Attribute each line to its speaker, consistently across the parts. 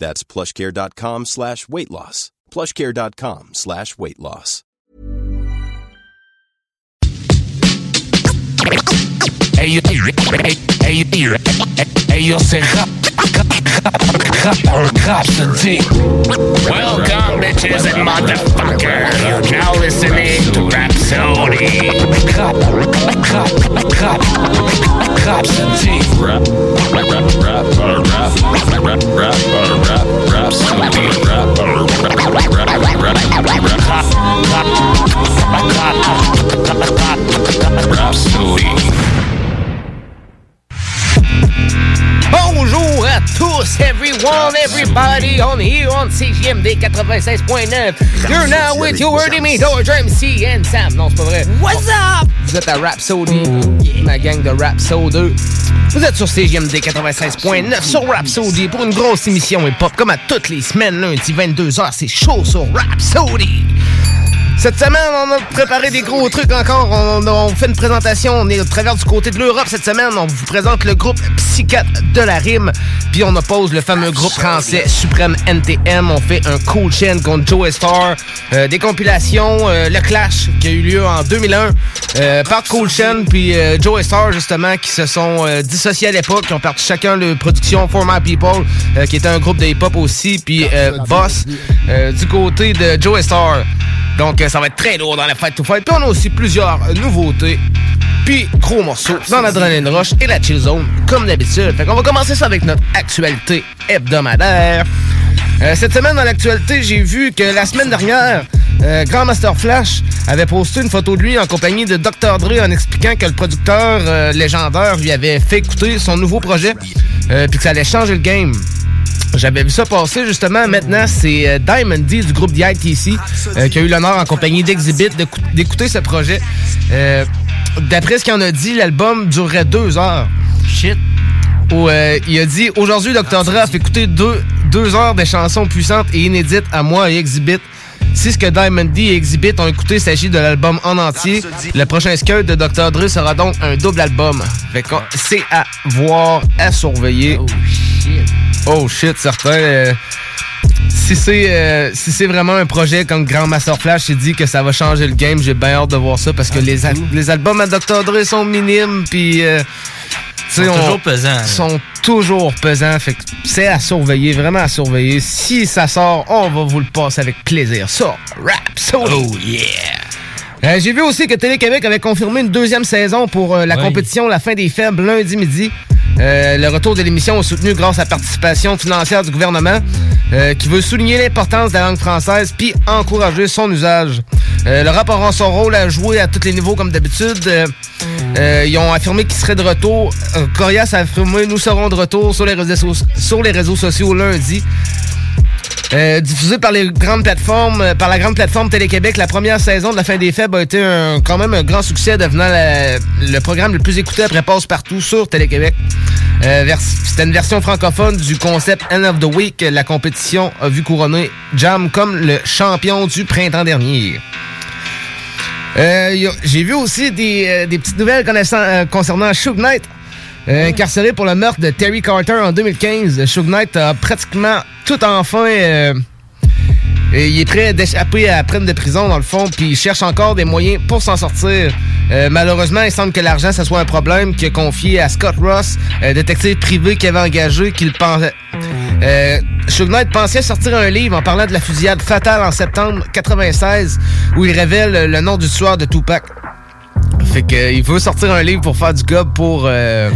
Speaker 1: That's plushcare.com slash weight loss. plushcare.com slash weight loss.
Speaker 2: Ellos, ellos, ellos se
Speaker 3: Welcome, bitches and motherfuckers. You're now listening to Rhapsody.
Speaker 4: Rap, rap, rap, rap, rap, rap, rap, rap, rap, rap, Rhapsody, rap, rap, rap, rap, rap, Rhapsody.
Speaker 3: Bonjour à tous, everyone, everybody, on here on CGMD 96.9. You're now with your wordy me, George MC and Sam. Non, c'est pas vrai. What's up? Vous êtes à Rhapsody, ma gang de Rhapsody. Vous êtes sur CGMD 96.9 sur Rhapsody pour une grosse émission hip-hop comme à toutes les semaines, lundi 22h, c'est chaud sur Rhapsody. Cette semaine, on a préparé des gros trucs encore. On, on fait une présentation. On est au travers du côté de l'Europe cette semaine. On vous présente le groupe Psychiatre de la Rime. Puis on oppose le fameux groupe français Suprême NTM. On fait un cool chain contre Joe Star. Euh, des compilations. euh, le Clash qui a eu lieu en 2001 euh, par Cool Chain. Puis euh, Joe Star, justement, qui se sont euh, dissociés à l'époque. Qui ont parti chacun de production For My People, euh, qui était un groupe de hip-hop aussi. Puis euh, Boss euh, du côté de Joe Star. Donc, euh, ça va être très lourd dans la Fight to Fight. Puis on a aussi plusieurs nouveautés. Puis, gros morceaux dans l'Adrenaline Rush et la Chill Zone, comme d'habitude. Fait qu'on va commencer ça avec notre actualité hebdomadaire. Euh, cette semaine, dans l'actualité, j'ai vu que la semaine dernière, euh, Grandmaster Flash avait posté une photo de lui en compagnie de Dr. Dre en expliquant que le producteur euh, légendaire lui avait fait écouter son nouveau projet, euh, puis que ça allait changer le game. J'avais vu ça passer justement. Maintenant, c'est euh, Diamond D du groupe The ITC euh, qui a eu l'honneur en compagnie d'Exhibit d'écou- d'écouter ce projet. Euh, D'après ce qu'il en a dit, l'album durerait deux heures. Shit. Où, euh, il a dit aujourd'hui, Dr. Dre a fait écouter deux, deux heures de chansons puissantes et inédites à moi et Exhibit. Si ce que Diamond D et Exhibit ont écouté s'agit de l'album en entier, le prochain skirt de Dr. Dre sera donc un double album. C'est à voir, à surveiller. Oh shit. Oh shit, certain. euh, si c'est euh, si c'est vraiment un projet comme Grand Master Flash, j'ai dit que ça va changer le game. J'ai bien hâte de voir ça parce que les, al- les albums à Dr. Dre sont minimes puis euh,
Speaker 5: Sont
Speaker 3: on-
Speaker 5: toujours pesants.
Speaker 3: Sont toujours pesants. Fait que c'est à surveiller, vraiment à surveiller. Si ça sort, on va vous le passer avec plaisir. Ça, rap, so
Speaker 5: Oh yeah!
Speaker 3: euh, J'ai vu aussi que Télé-Québec avait confirmé une deuxième saison pour euh, la
Speaker 5: Oui.
Speaker 3: compétition La fin des faibles lundi midi. Euh, le retour de l'émission est soutenu grâce à la participation financière du gouvernement euh, qui veut souligner l'importance de la langue française puis encourager son usage. Euh, le rap aura son rôle à jouer à tous les niveaux comme d'habitude. Ils ont affirmé qu'ils seraient de retour. Corias a affirmé nous serons de retour sur les réseaux sociaux lundi. Euh, diffusé par les grandes plateformes, euh, par la grande plateforme Télé-Québec, la première saison de la fin des faibles a été un- quand même un grand succès, devenant le programme le plus écouté après Passe-Partout sur Télé-Québec. Euh, C'était une version francophone du concept End of the Week. La compétition a vu couronner Jam comme le champion du printemps dernier. Euh, J'ai vu aussi des, euh, des petites nouvelles connaissant- euh, concernant Suge Knight. Euh, Incarcéré pour le meurtre de Terry Carter en 2015, Suge Knight a pratiquement tout enfin... euh, et il est prêt d'échapper à la peine de prison, dans le fond, puis il cherche encore des moyens pour s'en sortir. Euh, malheureusement, il semble que l'argent, ça soit un problème qu'il a confié à Scott Ross, euh, détective privé qu'il avait engagé, qu'il pensait, Euh, Knight pensait sortir un livre en parlant de la fusillade fatale en septembre 96 où il révèle le nom du tueur de Tupac. Fait que, il veut sortir un livre pour faire du gob pour euh,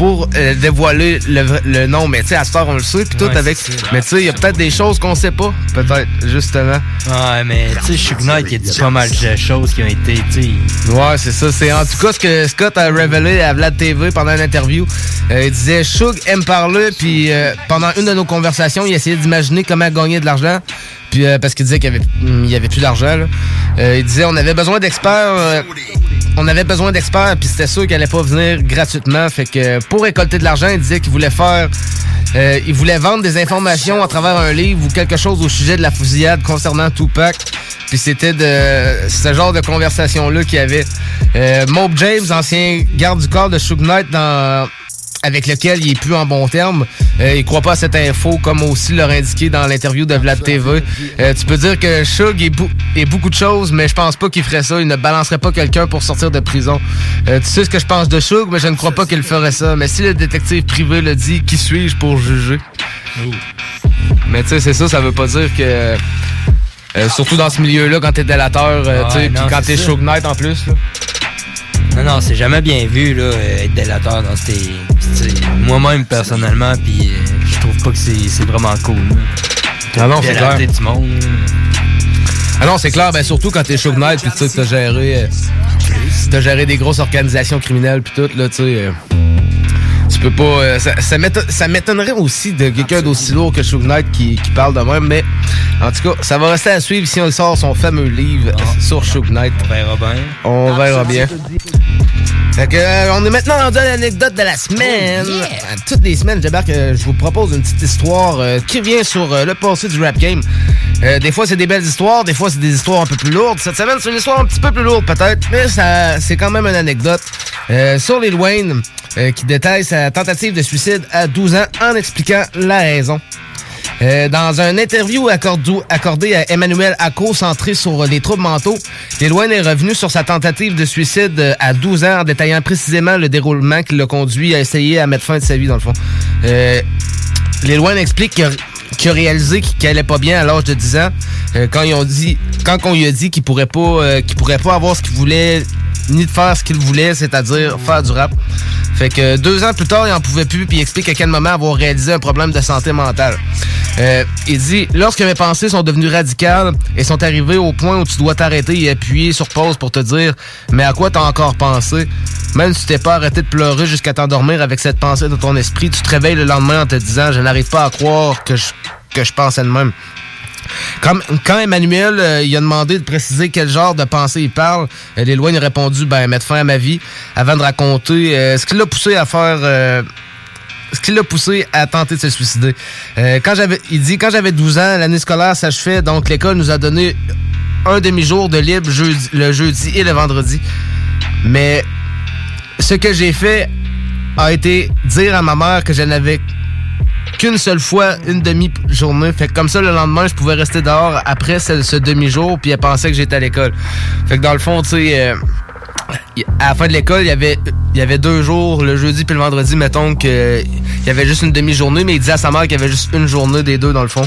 Speaker 3: pour euh, dévoiler le, le, nom. Mais tu sais, à ce on le sait, puis tout avec. Mais tu sais, il y a peut-être des choses qu'on sait pas, peut-être, justement.
Speaker 5: Ouais, mais tu sais, Suge Knight, il a dit pas mal de choses qui ont été, tu.
Speaker 3: Ouais, c'est ça. C'est en tout cas ce que Scott a révélé à Vlad TV pendant une interview. Euh, il disait, Suge aime parler, puis euh, pendant une de nos conversations, il essayait d'imaginer comment gagner de l'argent. Puis parce qu'il disait qu'il y avait, il y avait plus d'argent. il disait on avait besoin d'experts on avait besoin d'experts, puis c'était sûr qu'il allait pas venir gratuitement. Fait que pour récolter de l'argent, il disait qu'il voulait faire. Euh, il voulait vendre des informations à travers un livre ou quelque chose au sujet de la fusillade concernant Tupac. Puis c'était de ce genre de conversation-là qu'il y avait. Euh, Mob James, ancien garde du corps de Suge Knight dans avec lequel il est plus en bon terme. Euh, il croit pas à cette info, comme aussi leur indiqué dans l'interview de Vlad TV. Euh, tu peux dire que Shug est, beaucoup de choses, mais je pense pas qu'il ferait ça. Il ne balancerait pas quelqu'un pour sortir de prison. Euh, tu sais ce que je pense de Shug, mais je ne crois pas qu'il ferait ça. Mais si le détective privé le dit, qui suis-je pour juger? Mais tu sais, c'est ça, ça veut pas dire que... surtout dans ce milieu-là, quand t'es délateur, tu sais, puis quand t'es Shug Knight en plus. Là.
Speaker 5: Non, non, c'est jamais bien vu, là, être délateur dans ces. Moi-même, personnellement, puis euh, je trouve pas que c'est vraiment cool.
Speaker 3: Ah non, c'est clair. Du monde. Ah non, c'est clair, ben surtout quand t'es Show Knight, puis tu sais, t'as géré. Euh, t'as géré des grosses organisations criminelles, puis tout, là, tu sais. Euh, tu peux pas. Euh, ça, m'étonnerait aussi de quelqu'un d'aussi lourd que Shug Knight qui, parle de même, mais en tout cas, ça va rester à suivre si on sort son fameux livre ah. sur Shug Knight.
Speaker 5: On verra bien.
Speaker 3: On verra bien. Fait que, euh, on est maintenant rendu à l'anecdote de la semaine. Oh, toutes les semaines, j'espère que je vous propose une petite histoire euh, qui vient sur le passé du rap game. des fois, c'est des belles histoires, des fois, c'est des histoires un peu plus lourdes. Cette semaine, c'est une histoire un petit peu plus lourde, peut-être, mais ça, c'est quand même une anecdote. sur les Wayne, euh, qui détaille sa tentative de suicide à 12 ans en expliquant la raison. Euh, dans un interview accordé, à Emmanuel Acco centré sur les troubles mentaux, Léloine est revenu sur sa tentative de suicide euh, à 12 ans en détaillant précisément le déroulement qui l'a conduit à essayer à mettre fin à sa vie dans le fond. Euh, explique qu'il a réalisé qu'il allait pas bien à l'âge de 10 ans quand ils ont dit quand on lui a dit qu'il pourrait pas qu'il pourrait pas avoir ce qu'il voulait ni de faire ce qu'il voulait, c'est-à-dire faire du rap. Fait que deux ans plus tard, il en pouvait plus, puis il explique à quel moment avoir réalisé un problème de santé mentale. Euh, il dit Lorsque mes pensées sont devenues radicales et sont arrivées au point où tu dois t'arrêter et appuyer sur pause pour te dire Mais à quoi t'as encore pensé? Même si tu t'es pas arrêté de pleurer jusqu'à t'endormir avec cette pensée dans ton esprit, tu te réveilles le lendemain en te disant Je n'arrive pas à croire que je, que je pensais de même. Quand, Emmanuel euh, il a demandé de préciser quel genre de pensée il parle, euh, a répondu ben mettre fin à ma vie avant de raconter euh, ce qui l'a poussé à faire euh, ce qui l'a poussé à tenter de se suicider. quand j'avais il dit quand j'avais 12 ans, l'année scolaire s'achevait donc l'école nous a donné un demi-jour de libre le jeudi et le vendredi. Mais ce que j'ai fait a été dire à ma mère que je n'avais qu'une seule fois une demi-journée. Fait que comme ça, le lendemain, je pouvais rester dehors après ce, demi-jour, puis elle pensait que j'étais à l'école. Fait que dans le fond, tu sais, euh, à la fin de l'école, il y avait il y avait deux jours, le jeudi puis le vendredi, mettons que il y avait juste une demi-journée, mais il disait à sa mère qu'il y avait juste une journée des deux dans le fond.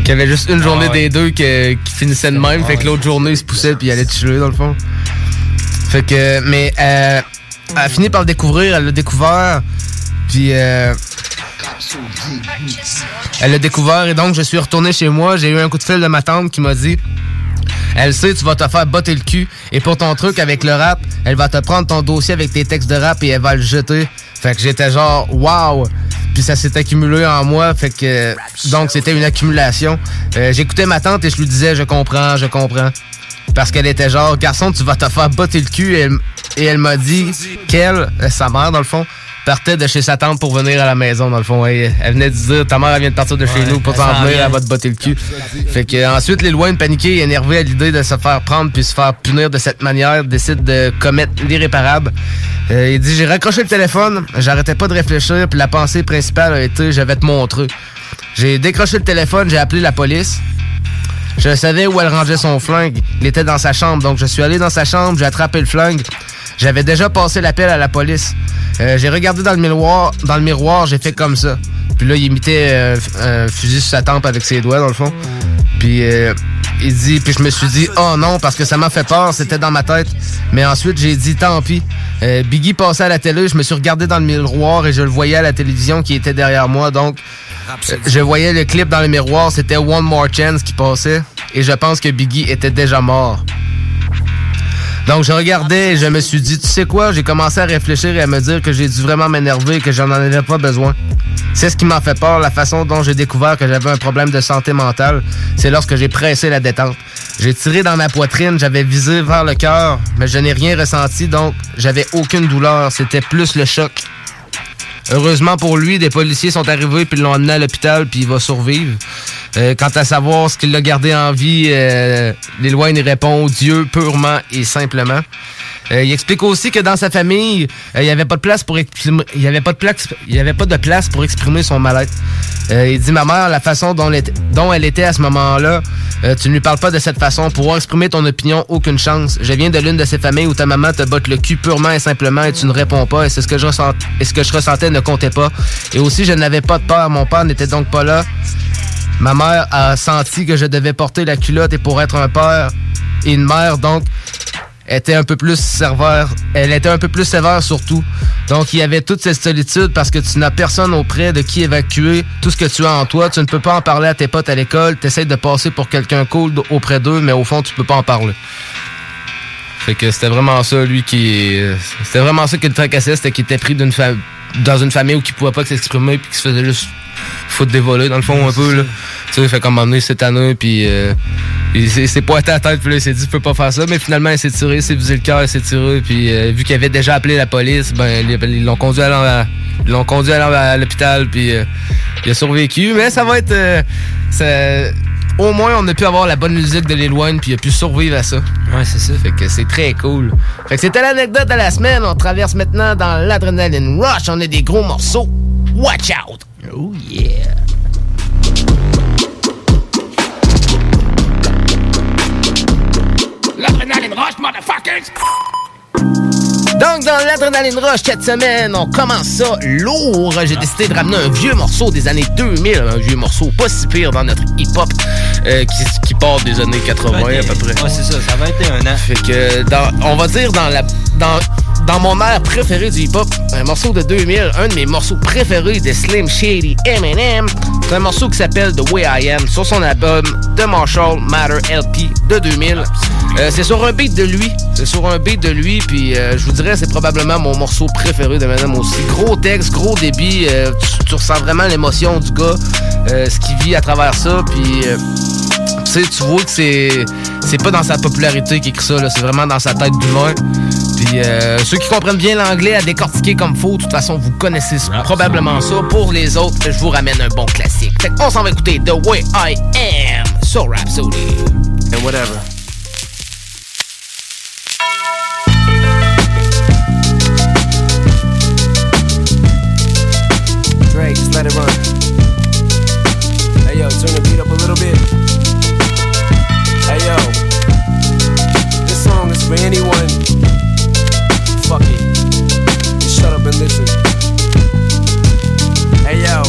Speaker 3: Qu'il y avait juste une journée ah des deux qui finissait de même, fait que l'autre journée il se poussait puis il allait tuer dans le fond. Fait que mais euh, elle a fini par le découvrir, elle l'a découvert. Puis euh, elle l'a découvert et donc je suis retourné chez moi. J'ai eu un coup de fil de ma tante qui m'a dit elle sait, tu vas te faire botter le cul. Et pour ton truc avec le rap, elle va te prendre ton dossier avec tes textes de rap et elle va le jeter. Fait que j'étais genre, wow! Puis ça s'est accumulé en moi. Fait que, donc c'était une accumulation. Euh, j'écoutais ma tante et je lui disais, je comprends, je comprends. Parce qu'elle était genre, garçon, tu vas te faire botter le cul. Et elle, m'a dit qu'elle, sa mère dans le fond, partait de chez sa tante pour venir à la maison, dans le fond. Elle, venait de dire Ta mère vient de partir de chez nous pour t'en venir, elle va te botter le cul. Fait que ensuite, les loin paniqués et énervés à l'idée de se faire prendre puis se faire punir de cette manière, décide de commettre l'irréparable. Euh, il dit J'ai raccroché le téléphone, j'arrêtais pas de réfléchir, puis la pensée principale a été Je vais te montrer. J'ai décroché le téléphone, j'ai appelé la police. Je savais où elle rangeait son flingue. Il était dans sa chambre, donc je suis allé dans sa chambre, j'ai attrapé le flingue. J'avais déjà passé l'appel à la police. Euh, j'ai regardé dans le miroir, dans le miroir, j'ai fait comme ça. Puis là, il imitait euh, un fusil sur sa tempe avec ses doigts, dans le fond. Puis euh, il dit, puis je me suis dit, oh non, parce que ça m'a fait peur, c'était dans ma tête. Mais ensuite, j'ai dit, tant pis. Euh, Biggie passait à la télé, je me suis regardé dans le miroir et je le voyais à la télévision qui était derrière moi. Donc, je voyais le clip dans le miroir, c'était One More Chance qui passait. Et je pense que Biggie était déjà mort. Donc, je regardais et je me suis dit, tu sais quoi, j'ai commencé à réfléchir et à me dire que j'ai dû vraiment m'énerver et que j'en avais pas besoin. C'est ce qui m'a fait peur, la façon dont j'ai découvert que j'avais un problème de santé mentale. C'est lorsque j'ai pressé la détente. J'ai tiré dans ma poitrine, j'avais visé vers le cœur, mais je n'ai rien ressenti, donc j'avais aucune douleur. C'était plus le choc. Heureusement pour lui, des policiers sont arrivés puis l'ont amené à l'hôpital puis il va survivre. Euh, quant à savoir ce qu'il l'a gardé en vie, euh, y répond Dieu purement et simplement. Euh, il explique aussi que dans sa famille, euh, il n'y avait pas de place pour exprimer, son mal-être. Il dit ma mère, la façon dont, elle était à ce moment-là, tu ne lui parles pas de cette façon. Pour exprimer ton opinion, aucune chance. Je viens de l'une de ces familles où ta maman te botte le cul purement et simplement et tu ne réponds pas. Et c'est ce que je ressentais, et ce que je ressentais ne comptait pas. Et aussi, je n'avais pas de peur. Mon père n'était donc pas là. Ma mère a senti que je devais porter la culotte et pour être un père et une mère, donc était un peu plus sévère. Elle était un peu plus sévère surtout. Donc, il y avait toute cette solitude parce que tu n'as personne auprès de qui évacuer tout ce que tu as en toi. Tu ne peux pas en parler à tes potes à l'école. Tu essaies de passer pour quelqu'un cool auprès d'eux, mais au fond, tu peux pas en parler. Fait que c'était vraiment ça, lui, qui. C'était vraiment ça qui le tracassait. C'était qu'il était pris d'une dans une famille où il pouvait pas s'exprimer puis qu'il se faisait juste foutre des volets, dans le fond, un peu. Là. Tu sais, il fait comme emmener cette année, puis euh, il s'est pointé à la tête, puis là, il s'est dit, tu peux pas faire ça. Mais finalement, il s'est tiré, il s'est visé le cœur, il s'est tiré, puis euh, vu qu'il avait déjà appelé la police, ben, ils l'ont conduit à l'ont conduit à l'hôpital, puis euh, il a survécu. Mais ça va être. Ça, au moins, on a pu avoir la bonne musique de Lil Wayne, puis il a pu survivre à ça.
Speaker 5: Ouais, c'est ça.
Speaker 3: Fait que c'est très cool. Fait que c'était l'anecdote de la semaine. On traverse maintenant dans l'adrenaline rush. On a des gros morceaux. Watch out! Oh yeah! L'adrenaline rush, motherfuckers! Donc, dans l'Adrenaline Rush cette semaine, on commence ça lourd. J'ai décidé de ramener un vieux morceau des années 2000, un vieux morceau pas si pire dans notre hip-hop euh, qui, part des années 80 à peu près.
Speaker 5: Ouais, c'est ça, ça va être un an.
Speaker 3: Fait que, dans, on va dire dans la... Dans, dans mon air préféré du hip-hop, un morceau de 2000, un de mes morceaux préférés de Slim Shady Eminem. C'est un morceau qui s'appelle The Way I Am sur son album The Marshall Matter LP de 2000. Euh, c'est sur un beat de lui. C'est sur un beat de lui, puis euh, je vous dirais c'est probablement mon morceau préféré de Madame aussi. Gros texte, gros débit, euh, tu, ressens vraiment l'émotion du gars, ce qu'il vit à travers ça, puis tu tu vois que c'est c'est pas dans sa popularité qu'il écrit ça, c'est vraiment dans sa tête d'humain. Puis ceux qui comprennent bien l'anglais à décortiquer comme faux, de toute façon, vous connaissez probablement ça. Pour les autres, je vous ramène un bon classique. Fait qu'on s'en va écouter The Way I Am sur Rhapsody. And whatever. let it run. Hey yo, turn the beat up a little bit. Listen. Hey yo.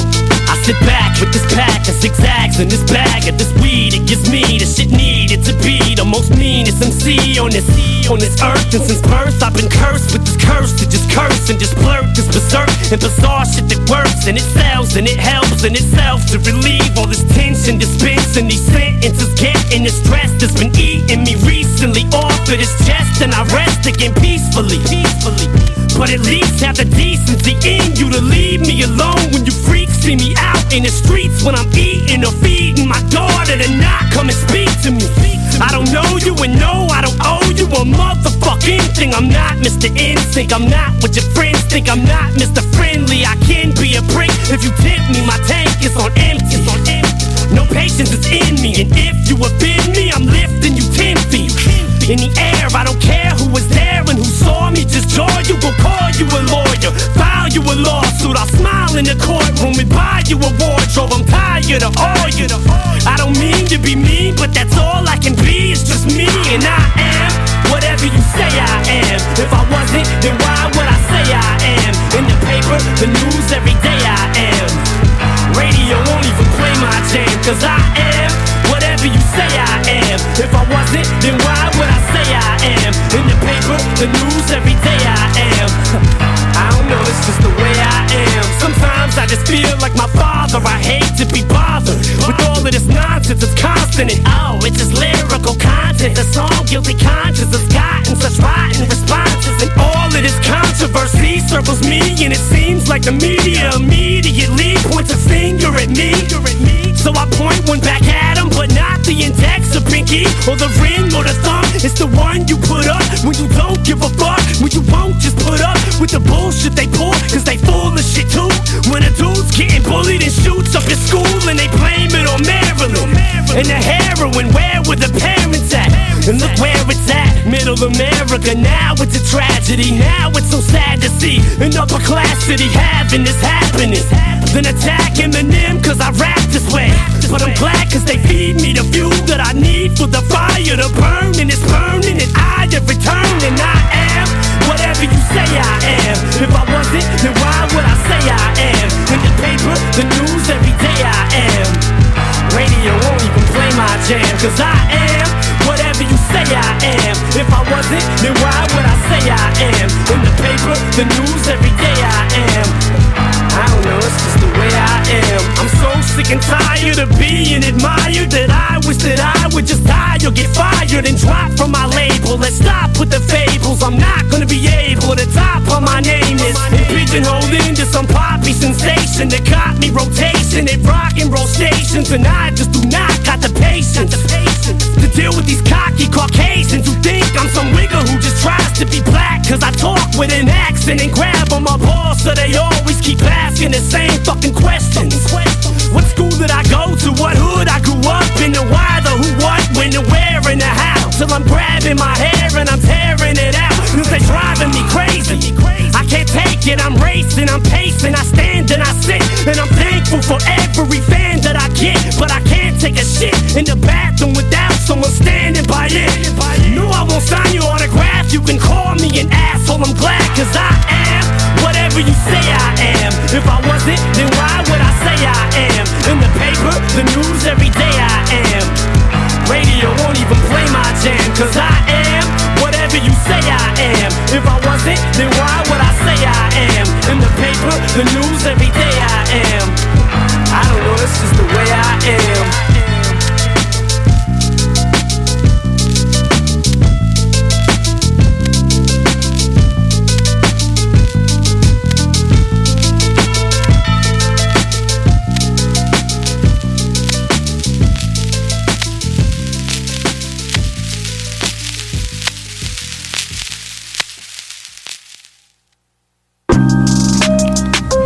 Speaker 3: I sit back with this pack of zigzags and this bag of this weed. It gives me the shit needed to be the most meanest MC on this on this earth. And since birth, I've been cursed with this curse to just curse and just blurt this berserk and bizarre shit that works and it sells and it helps in itself to relieve all this tension, dispense and these sentences getting the stress that's been eating me recently off of this chest. And I rest again peacefully, peacefully. But at least have the decency in you to leave me alone when you freaks see me out in the streets when I'm eating or feeding my daughter to not come and speak to me. I don't know you and no, I don't owe you a motherfucking thing. I'm not Mr. Instinct, I'm not what your friends think. I'm not Mr. Friendly, I can be a prick if you tempt me. My tank is on empty. It's on empty. No patience is in me, and if you offend me, I'm lifting you ten feet in the air. I don't care me. Just joy, you will call you a lawyer, file you a lawsuit. I'll smile in the courtroom and buy you a wardrobe. I'm tired of all you. I don't mean to be mean, but that's all I can be. It's just me, and I am whatever you say I am. If I wasn't, then why would I say I am? In the paper, the news, every day I
Speaker 6: the news, every day I am. I don't know, it's just the way I am. Sometimes I just feel like my father. I hate to be bothered with all of this nonsense. It's constant and oh, it's just lyrical content. The song Guilty Conscience has gotten such rotten responses. And all of this controversy circles me, and it seems like the media immediately points a finger at me. So I point one back at but not the index or pinky or the ring or the thumb. It's the one you put up when you don't give a fuck. When you won't just put up with the bullshit they pull, cause they full of shit too. When a dude's getting bullied and shoots up his school and they blame it on Maryland. And the heroin, where were the parents at? And look where it's at, middle America. Now it's a tragedy. Now it's so sad to see an upper class city having this happening. Then attack Eminem cause I rap this way. But I'm glad cause they feed me the fuel that I need for the fire to burn. And it's burning and I have returned and I am whatever you say I am. If I wasn't, then why would I say I am? In the paper, the news, every day I am. Radio won't even play my jam cause I am whatever you say I am. If I wasn't, then why would I say I am? In the paper, the news, every day I am. I don't know, it's just the way I am. I'm so sick and tired of being admired that I wish that I would just die or get fired and drop from my label. Let's stop with the fables. I'm not gonna be able to top on my name is and pigeonholed into some poppy sensation that caught me rotation at rock and roll stations, and I just do not got the patience deal with these cocky Caucasians who think I'm some wigger who just tries to be black. Cause I talk with an accent and grab on my balls, so they always keep asking the same fucking questions. What school did I go to? What hood I grew up in? The why, the who, what, when, the where, and the how. Till I'm grabbing my hair and I'm tearing it out. Cause they driving me crazy. I can't take it, I'm racing, I'm pacing, I stand and I sit. And I'm thankful for every fan that I get. But I can't take a shit in the bathroom without someone standing by it. No, I won't sign your autograph. You can call me an asshole, I'm glad, cause I am whatever you say I am. If I wasn't, then why would I say I am? In the paper, the news, every day I am. Radio won't even play my jam, cause I am whatever you say I am. If I wasn't, then why would I say I am? In the paper, the news, every day I am. I don't know, it's just the way I am.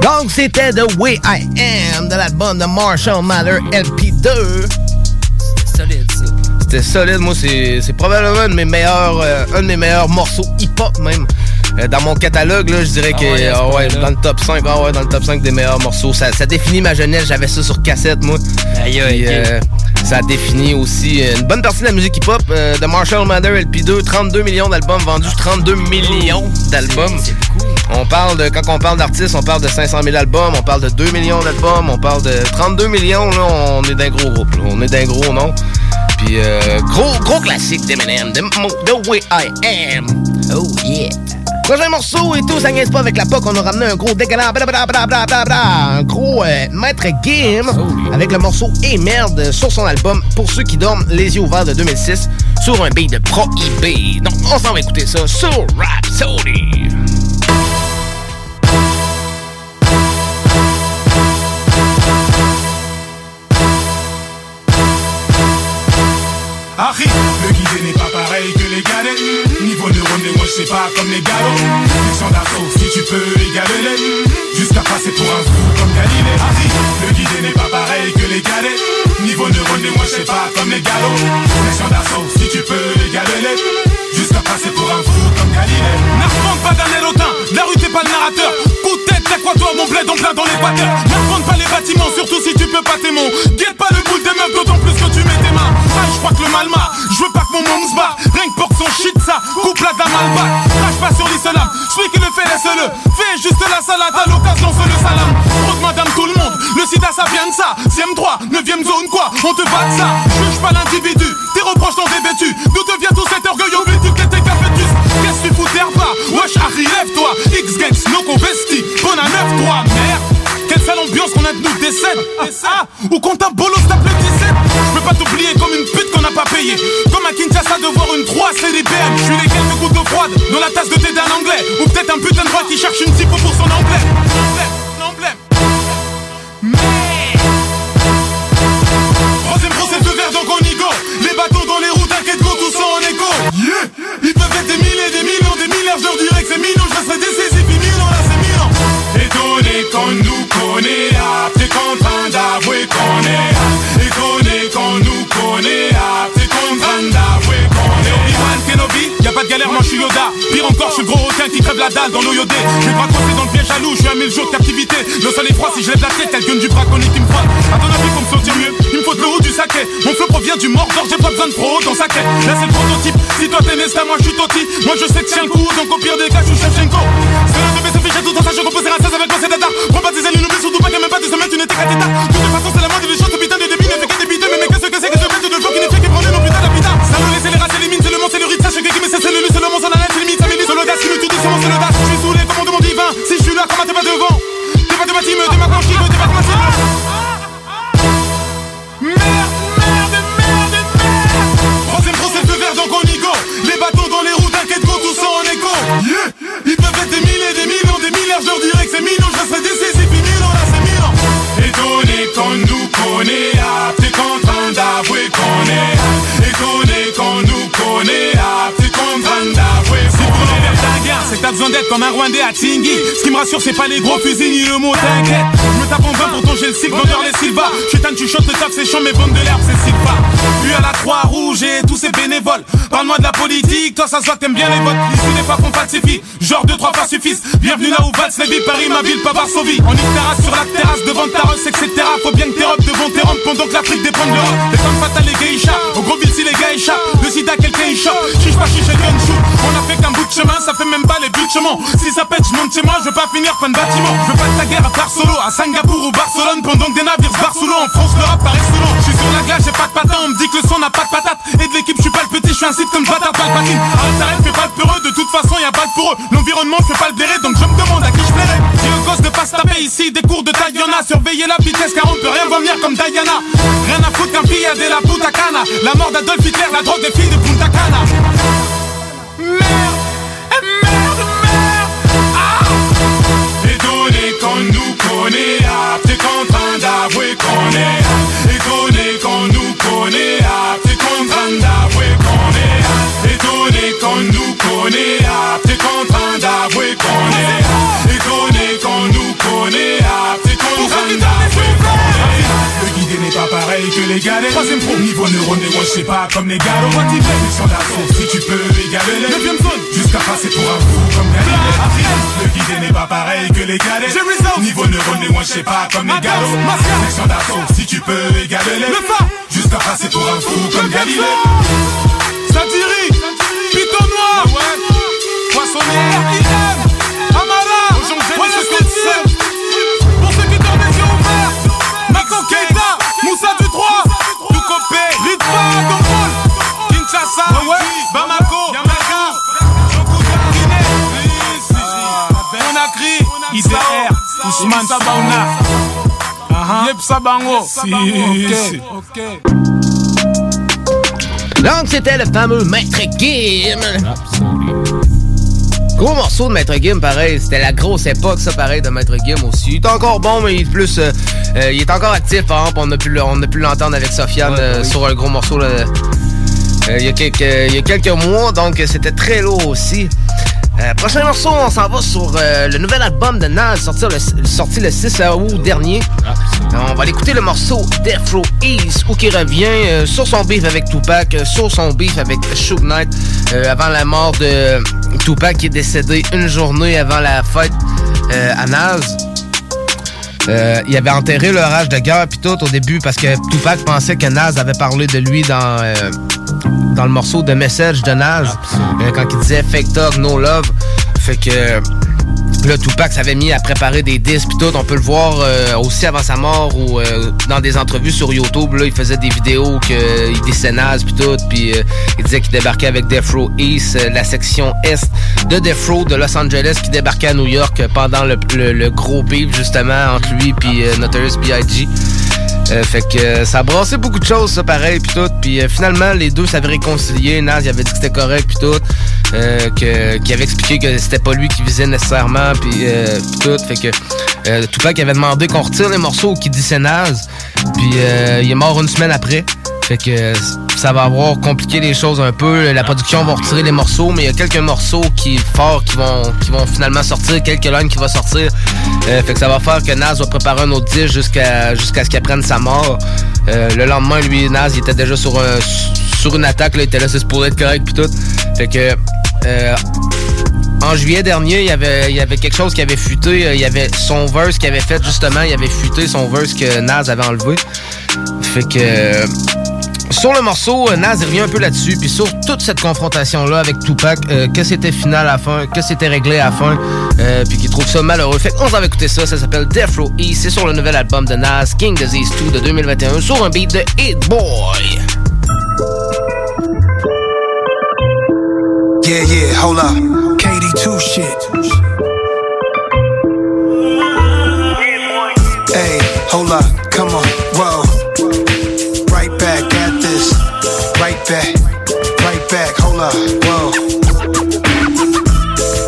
Speaker 3: Donc, c'était The Way I Am de l'album de Marshall Mathers LP2.
Speaker 5: C'était solide, ça.
Speaker 3: C'était solide. Moi, c'est probablement un de mes meilleurs, euh, un de mes meilleurs morceaux hip-hop, même. Euh, dans mon catalogue, là, je dirais
Speaker 5: Ah
Speaker 3: que
Speaker 5: ouais,
Speaker 3: ah ouais, dans le top 5, ah ouais, dans le top 5 des meilleurs morceaux. Ça, ça définit ma jeunesse. J'avais ça sur cassette, moi.
Speaker 5: Aïe, aïe,
Speaker 3: euh, ça définit aussi euh, une bonne partie de la musique hip-hop. euh, de Marshall Mathers LP2, 32 millions d'albums vendus, 32 millions d'albums. On parle de, quand on parle d'artistes, on parle de 500 000 albums, on parle de 2 millions d'albums, on parle de 32 millions, là, on est d'un gros groupe, là. on est d'un gros nom. Puis, euh, gros, gros classique d'Eminem, The, Mo- The Way I Am. Oh yeah. Prochain morceau et tout, ça niaise pas avec la POC, on a ramené un gros dégalant, blablabla, un gros euh, Maître Game avec le morceau Et merde sur son album Pour ceux qui dorment les yeux ouverts de 2006 sur un beat de Prohibé. Donc on s'en va écouter ça sur Rhapsody.
Speaker 7: Harry, sais pas comme les galops. Section d'assaut, si tu peux égaler. Jusqu'à passer pour un fou comme Galilée. Harry, le guidé n'est pas pareil que les galets. Niveau neurone, moi je sais pas comme les galops. Section d'assaut, si tu peux égaler. Jusqu'à passer pour un fou comme Galilée. N'affronte pas d'un élotin, la rue t'es pas le narrateur. Coup de tête, t'as quoi toi, mon bled en plein dans l'équateur. N'affronte pas les bâtiments, surtout si tu peux pas t'aimon. Guette pas le boule des meufs, d'autant plus que tu mets tes mains. Ah, je crois que le mal m'a. Je veux pas que mon monde se barre. Rien que pour son shit ça. Coupe la dame bac. Crache pas sur l'islam. Celui qui le fait, laisse-le. Fais juste la salade à l'occasion, fais le salam. Trop de madame, tout le monde. Le sida ça vient de ça CM3, 9ème zone quoi, on te va de ça Juge pas l'individu, tes reproches t'ont dévêtu D'où te vient tout cet orgueil au but du Wesh Harry lève-toi. X-Gangs, no convesti, bonne à 9-3 Merde. Quelle sale ambiance qu'on a de nous décède. Ah, Ou qu'on t'a bolos tape le 17 Je peux pas t'oublier comme une pute qu'on n'a pas payé. Comme à Kinshasa de voir une 3 c'est des BM Je suis les quelques gouttes d'eau froide dans la tasse de thé d'un anglais. Ou peut-être un putain de droit qui cherche une typo pour son emblème. Emblème, Mais Je leur dirais que c'est millions, je resterai décisif ans là c'est mille ans Étonné qu'on nous connaît T'es en train d'avouer qu'on est. Étonné qu'on nous connaît T'es en train d'avouer qu'on est. Obi-Wan Kenobi, y'a pas de galère, moi je suis Yoda. Pire encore, je suis gros requin qui crève la dalle dans l'eau yodé J'ai raccroché dans le piège jaloux, je suis à mille jours de captivité. Le sol est froid, si je lève la tête, elle gueule du braconnier qui me frotte A ton avis, pour me sortir mieux, de l'eau ou du Mon feu provient du Mordor, j'ai pas besoin de pro dans sa quête Là c'est le prototype, si toi t'es Nesta, moi je suis Toti Moi je sais tiens le coup, donc au pire des cas, je suis C'est l'un de mes affiches, tout dans je repose la 16 avec moi c'est Prends pas tes ailes, surtout pas qu'il même pas de semaine, tu n'étais qu'à d'état De toute façon c'est la moindre des choses, putain de débit ne fait que débiter Mais qu'est-ce que c'est que ce bête de qui ne fait que prendre nos les races, les mines, c'est le monde, c'est le rythme, mais c'est le c'est le monde, c'est limite, ça m'élise, l'audace, qui me tout c'est Je suis sous les de divin, si je suis là, comment t'es pas devant Qu'on nous connaît, ah, d'être comme un Rwandais à Tingui. Ce qui me rassure, c'est pas les gros fusils ni le mot t'inquiète. Je me tape en vain, pourtant j'ai le cycle, vendeur les Silva. Chutan, tu chantes le taf, c'est chiant, mais vendre de l'herbe, c'est Silva. Lui à la Croix-Rouge et tous ces bénévoles. Parle-moi de la politique, toi ça se voit t'aimes bien les votes. Ici les pas qu'on falsifie, genre deux, trois fois suffisent. Bienvenue là où valse les vies, Paris, ma ville, pas Varsovie. On y terrasse sur la terrasse devant ta russe, etc Faut bien que tes robes devant tes robes pendant que l'Afrique dépend de l'Europe. Les femmes fatales, les geishas, au gros ville si les gars échappent Le sida, quelqu'un y chiche pas chiche et On a fait qu'un bout de chemin, ça fait même pas les buts de chemin Si ça pète, je monte chez moi, je veux pas finir plein de bâtiments Je veux pas de ta guerre à part à Singapour ou Barcelone Pendant que des navires se en France le rap sous l'eau Je suis sur la glace, j'ai pas de patin, on me dit que le son n'a pas de patate. Et de l'équipe, je suis pas le petit, je suis un site comme bâtard palpatine. Arrête, arrête, fais pas le peureux, de toute façon y a pas de pour eux. L'environnement fait pas le blairer, donc je me demande à qui je plairais. Dis aux gosses de pas se taper ici, des cours de taille y'en a Surveillez la vitesse car on peut rien venir comme Diana. Rien à foutre qu'un fille a de la puta cana La mort d'Adolf Hitler, la drogue des filles de Punta Cana Troisième pro, niveau neuroné, moi je sais pas comme les gars. Section d'assaut, si tu peux égaler les. Neuvième zone, jusqu'à passer pour un fou comme Galilée Le guidé n'est pas pareil que les galets. Niveau neuroné, moi je sais pas comme les gars. Section d'assaut, si tu peux égaler les. Jusqu'à passer pour un fou comme Galilée Satiri, Python noir. Poissonnière, Amara, Roger Stetson Pour Ousmane Sabauna Yep Sabango Si, ok
Speaker 8: Donc, c'était le fameux Maître Gim. Gros morceau de Maître Gim, pareil. C'était la grosse époque, ça, pareil, de Maître Gim aussi. Il est encore bon, mais il est plus... euh, euh, il est encore actif, par exemple. On a pu, on a pu l'entendre avec Sofiane euh, sur un gros morceau, là, euh, il, y a quelques, il y a quelques mois, donc c'était très lourd aussi. Euh, prochain morceau, on s'en va sur euh, le nouvel album de Nas, sorti le, sorti le 6 août dernier. Euh, on va aller écouter le morceau Death Row East, où qui revient euh, sur son beef avec Tupac, euh, sur son beef avec Suge Knight, euh, avant la mort de Tupac qui est décédé une journée avant la fête euh, à Nas. Euh, il avait enterré le rage de guerre puis tout au début parce que Tupac pensait que Nas avait parlé de lui dans euh, dans le morceau de Message de Nas euh, quand il disait Fake Dog No Love. Fait que
Speaker 3: Là, Tupac s'avait mis à préparer des disques puis tout. On peut le voir euh, aussi avant sa mort ou euh, dans des entrevues sur YouTube. Là, il faisait des vidéos qu'il disait naze puis tout. Puis euh, il disait qu'il débarquait avec Death Row East, la section Est de Death de Los Angeles qui débarquait à New York pendant le, gros beef justement entre lui puis Notorious B.I.G. fait que ça a brassé beaucoup de choses, ça, pareil, puis tout. Puis finalement, les deux s'avaient réconcilié. Naz, il avait dit que c'était correct, puis tout. Euh, que, qui avait expliqué que c'était pas lui qui visait nécessairement, puis euh, tout. Fait que euh, Tupac avait demandé qu'on retire les morceaux qui dit naze, puis euh, il est mort une semaine après. Fait que ça va avoir compliqué les choses un peu. La production va retirer les morceaux, mais il y a quelques morceaux qui forts qui vont qui vont finalement sortir, quelques lines qui vont sortir. fait que ça va faire que Naz va préparer un autre disque jusqu'à jusqu'à ce qu'il prenne sa mort. le lendemain, lui, Naz, il était déjà sur un sur une attaque, là, il était là, c'est pour être correct puis tout. Fait que euh, en juillet dernier, il y avait, il y avait quelque chose qui avait fuité. Euh, il y avait son verse qui avait fait justement, il avait fuité son verse que Naz avait enlevé. Fait que euh, sur le morceau, Naz revient un peu là-dessus, puis sur toute cette confrontation-là avec Tupac, que c'était final à fin, que c'était réglé à fin, puis qu'il trouve ça malheureux. Fait qu'on va écouter ça, ça s'appelle Death Row E, c'est sur le nouvel album de Naz, King Disease 2 de 2021, sur un beat de Hit Boy.
Speaker 9: Yeah, yeah, hold up. KD2 shit. Hey, hold whoa.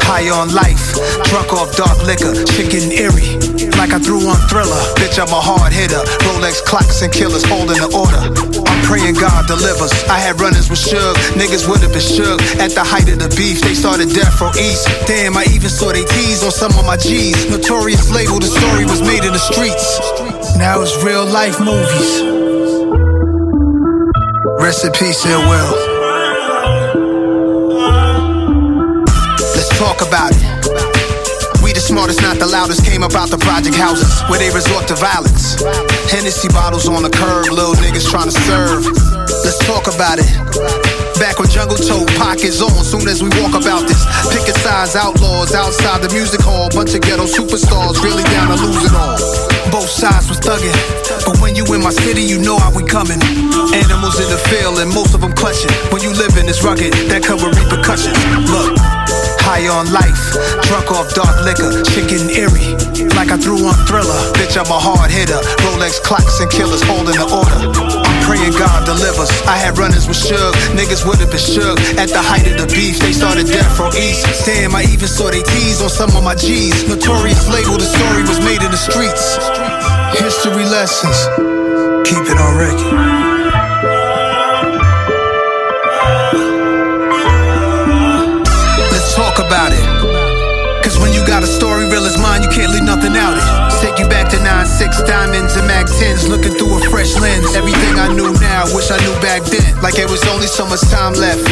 Speaker 9: High on life, drunk off dark liquor, chicken eerie like I threw on Thriller. Bitch, I'm a hard hitter. Rolex clocks and killers holding the order. I'm praying God delivers. I had runners with Suge. Niggas would have been shook at the height of the beef. They started death from East. Damn, I even saw they tease on some of my G's. Notorious label, the story was made in the streets. Now it's real life movies. Rest in peace, Ill Will. Talk about it We the smartest, not the loudest, came about the project houses where they resort to violence. Hennessy bottles on the curb, little niggas trying to serve. Let's talk about it. Back when Jungle Toe pockets on, soon as we walk about this. Picket size outlaws outside the music hall. Bunch of ghetto superstars, really down to lose it all. Both sides was thugging, but when you in my city, you know how we coming. Animals in the field, and most of them clutching. When you live in this rugged, that cover repercussions. Look. High on life, drunk off dark liquor, chicken eerie. Like I threw on thriller. Bitch, I'm a hard hitter. Rolex clocks and killers holding the order. Praying God delivers. I had runners with Suge. Niggas would have been shook at the height of the beef. They started death from East. Damn, I even saw they tease on some of my G's. Notorious label, the story was made in the streets. History lessons. Keep it on record. Talk about it. Cause when you got a story real as mine, you can't leave nothing out it. Take you back to 9-6 diamonds and Mac 10s, looking through a fresh lens. Everything I knew now, wish I knew back then. Like it was only so much time left.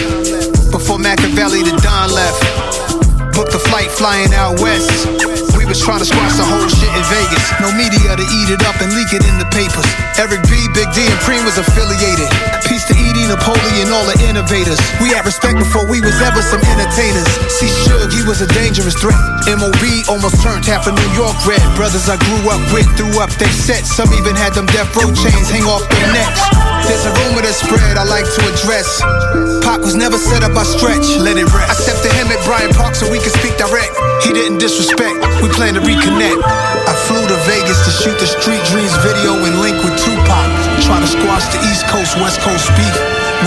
Speaker 9: Before Machiavelli the Don left. Booked the flight flying out west. We was trying to squash the whole shit in Vegas. No media to eat it up and leak it in the papers. Eric B, Big D, and Preem was affiliated. Peace to Edie, Napoleon, all the innovators. We had respect before we was ever some entertainers. See, Suge, he was a dangerous threat. MOB almost turned half of New York red. Brothers I grew up with threw up they sets. Some even had them death row chains hang off their necks. There's a rumor that spread I like to address. Pac was never set up by stretch, let it rest. I stepped to him at Bryant Park so we could speak direct. He didn't disrespect, we plan to reconnect. I flew to Vegas to shoot the Street Dreams video and link with Tupac. Try to squash the East Coast, West Coast beef.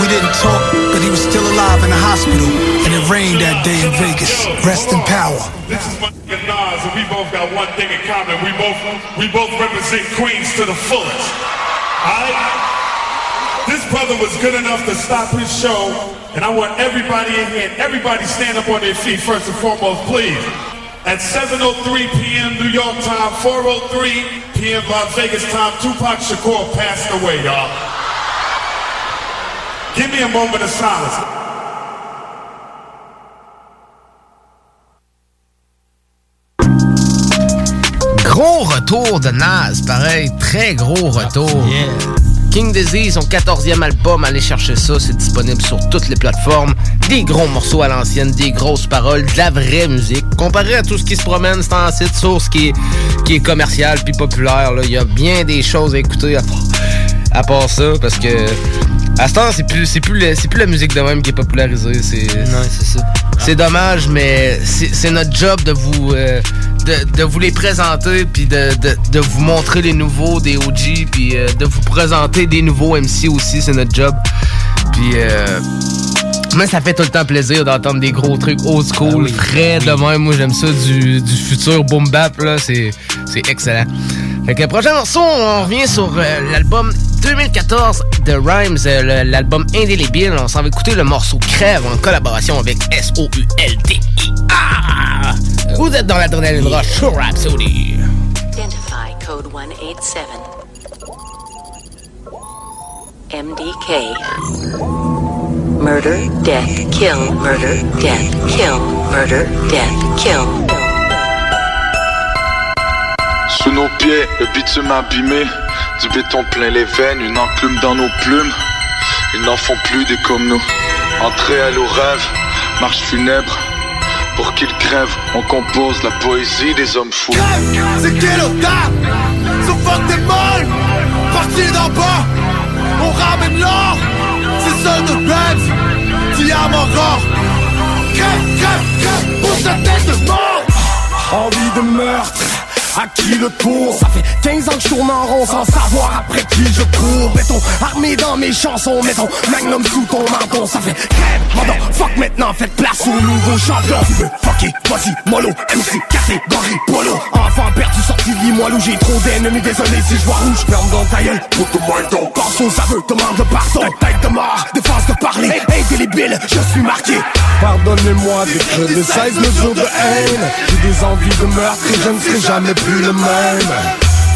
Speaker 9: We didn't talk, but he was still alive in the hospital. And it rained that day in Vegas. Rest in power.
Speaker 10: This is my nigga Nas, and we both got one thing in common. We both we both represent Queens to the fullest. Alright? This brother was good enough to stop his show, and I want everybody in here, everybody stand up on their feet first and foremost, please. At 7.03 p.m. New York time, 4.03 p.m. Las Vegas time, Tupac Shakur passed away, y'all. Give me a moment of silence.
Speaker 3: Gros retour de Nas, pareil, très gros retour. King Disease, son 14e album. Allez chercher ça, c'est disponible sur toutes les plateformes. Des gros morceaux à l'ancienne, des grosses paroles, de la vraie musique. Comparé à tout ce qui se promène, c'est un site source qui est, qui est commercial puis populaire. Il y a bien des choses à écouter à, à part ça, parce que à ce temps, c'est plus, c'est plus, c'est plus la musique de même qui est popularisée. C'est,
Speaker 5: non, c'est ça.
Speaker 3: C'est dommage, mais c'est notre job de vous, euh, de, vous les présenter, puis de, de, vous montrer les nouveaux des OG, puis euh, de vous présenter des nouveaux MC aussi, c'est notre job. Puis, euh, moi, ça fait tout le temps plaisir d'entendre des gros trucs old school, ah frais de même. Moi, j'aime ça du, du futur boom bap, là, c'est excellent. Que le prochain morceau, on revient sur l'album 2014 de Rhymes, euh, l'album Indélébile. On s'en va écouter le morceau Crève en collaboration avec S-O-U-L-D-I-A. Vous êtes dans l'adrénaline rush sur Rhapsody. Identify code 187.
Speaker 11: MDK. Murder, death, kill, murder, death, kill, murder, death, kill.
Speaker 12: Sous nos pieds, le bitume abîmé. Du béton plein les veines, une enclume dans nos plumes. Ils n'en font plus des comme nous. Entrée à nos rêves, marche funèbre. Pour qu'ils crèvent, on compose la poésie des hommes fous.
Speaker 13: C'est so fuck des molles. Parti d'en bas, on ramène l'or. C'est ça de rêves, diamant rare. Crève, crève, crève, pour sa tête de mort. Envie de meurtre à qui le tour? Ça fait 15 ans que je tourne en rond sans savoir après qui je cours. Mettons armé dans mes chansons, mettons magnum sous ton menton. Ça fait crème, pendant fuck maintenant, faites place au nouveau champion. Tu veux fucker, vas-y, mollo, MC, catégorie, polo. Enfant perdu, sorti de où j'ai trop d'ennemis, désolé si je vois rouge. Ferme dans ta gueule, moi ton Pense aux aveux, demande pardon, tête de mort, défense de parler, indélébile, je suis marqué. Pardonnez-moi des 16 mesures de haine. J'ai des envies de meurtre et je ne serai jamais plus le même.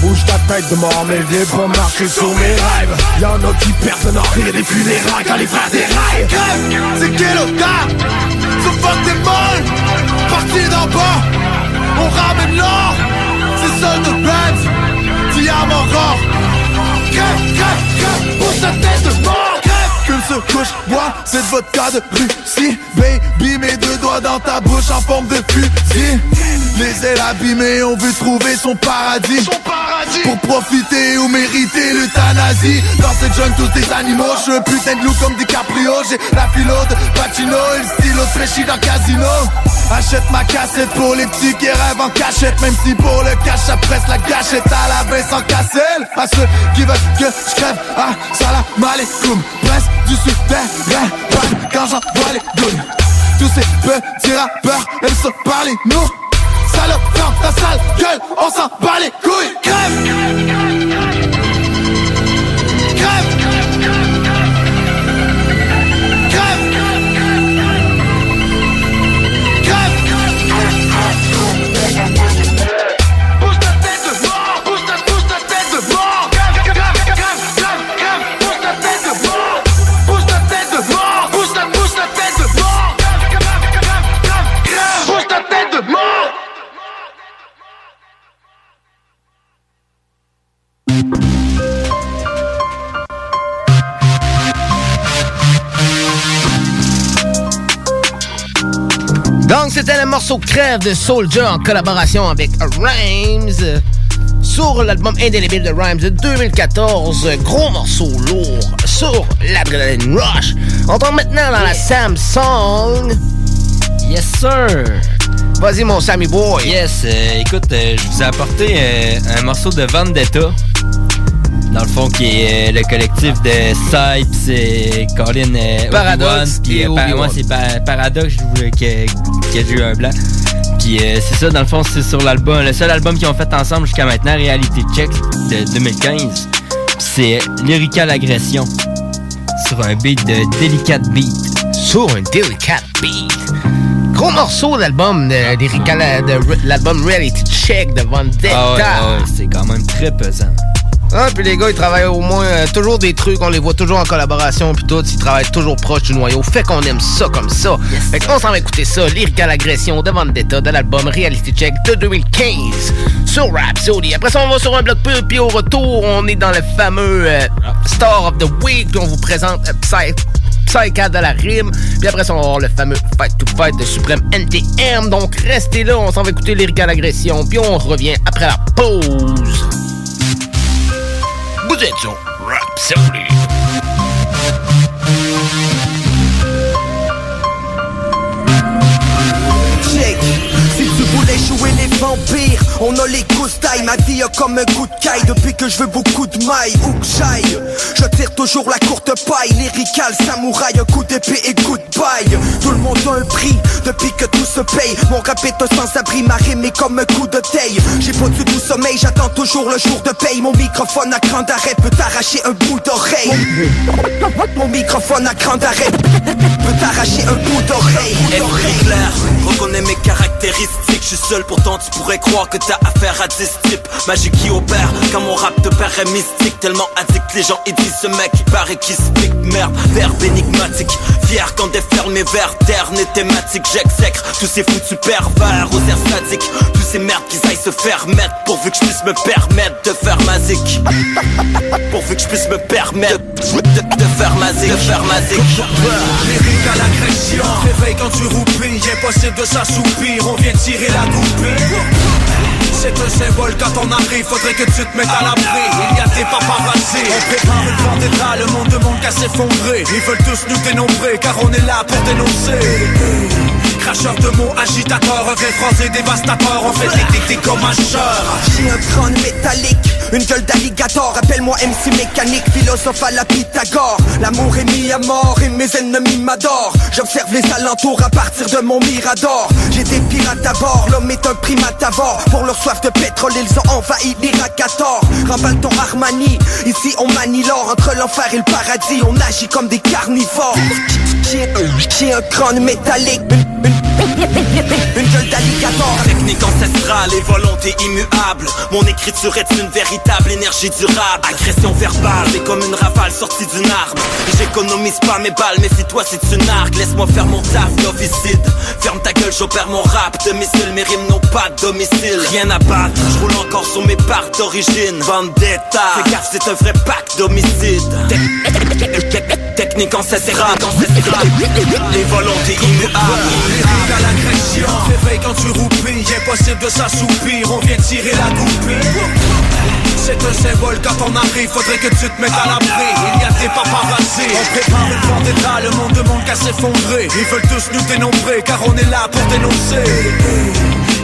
Speaker 13: Bouge ta tête de mort mais viens pas marcher sur mes rêves. Y'en a qui perdent le nord et des funérailles quand les frères déraillent Crève, c'est quel So fuck des molles Parti d'en bas. On ramène l'or. C'est seul de Benz Diamant rare. Crève, crève, crève Bouge ta tête de mort qu'une seule couche, bois cette vodka de Russie. Baby, mes deux doigts dans ta bouche en forme de fusil. Les ailes abîmées, on veut trouver son paradis. Son paradis. Pour profiter ou mériter l'euthanasie. Dans cette jungle tous des animaux, je putain de loup comme DiCaprio. J'ai la philo de Pacino et le stylo de dans casino Achète ma cassette pour les petits qui rêvent en cachette. Même si pour le cash ça presse la gâchette. À la baisse sans casselle. À ceux qui veulent que je crève, ah salam alaikum Presse du souterrain, quand j'envoie les douilles Tous ces petits rappeurs aiment se parler nous Salope dans ta sale gueule, on s'en bat les couilles. Crève
Speaker 3: Donc, c'était le morceau Crève de Soldier en collaboration avec Rhymes sur l'album Indélébile de Rhymes de 2014. Gros morceau lourd sur l'Adrenaline Rush. On tombe maintenant dans la Samsung.
Speaker 5: Yes, sir.
Speaker 3: Vas-y, mon Sammy Boy.
Speaker 5: Yes, euh, écoute, euh, je vous ai apporté euh, un morceau de Vendetta dans le fond, qui est le collectif de Sipes et Colin
Speaker 3: Paradox.
Speaker 5: Puis, euh, moi, c'est Paradox qui, a eu un blanc. Puis c'est ça, dans le fond, c'est sur l'album, le seul album qu'ils ont fait ensemble jusqu'à maintenant, Réalité Check de 2015. c'est Lyrical Agression sur un beat de Delicate Beat.
Speaker 3: Sur un Delicate Beat. Gros morceau d'album de, de l'album Reality Check de Vendetta.
Speaker 5: Ah ouais, c'est quand même très pesant.
Speaker 3: Ah, puis les gars, ils travaillent au moins euh, toujours des trucs, on les voit toujours en collaboration, puis tout, ils travaillent toujours proche du noyau. Fait qu'on aime ça comme ça. fait qu'on s'en va écouter ça, Lyrical Agression de Vendetta de l'album Reality Check de 2015 sur Rhapsody. Après ça, on va sur un bloc pub, puis au retour, on est dans le fameux euh, Star of the Week, puis on vous présente euh, Psy Psy de la rime. Puis après ça, on va avoir le fameux Fight to Fight de Supreme NTM. Donc restez là, on s'en va écouter Lyrical Agression, puis on revient après la pause. Vous êtes.
Speaker 14: Check. Si tu voulais jouer les vampires, on a les coustailles. Ma vie comme un coup de caille depuis que je veux beaucoup de mailles. Où que j'aille, je tire toujours la courte paille. Lyrical, samouraï, coup d'épée et coup de paille. Tout le monde a un prix depuis que tout se paye. Mon rap est sans-abri, ma rime comme un coup de taille. J'ai pas du tout sommeil, j'attends toujours le jour de paye. Mon microphone à cran d'arrêt peut t'arracher un bout d'oreille. Mon, microphone à cran d'arrêt peut t'arracher un bout d'oreille.
Speaker 15: Clair, reconnais mes caractéristiques Je suis seul pourtant tu pourrais croire que t'as affaire à 10 types Magique qui opère quand mon rap te paraît mystique Tellement addict les gens ils disent ce mec il paraît qu'il se pique Merde, verbe énigmatique Fier quand déferle mes vers ternes et thématiques J'exècre tous ces foutus pervers aux airs sadiques Tous ces merdes qu'ils aillent se faire mettre Pourvu que je puisse me permettre de faire ma Pourvu que je puisse me permettre de, faire ma De faire ma zik.
Speaker 16: Lyrique à l'agression Réveille quand tu roupilles Impossible de s'assoupir On vient tirer la goupille Fuck. C'est un symbole quand on arrive, faudrait que tu te mettes à l'abri. Il y a des paparazzi, on prépare une vendetta Le monde demande qu'à s'effondrer, ils veulent tous nous dénombrer Car on est là pour dénoncer. Cracheur de mots, agitateur, vrai français dévastateur On fait des dictés comme un
Speaker 14: J'ai un crâne métallique, une gueule d'alligator. Appelle-moi MC mécanique, philosophe à la Pythagore. L'amour est mis à mort et mes ennemis m'adorent. J'observe les alentours à partir de mon mirador. J'ai des pirates à bord, l'homme est un primate avare Pour leur de pétrole, ils ont envahi l'Irak à tort ton Armani, ici on manie l'or. Entre l'enfer et le paradis, on agit comme des carnivores. J'ai un crâne métallique, une, gueule d'alligator.
Speaker 15: Technique ancestrale et volonté immuable. Mon écriture est une véritable énergie durable. Agression verbale, c'est comme une rafale sortie d'une arme. J'économise pas mes balles, mais si toi c'est une arc Laisse-moi faire mon taf d'officide Ferme ta gueule, j'opère mon rap. De missile Mes rimes n'ont pas de domicile. Rien à battre, je roule encore sur mes parts d'origine. Vendetta, fais gaffe c'est un vrai pack d'homicide Technique ancestrale, ancestrale. Les volontés immuables
Speaker 16: l'agression Réveille quand tu roupilles Impossible de s'assoupir. On vient tirer la goupille. C'est un symbole quand on arrive, faudrait que tu te mettes à l'abri. Il y a des paparazzi, on prépare une vendetta Le monde demande qu'à s'effondrer, ils veulent tous nous dénombrer Car on est là pour dénoncer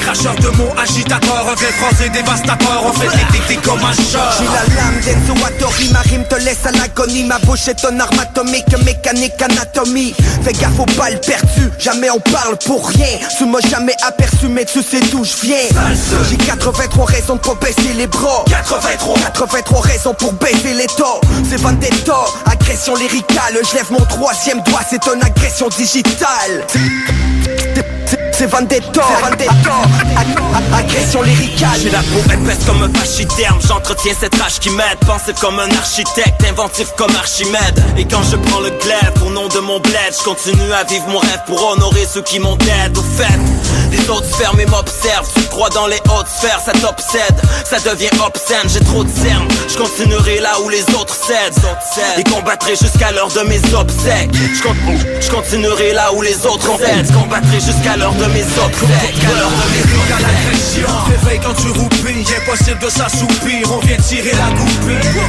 Speaker 16: Cracheur de mots, agitateur, un vrai français dévastateur On fait des dictés comme un chat.
Speaker 14: J'ai la lame d'Enzo Wattori, ma rime te laisse à l'agonie. Ma bouche est un arme atomique, mécanique, anatomie. Fais gaffe aux balles perdues, jamais on parle pour rien. Tu m'as jamais aperçu mais tu sais d'où je viens. J'ai 83 raisons de pas baisser les bras. 83 83 raisons pour baisser les taux C'est vendetta, agression lyricale. Je lève mon troisième doigt, c'est une agression digitale C'est- ag- Agression lyricale.
Speaker 15: J'ai la peau épaisse comme un pachyderme. J'entretiens cette rage qui m'aide. Pensif comme un architecte Inventif comme Archimède. Et quand je prends le glaive Au nom de mon bled Je continue à vivre mon rêve Pour honorer ceux qui m'ont aidé. Au fait Les autres mais m'observent. Tu crois dans les hautes sphères Ça t'obsède. Ça devient obscène J'ai trop de cernes. Je continuerai là où les autres cèdent. Et combattrai jusqu'à l'heure de mes obsèques. Je continuerai là où les autres cèdent. Combattrai jusqu'à l'heure de mes obsèques À l'heure de mes
Speaker 16: l'agression Réveille quand tu roupilles Impossible de s'assoupir. On vient tirer la goupille.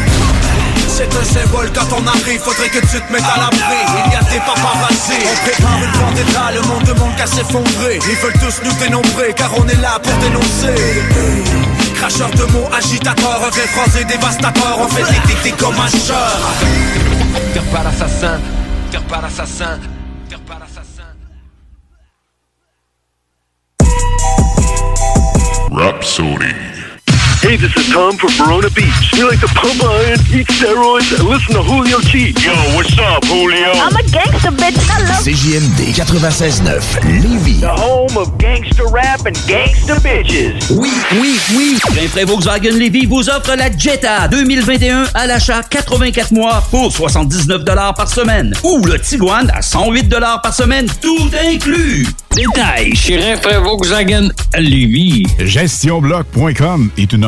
Speaker 16: C'est un symbole quand on arrive, faudrait que tu te mettes à l'abri. Il y a des paparazzi, on prépare une vendetta Le monde demande qu'à s'effondrer, ils veulent tous nous dénombrer Car on est là pour dénoncer. Cracheur de mots, agitateur, un vrai français dévastateur. On fait des comme un chat
Speaker 17: Tire pas l'assassin, tire pas l'assassin,
Speaker 4: Rhapsody.
Speaker 18: Hey, this is Tom from Verona Beach. We like to pump iron, eat steroids, and listen to Julio G. Yo, what's up, Julio?
Speaker 19: I'm a gangster bitch. I love
Speaker 20: CJMD 96.9 Lévis.
Speaker 2: The home of gangster rap and gangster bitches.
Speaker 21: Oui, oui, oui. Rainfray Volkswagen Lévis vous offre la Jetta 2021 à l'achat 84 mois pour 79 par semaine. Ou le Tiguan à 108 par semaine, tout inclus. Détails chez Rainfray Volkswagen Lévis.
Speaker 22: GestionBloc.com est une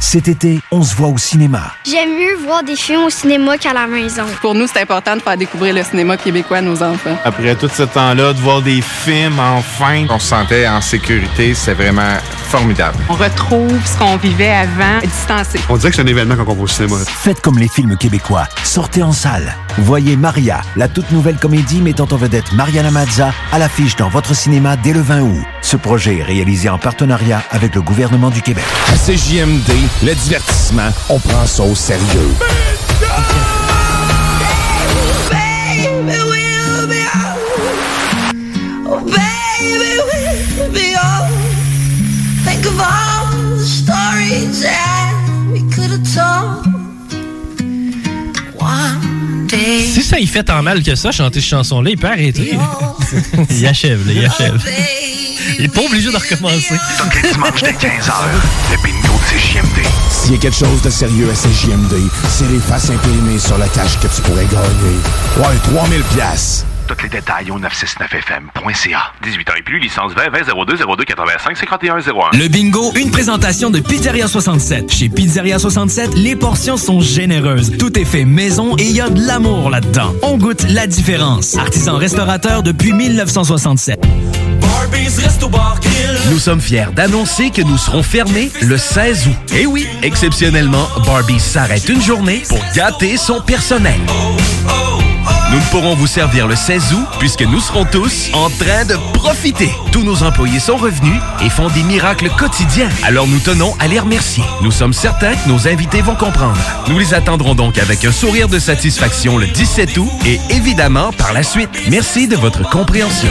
Speaker 20: Cet été, on se voit au cinéma.
Speaker 23: J'aime mieux voir des films au cinéma qu'à la maison.
Speaker 24: Pour nous, c'est important de faire découvrir le cinéma québécois à nos enfants.
Speaker 25: Après tout ce temps-là, de voir des films enfin, on se sentait en sécurité, c'est vraiment formidable.
Speaker 24: On retrouve ce qu'on vivait avant, distancé.
Speaker 25: On dirait que c'est un événement quand on va au cinéma.
Speaker 20: Faites comme les films québécois. Sortez en salle. Voyez Maria, la toute nouvelle comédie mettant en vedette Mariana Mazza à l'affiche dans votre cinéma dès le 20 août. Ce projet est réalisé en partenariat avec le gouvernement du Québec. À CJMD,
Speaker 12: le divertissement, on prend ça au sérieux.
Speaker 26: Si ça y fait tant mal que ça, chanter cette chanson-là, il peut arrêter. il achève, là, il achève. Il est pas obligé de recommencer.
Speaker 20: Tous les dimanches dès 15h, le bingo de CJMD.
Speaker 12: S'il y a quelque chose de sérieux à CJMD, c'est les faces imprimées sur la cache que tu pourrais gagner. Ouais, 3000 pièces.
Speaker 20: Tous les détails au 969fm.ca.
Speaker 27: 18 ans et plus, licence 20 20 02 02 85 51 01.
Speaker 28: Le bingo, une présentation de Pizzeria 67. Chez Pizzeria 67, les portions sont généreuses. Tout est fait maison et il y a de l'amour là-dedans. On goûte la différence. Artisan restaurateur depuis 1967.
Speaker 29: Nous sommes fiers d'annoncer que nous serons fermés le 16 août. Et oui, exceptionnellement, Barbie s'arrête une journée pour gâter son personnel. Nous ne pourrons vous servir le 16 août puisque nous serons tous en train de profiter. Tous nos employés sont revenus et font des miracles quotidiens. Alors nous tenons à les remercier. Nous sommes certains que nos invités vont comprendre. Nous les attendrons donc avec un sourire de satisfaction le 17 août et évidemment par la suite. Merci de votre compréhension.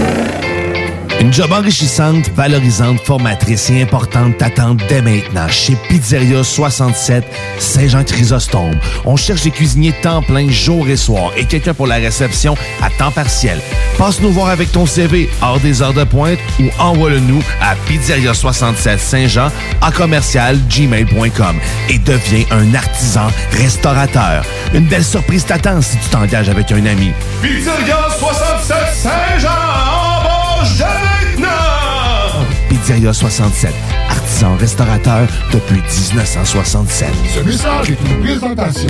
Speaker 20: Une job enrichissante, valorisante, formatrice et importante t'attend dès maintenant chez Pizzeria 67 Saint-Jean-Chrysostome. On cherche des cuisiniers temps plein jour et soir et quelqu'un pour la réception à temps partiel. Passe nous voir avec ton CV hors des heures de pointe ou envoie-le nous à Pizzeria 67 Saint-Jean à commercial gmail.com et deviens un artisan restaurateur. Une belle surprise t'attend si tu t'engages avec un ami.
Speaker 7: Pizzeria 67 Saint-Jean!
Speaker 20: Pizzeria 67, artisan restaurateur depuis 1967.
Speaker 7: Ce message est une présentation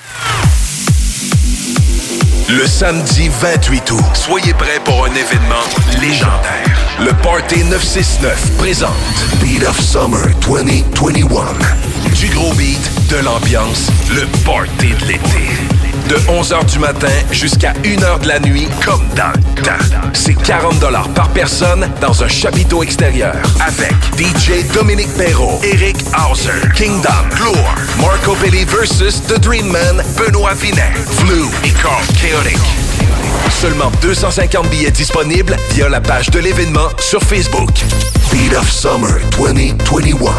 Speaker 29: Le samedi 28 août, soyez prêts pour un événement légendaire. Le Party 969 présente Beat of Summer 2021. Du gros beat, de l'ambiance, le Party de l'été. De 11h du matin jusqu'à 1h de la nuit, comme dans le temps. C'est 40 par personne dans un chapiteau extérieur. Avec DJ Dominique Perrault, Eric Hauser, Kingdom, Gloire, Marco Belli versus The Dream Man, Benoît Vinet, Flu et Carl Chaotic. Seulement 250 billets disponibles via la page de l'événement sur Facebook. Beat of Summer 2021.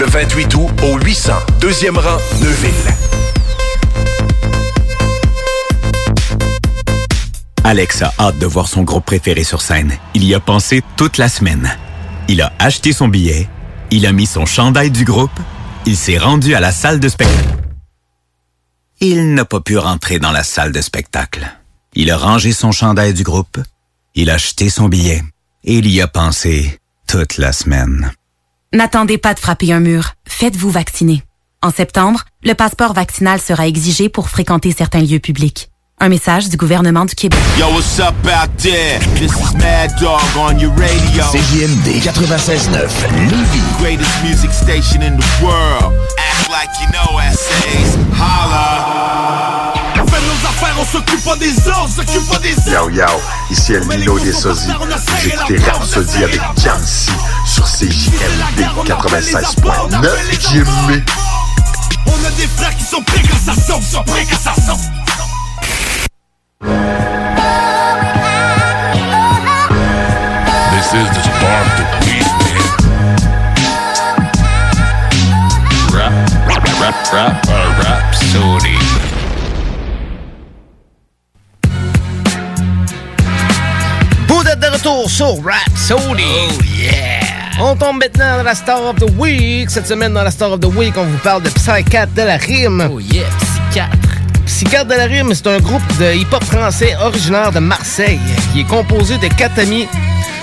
Speaker 29: Le 28 août au 800, deuxième rang, Neuville.
Speaker 30: Alex a hâte de voir son groupe préféré sur scène. Il y a pensé toute la semaine. Il a acheté son billet, il a mis son chandail du groupe, il s'est rendu à la salle de spectacle. Il n'a pas pu rentrer dans la salle de spectacle. Il a rangé son chandail du groupe, il a acheté son billet et il y a pensé toute la semaine.
Speaker 31: N'attendez pas de frapper un mur. Faites-vous vacciner. En septembre, le passeport vaccinal sera exigé pour fréquenter certains lieux publics. Un message du gouvernement du Québec.
Speaker 32: Yo, what's up out there? This is Mad Dog on your radio.
Speaker 12: CJMD 96.9, Lévis.
Speaker 32: Greatest music station in the world. Act like you know essays. Holla.
Speaker 13: On fait nos affaires, on s'occupe pas des autres, on s'occupe pas des
Speaker 33: Yo yo, ici El Nino des Sosies. Vous écoutez Rhapsody avec Jamsi sur CJMD 96.9. Jimmy.
Speaker 13: On a des frères qui sont prêts quand ça sonne, sont prêts quand ça sonne.
Speaker 4: This is the spark the beat, man. Rap, rap, rap, rap, uh, rhapsody.
Speaker 3: Vous êtes de retour sur Rhapsody. Oh yeah! On tombe maintenant dans la Star of the Week. Cette semaine, dans la Star of the Week, on vous parle de Psy4 de la rime. Oh yeah, Psy4. Psy4 de la rime, c'est un groupe de hip-hop français originaire de Marseille qui est composé de quatre amis.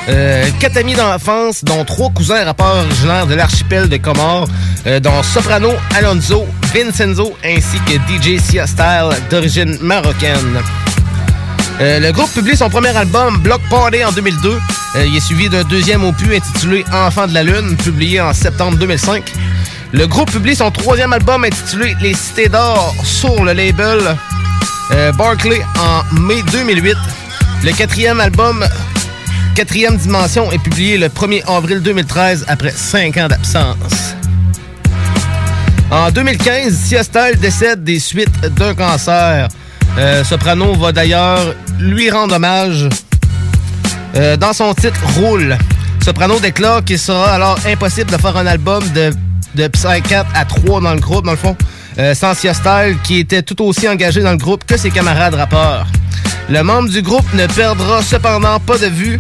Speaker 3: euh, quatre amis d'enfance, dont trois cousins rappeurs originaires de l'archipel de Comores, euh, dont Soprano, Alonso, Vincenzo ainsi que DJ Sia Style d'origine marocaine. Euh, le groupe publie son premier album, Block Party, en 2002. Euh, il est suivi d'un deuxième opus intitulé Enfant de la Lune, publié en septembre 2005. Le groupe publie son troisième album intitulé Les Cités d'Or sur le label euh, Barclay en mai 2008. Le quatrième album, Quatrième Dimension, est publié le 1er avril 2013 après cinq ans d'absence. En 2015, Sia décède des suites d'un cancer. Euh, Soprano va d'ailleurs lui rendre hommage euh, dans son titre Roule. Soprano déclare qu'il sera alors impossible de faire un album de, de Psy 4 à 3 dans le groupe, dans le fond, euh, sans Sia Style, qui était tout aussi engagé dans le groupe que ses camarades rappeurs. Le membre du groupe ne perdra cependant pas de vue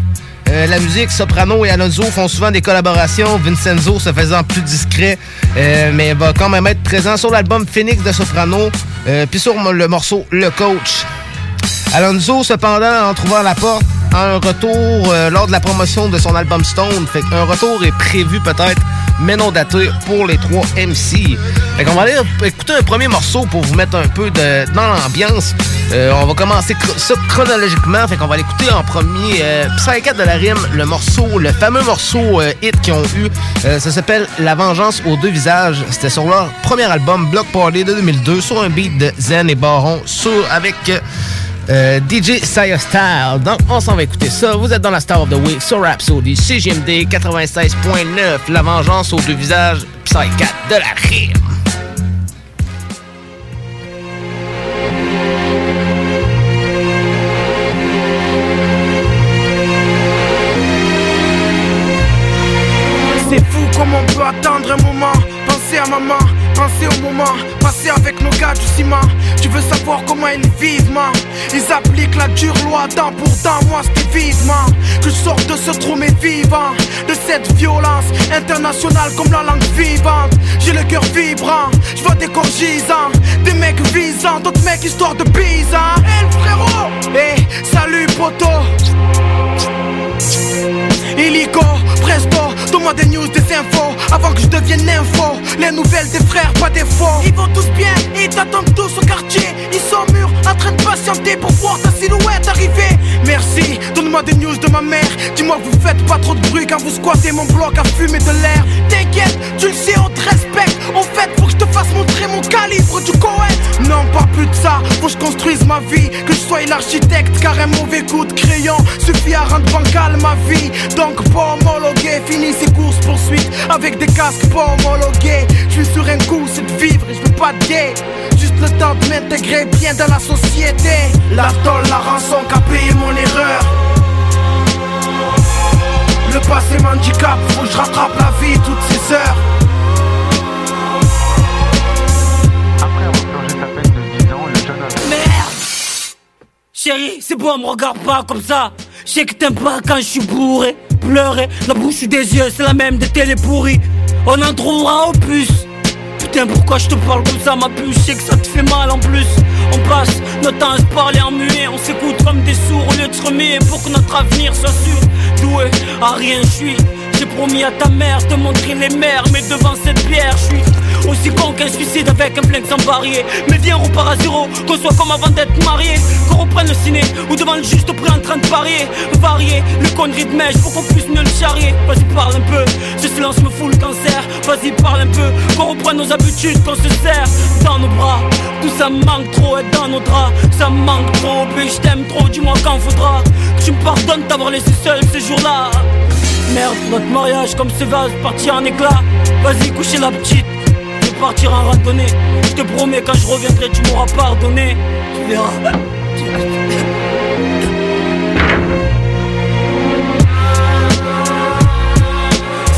Speaker 3: euh, la musique, Soprano et Alonso font souvent des collaborations, Vincenzo se faisant plus discret, euh, mais va quand même être présent sur l'album Phoenix de Soprano, puis sur le morceau Le Coach. Alonso, cependant, en trouvant la porte, a un retour lors de la promotion de son album Stone. Fait qu'un retour est prévu peut-être, mais non daté pour les trois MC. Fait qu'on va aller écouter un premier morceau pour vous mettre un peu dans l'ambiance. Euh, on va commencer ça chronologiquement. Fait qu'on va l'écouter en premier. Euh, Psy 4 de la rime, le morceau, le fameux morceau euh, hit qu'ils ont eu. Euh, ça s'appelle La vengeance aux deux visages. C'était sur leur premier album Block Party de 2002 sur un beat de Zen et Baron sur, avec euh, DJ Saya Style. Donc on s'en va écouter ça. Vous êtes dans la Star of the Week sur Rhapsody CGMD 96.9. La vengeance aux deux visages. Psy 4 de la rime.
Speaker 34: C'est fou comme on peut attendre un moment. Penser à maman, penser au moment. Passer avec nos gars du ciment. Tu veux savoir comment ils vivent. Ils appliquent la dure loi dent pour dent. Moi, c'était vivement que je sorte de ce trou, mais vivant. De cette violence internationale comme la langue vivante. J'ai le cœur vibrant. Je vois des corps. Des mecs visants. D'autres mecs histoire de bise, hein. Hey, le frérot! Hey, salut, poto! Illico, presto, donne-moi des news, des infos Avant que je devienne info Les nouvelles des frères, pas des faux. Ils vont tous bien et ils t'attendent tous au quartier. Ils sont mûrs, en train de patienter pour voir ta silhouette arriver. Merci, donne-moi des news de ma mère. Dis-moi que vous faites pas trop de bruit quand vous squattez mon bloc à fumer de l'air. T'inquiète, tu le sais, on te respecte. En fait, faut que je te fasse montrer mon calibre du Cohen Non, pas plus de ça, faut que je construise ma vie. Que je sois l'architecte car un mauvais coup de crayon Suffit à rendre bancale ma vie. Donc pas homologué, fini ces courses poursuites Avec des casques pas homologués. Je suis sur un coup, c'est de vivre et je veux pas de gay Juste le temps de m'intégrer bien dans la société. La tôle, la rançon qu'a payé mon erreur. Le passé m'handicap, faut que je rattrape la vie toutes ces heures.
Speaker 6: Merde. Chérie, c'est bon, me regarde pas comme ça. Je sais que t'aimes pas quand je suis bourré. La bouche des yeux, c'est la même des télé pourries. On en trouvera au plus. Putain, pourquoi je te parle comme ça, ma puce? Je que ça te fait mal en plus. On passe notre temps à se parler en muet. On s'écoute comme des sourds au lieu de se remuer pour que notre avenir soit sûr. Doué, à rien je suis. J'ai promis à ta mère de montrer les mers, mais devant cette bière, je suis aussi con qu'un suicide avec un flingue sans barrière. Mais viens, repart à zéro, qu'on soit comme avant d'être marié. Qu'on reprenne le ciné ou devant le juste en train de parier. Varier les conneries de mèche pour qu'on puisse mieux le charrier. Vas-y, parle un peu, ce silence me fout le cancer. Vas-y, parle un peu, qu'on reprenne nos habitudes, qu'on se serre dans nos bras. Tout ça manque trop, être dans nos draps. Ça manque trop, puis je t'aime trop, dis-moi quand faudra. Que tu me pardonnes d'avoir laissé seul ces jours-là. Merde, notre mariage comme ce vase partir en éclat. Vas-y, coucher la petite. Partir en randonnée. Je te promets, quand je reviendrai, tu m'auras pardonné. Tu verras.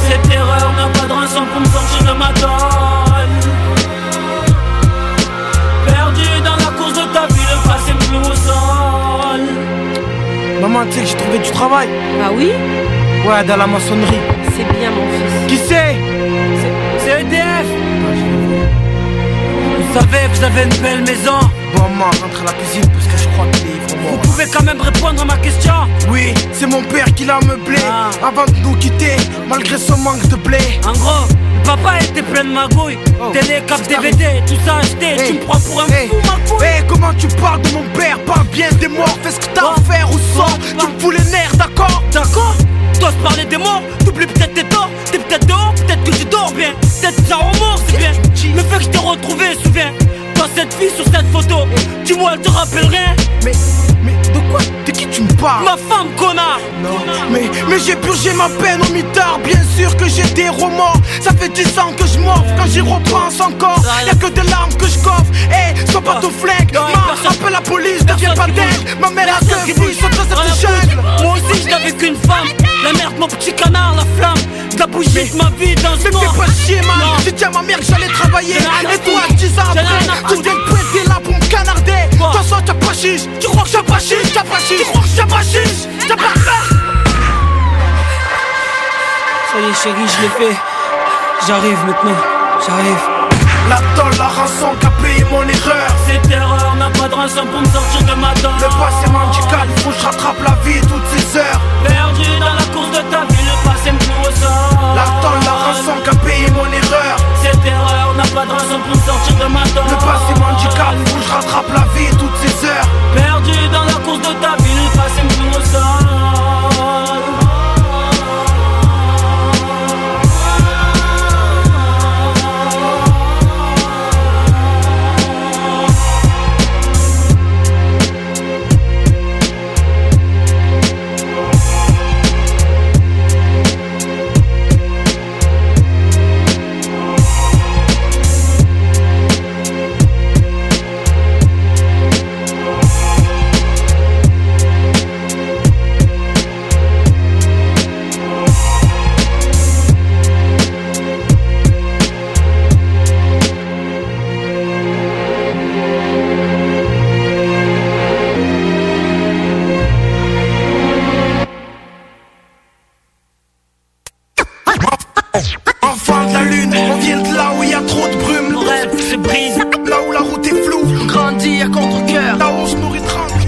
Speaker 6: Cette erreur n'a pas de rançon pour me sortir de ma donne. Perdu dans la course de ta vie, le passé me plus au sol.
Speaker 34: Maman, tu sais que j'ai trouvé du travail
Speaker 6: Ah oui?
Speaker 34: Ouais, dans la maçonnerie
Speaker 6: C'est bien, mon fils.
Speaker 34: Qui c'est?
Speaker 6: Vous savez, vous avez une belle maison.
Speaker 34: Bon, maman, rentre à la cuisine parce que je crois livres
Speaker 6: Vous pouvez quand même répondre à ma question.
Speaker 34: Oui, c'est mon père qui l'a meublé Avant de nous quitter, malgré son manque de blé.
Speaker 6: En gros, papa était plein de magouilles. Télé, cap DVD, tout ça acheté. Tu me prends pour un fou, ma couille.
Speaker 34: Hey, comment tu parles de mon père? Parle bien des morts, fais ce que t'as à faire ou sors? Tu me fous les nerfs, d'accord?
Speaker 6: D'accord. T'oses parler des morts, t'oublies peut-être tes torts. T'es peut-être dehors, peut-être que tu dors bien. Peut-être ça remords, c'est bien. Le fait que je t'ai retrouvé, souviens. Toi cette fille sur cette photo Dis-moi, elle te rappelle rien.
Speaker 34: Mais, mais de quoi De qui tu me parles
Speaker 6: Ma femme, connard.
Speaker 34: Non, mais, mais j'ai purgé ma peine au mitard. Bien sûr que j'ai des remords. Ça fait dix ans que je morfe Quand j'y repense encore Y'a que des larmes que je coffre. Hey, sois pas ton flingue. Ma, appelle la police, deviens pas dingue Ma mère a deux filles, sont dans cette jungle
Speaker 6: Moi aussi, je n'avais qu'une femme. La merde, mon petit canard, la flamme. De la bougie de ma vie dans ce
Speaker 34: Mais fais pas chier man. J'ai dit à ma mère que j'allais travailler. Et toi
Speaker 6: foutre.
Speaker 34: 10 ans après Tu viens de là pour me canarder De toute façon t'as pas chiche. Tu crois que j'ai pas chiche T'as pas chiche Tu crois que j'ai pas chiche T'as pas
Speaker 6: Ça y est, chérie, je l'ai fait. J'arrive maintenant, j'arrive.
Speaker 34: La tôle, la rançon qu'a payé mon erreur.
Speaker 6: Cette erreur n'a pas de rançon pour me sortir de ma tôle
Speaker 34: Le passé m'handicape, il faut que je rattrape la vie toutes ces heures.
Speaker 6: Perdu dans la course de ta vie, le passé me cloue au sol
Speaker 34: La tôle, la rançon qu'a payé mon erreur.
Speaker 6: Cette erreur n'a pas de rançon pour me sortir de ma tôle
Speaker 34: Le passé m'handicape, il faut que je rattrape la vie toutes ces heures.
Speaker 6: Perdu dans la course de ta vie, le passé me cloue au sol
Speaker 34: Enfant de la lune, on vient de là où il y a trop de brume
Speaker 6: Nos rêves se brisent
Speaker 34: Là où la route est floue
Speaker 6: On grandit à contre-cœur
Speaker 34: Là où on se nourrit tranquille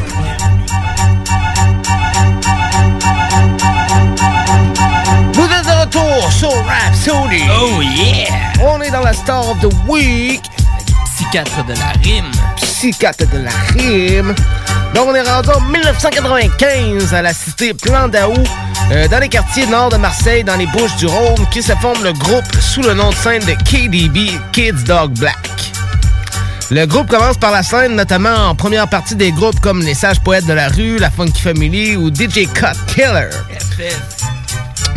Speaker 3: Vous êtes de retour sur Rhapsody.
Speaker 6: Oh yeah!
Speaker 3: On est dans la Star of the Week.
Speaker 6: Psychiatre de la rime.
Speaker 3: Psychiatre de la rime. Donc, on est rendu en 1995 à la cité Plan d'Aou, euh, dans les quartiers nord de Marseille, dans les Bouches du Rhône, qui se forme le groupe sous le nom de scène de KDB, Kids Dog Black. Le groupe commence par la scène, notamment en première partie des groupes comme Les Sages Poètes de la Rue, La Funky Family ou DJ Cut Killer.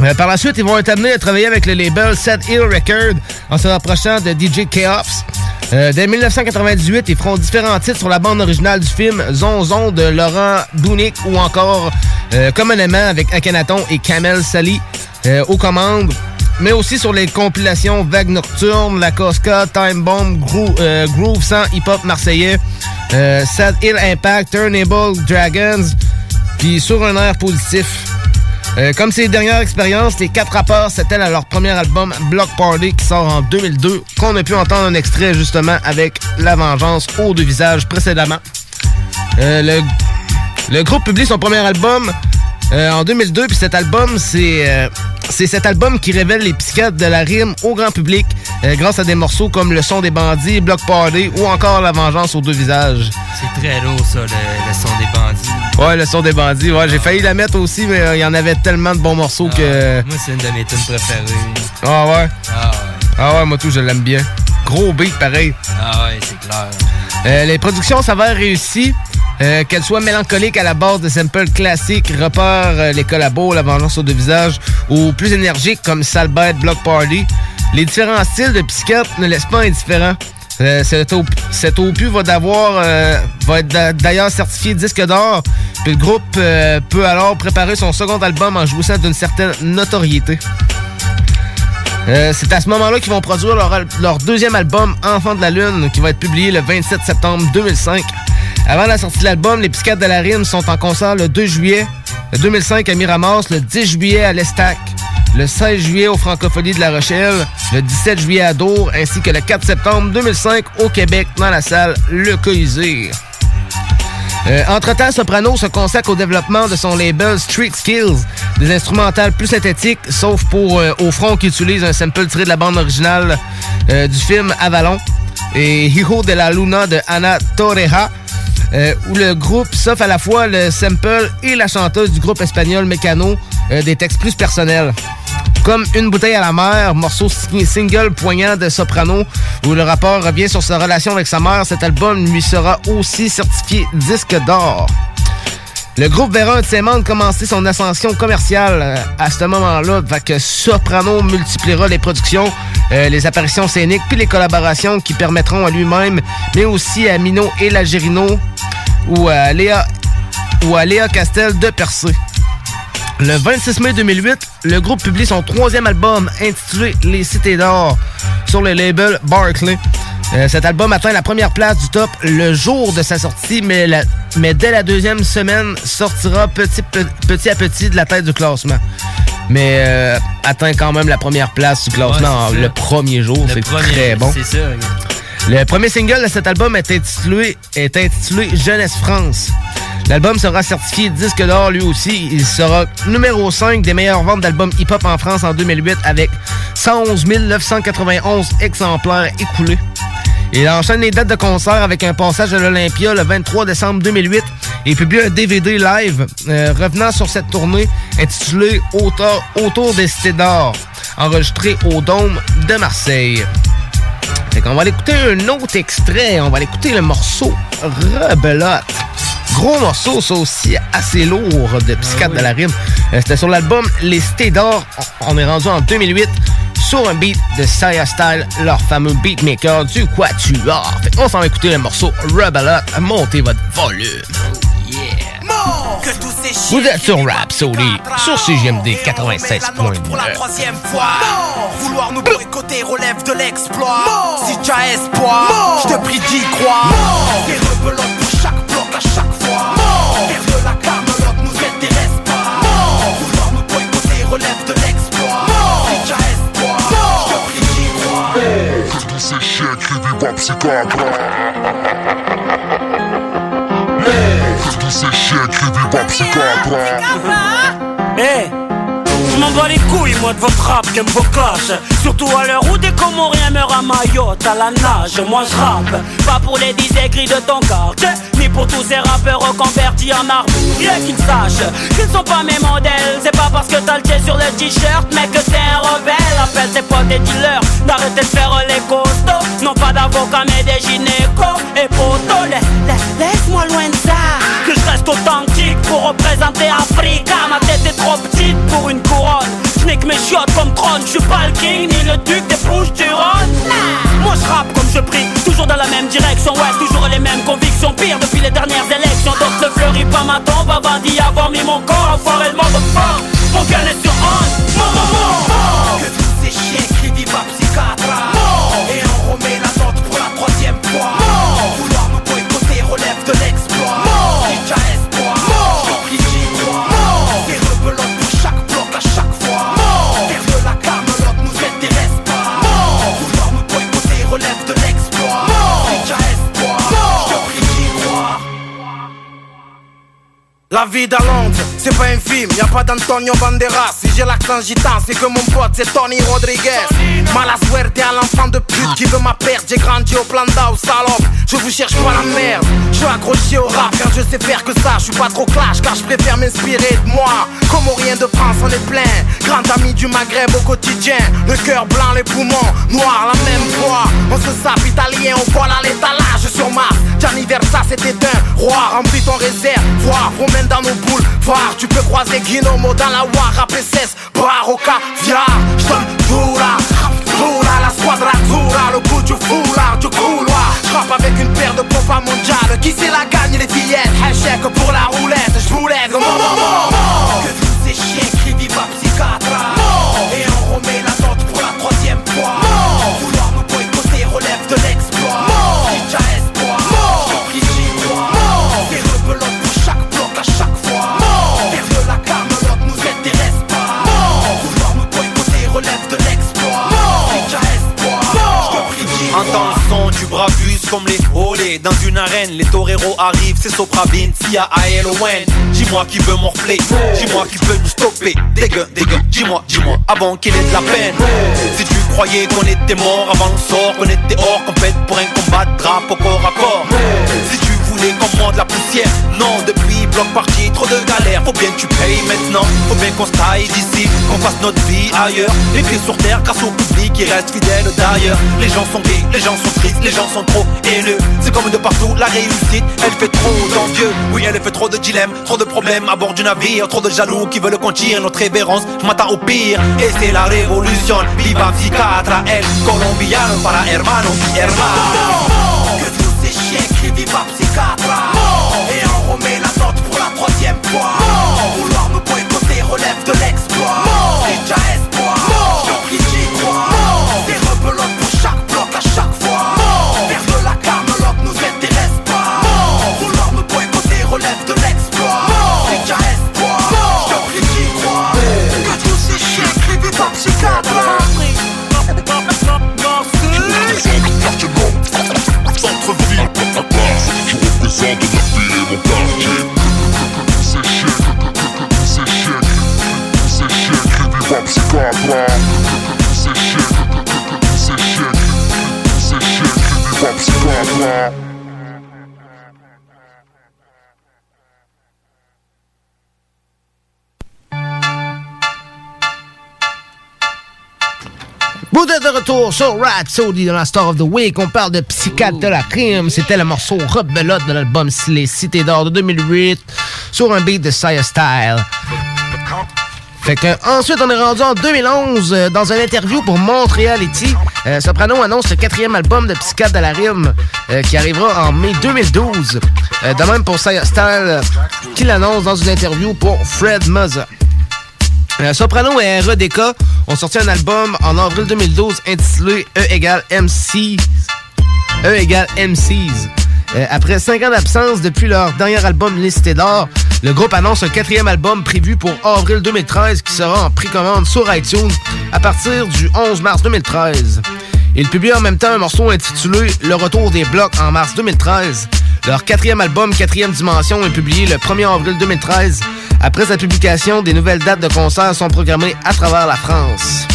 Speaker 3: Euh, par la suite, ils vont être amenés à travailler avec le label Set Hill Record en se rapprochant de DJ Chaos. Euh, dès 1998, ils feront différents titres sur la bande originale du film Zonzon de Laurent Bounic ou encore euh, communément avec Akhenaton et Kamel Sali euh, aux commandes, mais aussi sur les compilations Vague Nocturne, La Cosca, Time Bomb, euh, Groove 100, Hip Hop Marseillais, Sad Hill Impact, Turnable Dragons, puis sur un air positif. Euh, comme ces dernières expériences, les quatre rappeurs s'attellent à leur premier album Block Party qui sort en 2002, qu'on a pu entendre un extrait justement avec La Vengeance au deux visages précédemment. Euh, le, groupe publie son premier album euh, en 2002, puis cet album, c'est c'est cet album qui révèle les psychiatres de la rime au grand public euh, grâce à des morceaux comme Le son des bandits, Block Party ou encore La Vengeance aux deux visages.
Speaker 35: C'est très lourd, ça, le, le son des bandits.
Speaker 3: Ouais, le son des bandits, ouais, j'ai failli la mettre aussi, mais euh, il y en avait tellement de bons morceaux que...
Speaker 35: Moi, c'est une de mes tunes préférées.
Speaker 3: Ah ouais?
Speaker 35: Ah ouais.
Speaker 3: Ah ouais, moi tout, je l'aime bien. Gros beat pareil.
Speaker 35: Ah ouais, c'est clair.
Speaker 3: Euh, les productions s'avèrent réussies. Euh, Qu'elles soient mélancoliques à la base de samples classiques, repère euh, les collabos, la vengeance aux deux visages, ou plus énergiques comme Sale Bête, Block Party, les différents styles de psychiatre ne laissent pas indifférent. Euh, cet, op cet opus euh, va être d'a- d'ailleurs certifié disque d'or. Puis le groupe peut alors préparer son second album en jouissant d'une certaine notoriété. C'est à ce moment-là qu'ils vont produire leur, leur deuxième album, Enfant de la Lune, qui va être publié le 27 septembre 2005. Avant la sortie de l'album, les Psychiatres de la Rime sont en concert le 2 juillet 2005 à Miramas, le 10 juillet à l'Estac, le 16 juillet au Francophonies de La Rochelle, le 17 juillet à Dour, ainsi que le 4 septembre 2005 au Québec dans la salle Le Colisée. Euh, Entre-temps, Soprano se consacre au développement de son label Street Skills, des instrumentales plus synthétiques, sauf pour euh, Au front qui utilise un sample tiré de la bande originale euh, du film Avalon, et Hijo de la Luna de Ana Torreja, euh, où le groupe s'offre à la fois le sample et la chanteuse du groupe espagnol Mécano euh, des textes plus personnels. Comme Une bouteille à la mer, morceau si- single poignant de soprano, où le rappeur revient sur sa relation avec sa mère, cet album lui sera aussi certifié disque d'or. Le groupe verra un de ses membres commencer son ascension commerciale euh, à ce moment-là, fait que Soprano multipliera les productions, euh, les apparitions scéniques, puis les collaborations qui permettront à lui-même, mais aussi à Mino et Lagerino ou à Léa, ou à Léa Castel de percer. Le 26 mai 2008, le groupe publie son troisième album intitulé Les Cités d'Or sur le label Barclay. Euh, cet album atteint la première place du top le jour de sa sortie, mais, la- mais dès la deuxième semaine sortira petit, pe- petit à petit de la tête du classement. Mais euh, atteint quand même la première place du classement
Speaker 35: Ouais,
Speaker 3: le premier jour, c'est très bon.
Speaker 35: Ça.
Speaker 3: Le premier single de cet album est intitulé, est intitulé Jeunesse France. L'album sera certifié disque d'or lui aussi. Il sera numéro 5 des meilleures ventes d'albums hip-hop en France en 2008 avec 111 991 exemplaires écoulés. Il enchaîne les dates de concert avec un passage à l'Olympia le 23 décembre 2008 et publie un DVD live euh, revenant sur cette tournée intitulée Autour, Autour des cités d'or, enregistré au Dôme de Marseille. Fait qu'on va aller écouter un autre extrait. On va aller écouter le morceau Rebelote. Gros morceau, ça aussi assez lourd de Psychiatre de la rime. Euh, C'était sur l'album Les Cités d'Or. On est rendu en 2008 sur un beat de Saya Style, leur fameux beatmaker du Quatuor. Fait qu'on s'en va écouter le morceau Rebelote. Montez votre volume.
Speaker 34: Que tous ces
Speaker 3: Vous êtes sur Rhapsody, sur CGMD 96.9.
Speaker 34: pour la troisième fois. Vouloir nous boycotter relève de l'exploit. Si tu as espoir, je te prie d'y croire. Des rebelotes pour chaque bloc à chaque
Speaker 13: en psychiatre. Que tous ces chiens qui vivent en psychiatre.
Speaker 6: Eh je m'en bats les couilles moi de votre rap, j'aime vos clashs Surtout à l'heure où des Comoriens meurent à Mayotte à la nage. Moi je rappe, pas pour les aigris de ton quartier Ni pour tous ces rappeurs reconvertis en arbre Rien qu'ils sachent qu'ils sont pas mes modèles. C'est pas parce que t'as le pied sur le t-shirt mec que t'es un rebelle. Appelle tes potes des dealers, d'arrêter de faire les costauds. Non pas d'avocats mais des gynécos et potos. La- la- Laisse-moi loin de ça Que je reste authentique pour représenter Africa. Ma tête est trop petite pour une couronne. Que mes chiottes comme trône. Je suis pas le king ni le duc des bouches du Rhône. Moi je rappe comme je prie. Toujours dans la même direction. Ouais toujours les mêmes convictions. Pire depuis les dernières élections. Donc ne fleuris pas ma tombe Avant d'y avoir mis mon corps. Enfoiré le monde fort Mon gun est sur on Mon
Speaker 34: Que tous La
Speaker 36: vie à Londres, c'est pas un film, y a pas d'Antonio Banderas. Si j'ai l'accent gitan, c'est que mon pote c'est Tony Rodriguez. Mala suerte à l'enfant de pute qui veut ma perte. J'ai grandi au plan d'Ao, salope. Je vous cherche pas la merde. Je suis accroché au rap car je sais faire que ça. Je suis pas trop clash car je préfère m'inspirer de moi. Comme au rien de France, on est plein. Grand ami du Maghreb au quotidien. Le cœur blanc, les poumons noirs, la même voix. On se sape italien, on vole à l'étalage sur Mars. Gianni Versa, c'était un roi. Remplis ton réservoir, promène dans nos boules. Voir, tu peux croiser Guinomo dans la War, APSS, Barocca, Viar. J'donne tout là, tout là, le coup du foulard, du couloir. J'rappe avec une paire de pompas mondiales. Qui c'est la gagne, les fillettes? Hashtag pour la roulette,
Speaker 34: ces chiens
Speaker 37: les olés Dans une arène, les toreros arrivent. C'est Sopravin, Sia, Aelowen Dis-moi qui veut replay Dis-moi qui peut nous stopper. Dégueu, dégueu, dis-moi, dis-moi Avant qu'il ait de la peine. Si tu croyais qu'on était mort avant le sort Qu'on était hors compète pour un combat de drapeau corps à corps prenne de la poussière. Non, depuis bloc parti, trop de galères. Faut bien que tu payes maintenant. Faut bien qu'on se taille d'ici Qu'on fasse notre vie ailleurs. Les pieds sur terre grâce au public qui reste fidèle d'ailleurs. Les gens sont gays, les gens sont tristes, les gens sont trop haineux. C'est comme de partout, la réussite, elle fait trop d'envieux Oui, elle fait trop de dilemmes, trop de problèmes à bord du navire. Trop de jaloux qui veulent qu'on tire notre révérence. Je m'attends au pire, et c'est la révolution. Viva Vicatra, el colombiano para hermano hermano
Speaker 34: Que tous ces chiens Et on remet la note pour la troisième fois father to
Speaker 38: be able to check. Це ще, це ще, це ще,
Speaker 3: це ще, a ще, sur Rhapsody dans la Star of the Week. On parle de Psychiatre de la crime. C'était le morceau Rebelote de l'album Les Cités d'Or de 2008 sur un beat de Sire Style. Fait que, ensuite, on est rendu en 2011 euh, dans une interview pour Montreality. Euh, Soprano annonce le quatrième album de Psychiatre de la rime euh, qui arrivera en mai 2012. Euh, de même pour Style qui l'annonce dans une interview pour Fred Muzza. Euh, Soprano et REDK ont sorti un album en avril 2012 intitulé E égale MC. E MCs. Euh, après cinq ans d'absence depuis leur dernier album Listé d'or, le groupe annonce un quatrième album prévu pour avril 2013 qui sera en précommande sur iTunes à partir du 11 mars 2013. Ils publient en même temps un morceau intitulé Le retour des blocs en mars 2013. Leur quatrième album, Quatrième Dimension, est publié le 1er avril 2013. Après sa publication, des nouvelles dates de concerts sont programmées à travers la France.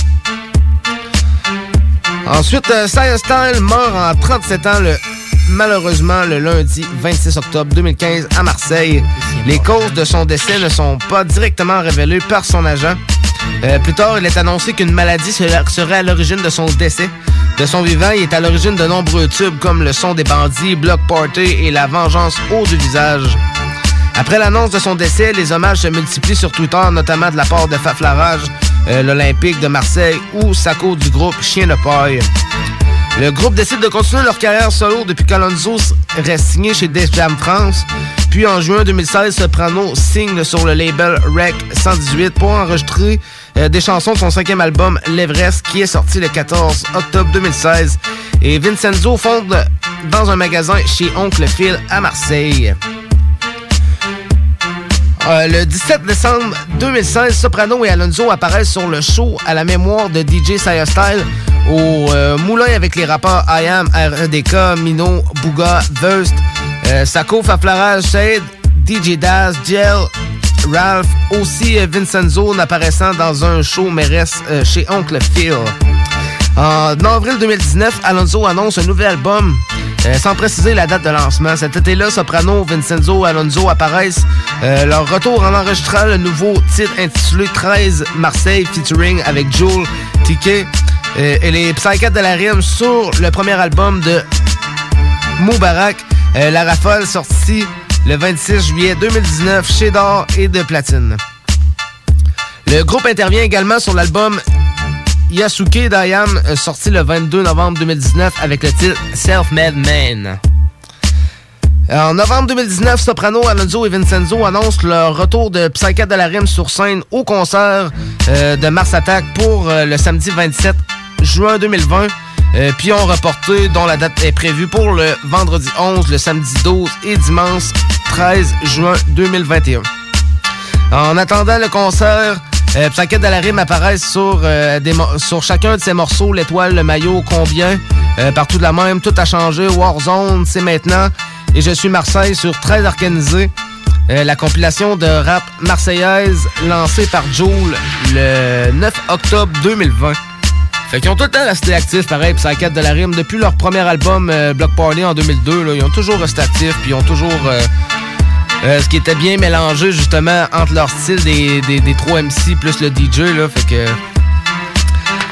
Speaker 3: Ensuite, euh, Sire Style meurt en 37 ans le malheureusement le lundi 26 octobre 2015 à Marseille. Les causes de son décès ne sont pas directement révélées par son agent. Euh, plus tard, il est annoncé qu'une maladie serait à l'origine de son décès. De son vivant, il est à l'origine de nombreux tubes comme Le son des bandits, Block Party et La vengeance haut du visage. Après l'annonce de son décès, les hommages se multiplient sur Twitter, notamment de la part de Faflarage, euh, l'Olympique de Marseille ou Sako du groupe Chien de paille. Le groupe décide de continuer leur carrière solo depuis qu'Alonso reste signé chez Def Jam France. Puis en juin 2016, Soprano signe sur le label Rec 118 pour enregistrer euh, des chansons de son cinquième album L'Everest qui est sorti le 14 octobre 2016. Et Vincenzo fonde dans un magasin chez Oncle Phil à Marseille. Euh, le 17 décembre 2016, Soprano et Alonso apparaissent sur le show à la mémoire de DJ Sire Style au euh, Moulin avec les rappeurs I Am, RDK, Mino, Bouga, Verst, euh, Sako, Shade, DJ Daz, Gel, Ralph, aussi Vincenzo apparaissant dans un show mairesse euh, chez Oncle Phil. En avril 2019, Alonso annonce un nouvel album euh, sans préciser la date de lancement. Cet été-là, Soprano, Vincenzo, Alonso apparaissent. Euh, leur retour en enregistrant le nouveau titre intitulé 13 Marseille featuring avec Joel Ticket euh, et les Psychiatres de la Rime sur le premier album de Moubarak, La Rafale, sorti le 26 juillet 2019 chez D'Or et de Platine. Le groupe intervient également sur l'album Yasuke Dayam, euh, sorti le 22 novembre 2019 avec le titre Self-Made Man. En novembre 2019, Soprano, Alonso et Vincenzo annoncent leur retour de Psychiatre de la Rime sur scène au concert euh, de Mars Attack pour euh, le samedi 27 juin 2020. Euh, puis ont reporté, dont la date est prévue pour le vendredi 11, le samedi 12 et dimanche 13 juin 2021. En attendant le concert, euh, de la Rime apparaît sur, euh, sur chacun de ses morceaux, l'étoile, le maillot, combien, euh, partout de la même, tout a changé, Warzone, c'est maintenant, et je suis Marseille sur 13 organisé. Euh, la compilation de rap marseillaise lancée par Joule le 9 octobre 2020. Fait qu'ils ont tout le temps resté actifs, pareil, Psychiatre de la Rime. Depuis leur premier album, Block Party, en 2002, là, ils ont toujours resté actifs, puis ils ont toujours... euh, ce qui était bien mélangé, justement, entre leur style des, des, des 3 MC plus le DJ, là, fait que...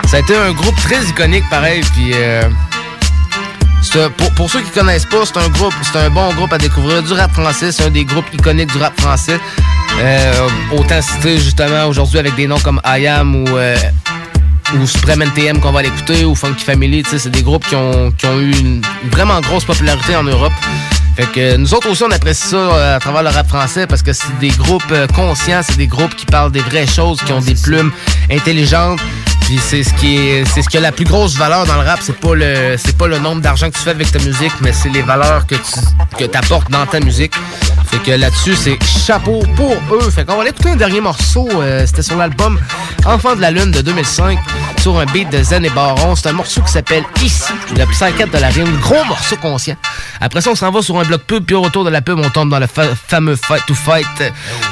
Speaker 3: Ça a été un groupe très iconique, pareil, euh, pour, ceux qui connaissent pas, c'est un groupe, c'est un bon groupe à découvrir du rap français. C'est un des groupes iconiques du rap français. Euh, autant citer justement aujourd'hui avec des noms comme ou, euh, ou Supreme NTM qu'on va l'écouter ou Funky Family. C'est des groupes qui ont, qui ont eu une vraiment grosse popularité en Europe. Fait que nous autres aussi, on apprécie ça euh, à travers le rap français parce que c'est des groupes euh, conscients, c'est des groupes qui parlent des vraies choses, qui ont des plumes intelligentes. Puis c'est ce qui est, c'est ce qui a la plus grosse valeur dans le rap. C'est pas le, c'est pas le nombre d'argent que tu fais avec ta musique, mais c'est les valeurs que tu, que t'apportes dans ta musique. Fait que là-dessus, c'est chapeau pour eux. Fait qu'on va aller écouter un dernier morceau. euh, C'était sur l'album Enfant de la Lune de 2005 sur un beat de Zen et Baron. C'est un morceau qui s'appelle Ici, le psychiatre de la rime. Gros morceau conscient. Après ça, on s'en va sur un bloc pub, puis au retour de la pub, on tombe dans le fa- fameux Fight to Fight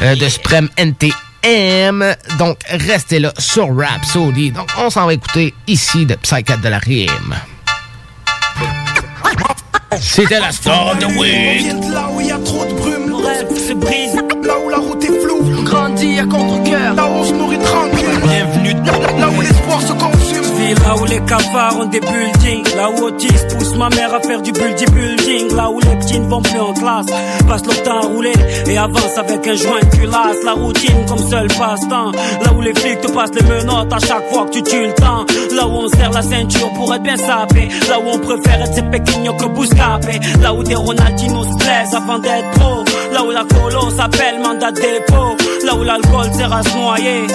Speaker 3: euh, de Supreme NTM. Donc, restez là sur Rhapsody. Donc, on s'en va écouter ici de Psychiatre de la Rime. C'était la star of the
Speaker 34: On
Speaker 3: week.
Speaker 6: Se brisent.
Speaker 34: Là où la route est floue.
Speaker 6: On grandit à contre-cœur.
Speaker 34: Là où on se nourrit tranquille.
Speaker 6: Bienvenue.
Speaker 34: Là où l'espoir se consume.
Speaker 6: Là où les cafards ont des buildings. Là où Otis pousse ma mère à faire du building. Là où les petits ne vont plus en classe. Passent leur temps à rouler et avancent avec un joint de culasse. La routine comme seul passe-temps. Là où les flics te passent les menottes à chaque fois que tu tues le temps. Là où on serre la ceinture pour être bien sapé. Là où on préfère être ses que bouscapé. Là où des Ronaldinho se plaisent avant d'être pro. Où la colo s'appelle mandat dépôt. Là où l'alcool sert à se noyer.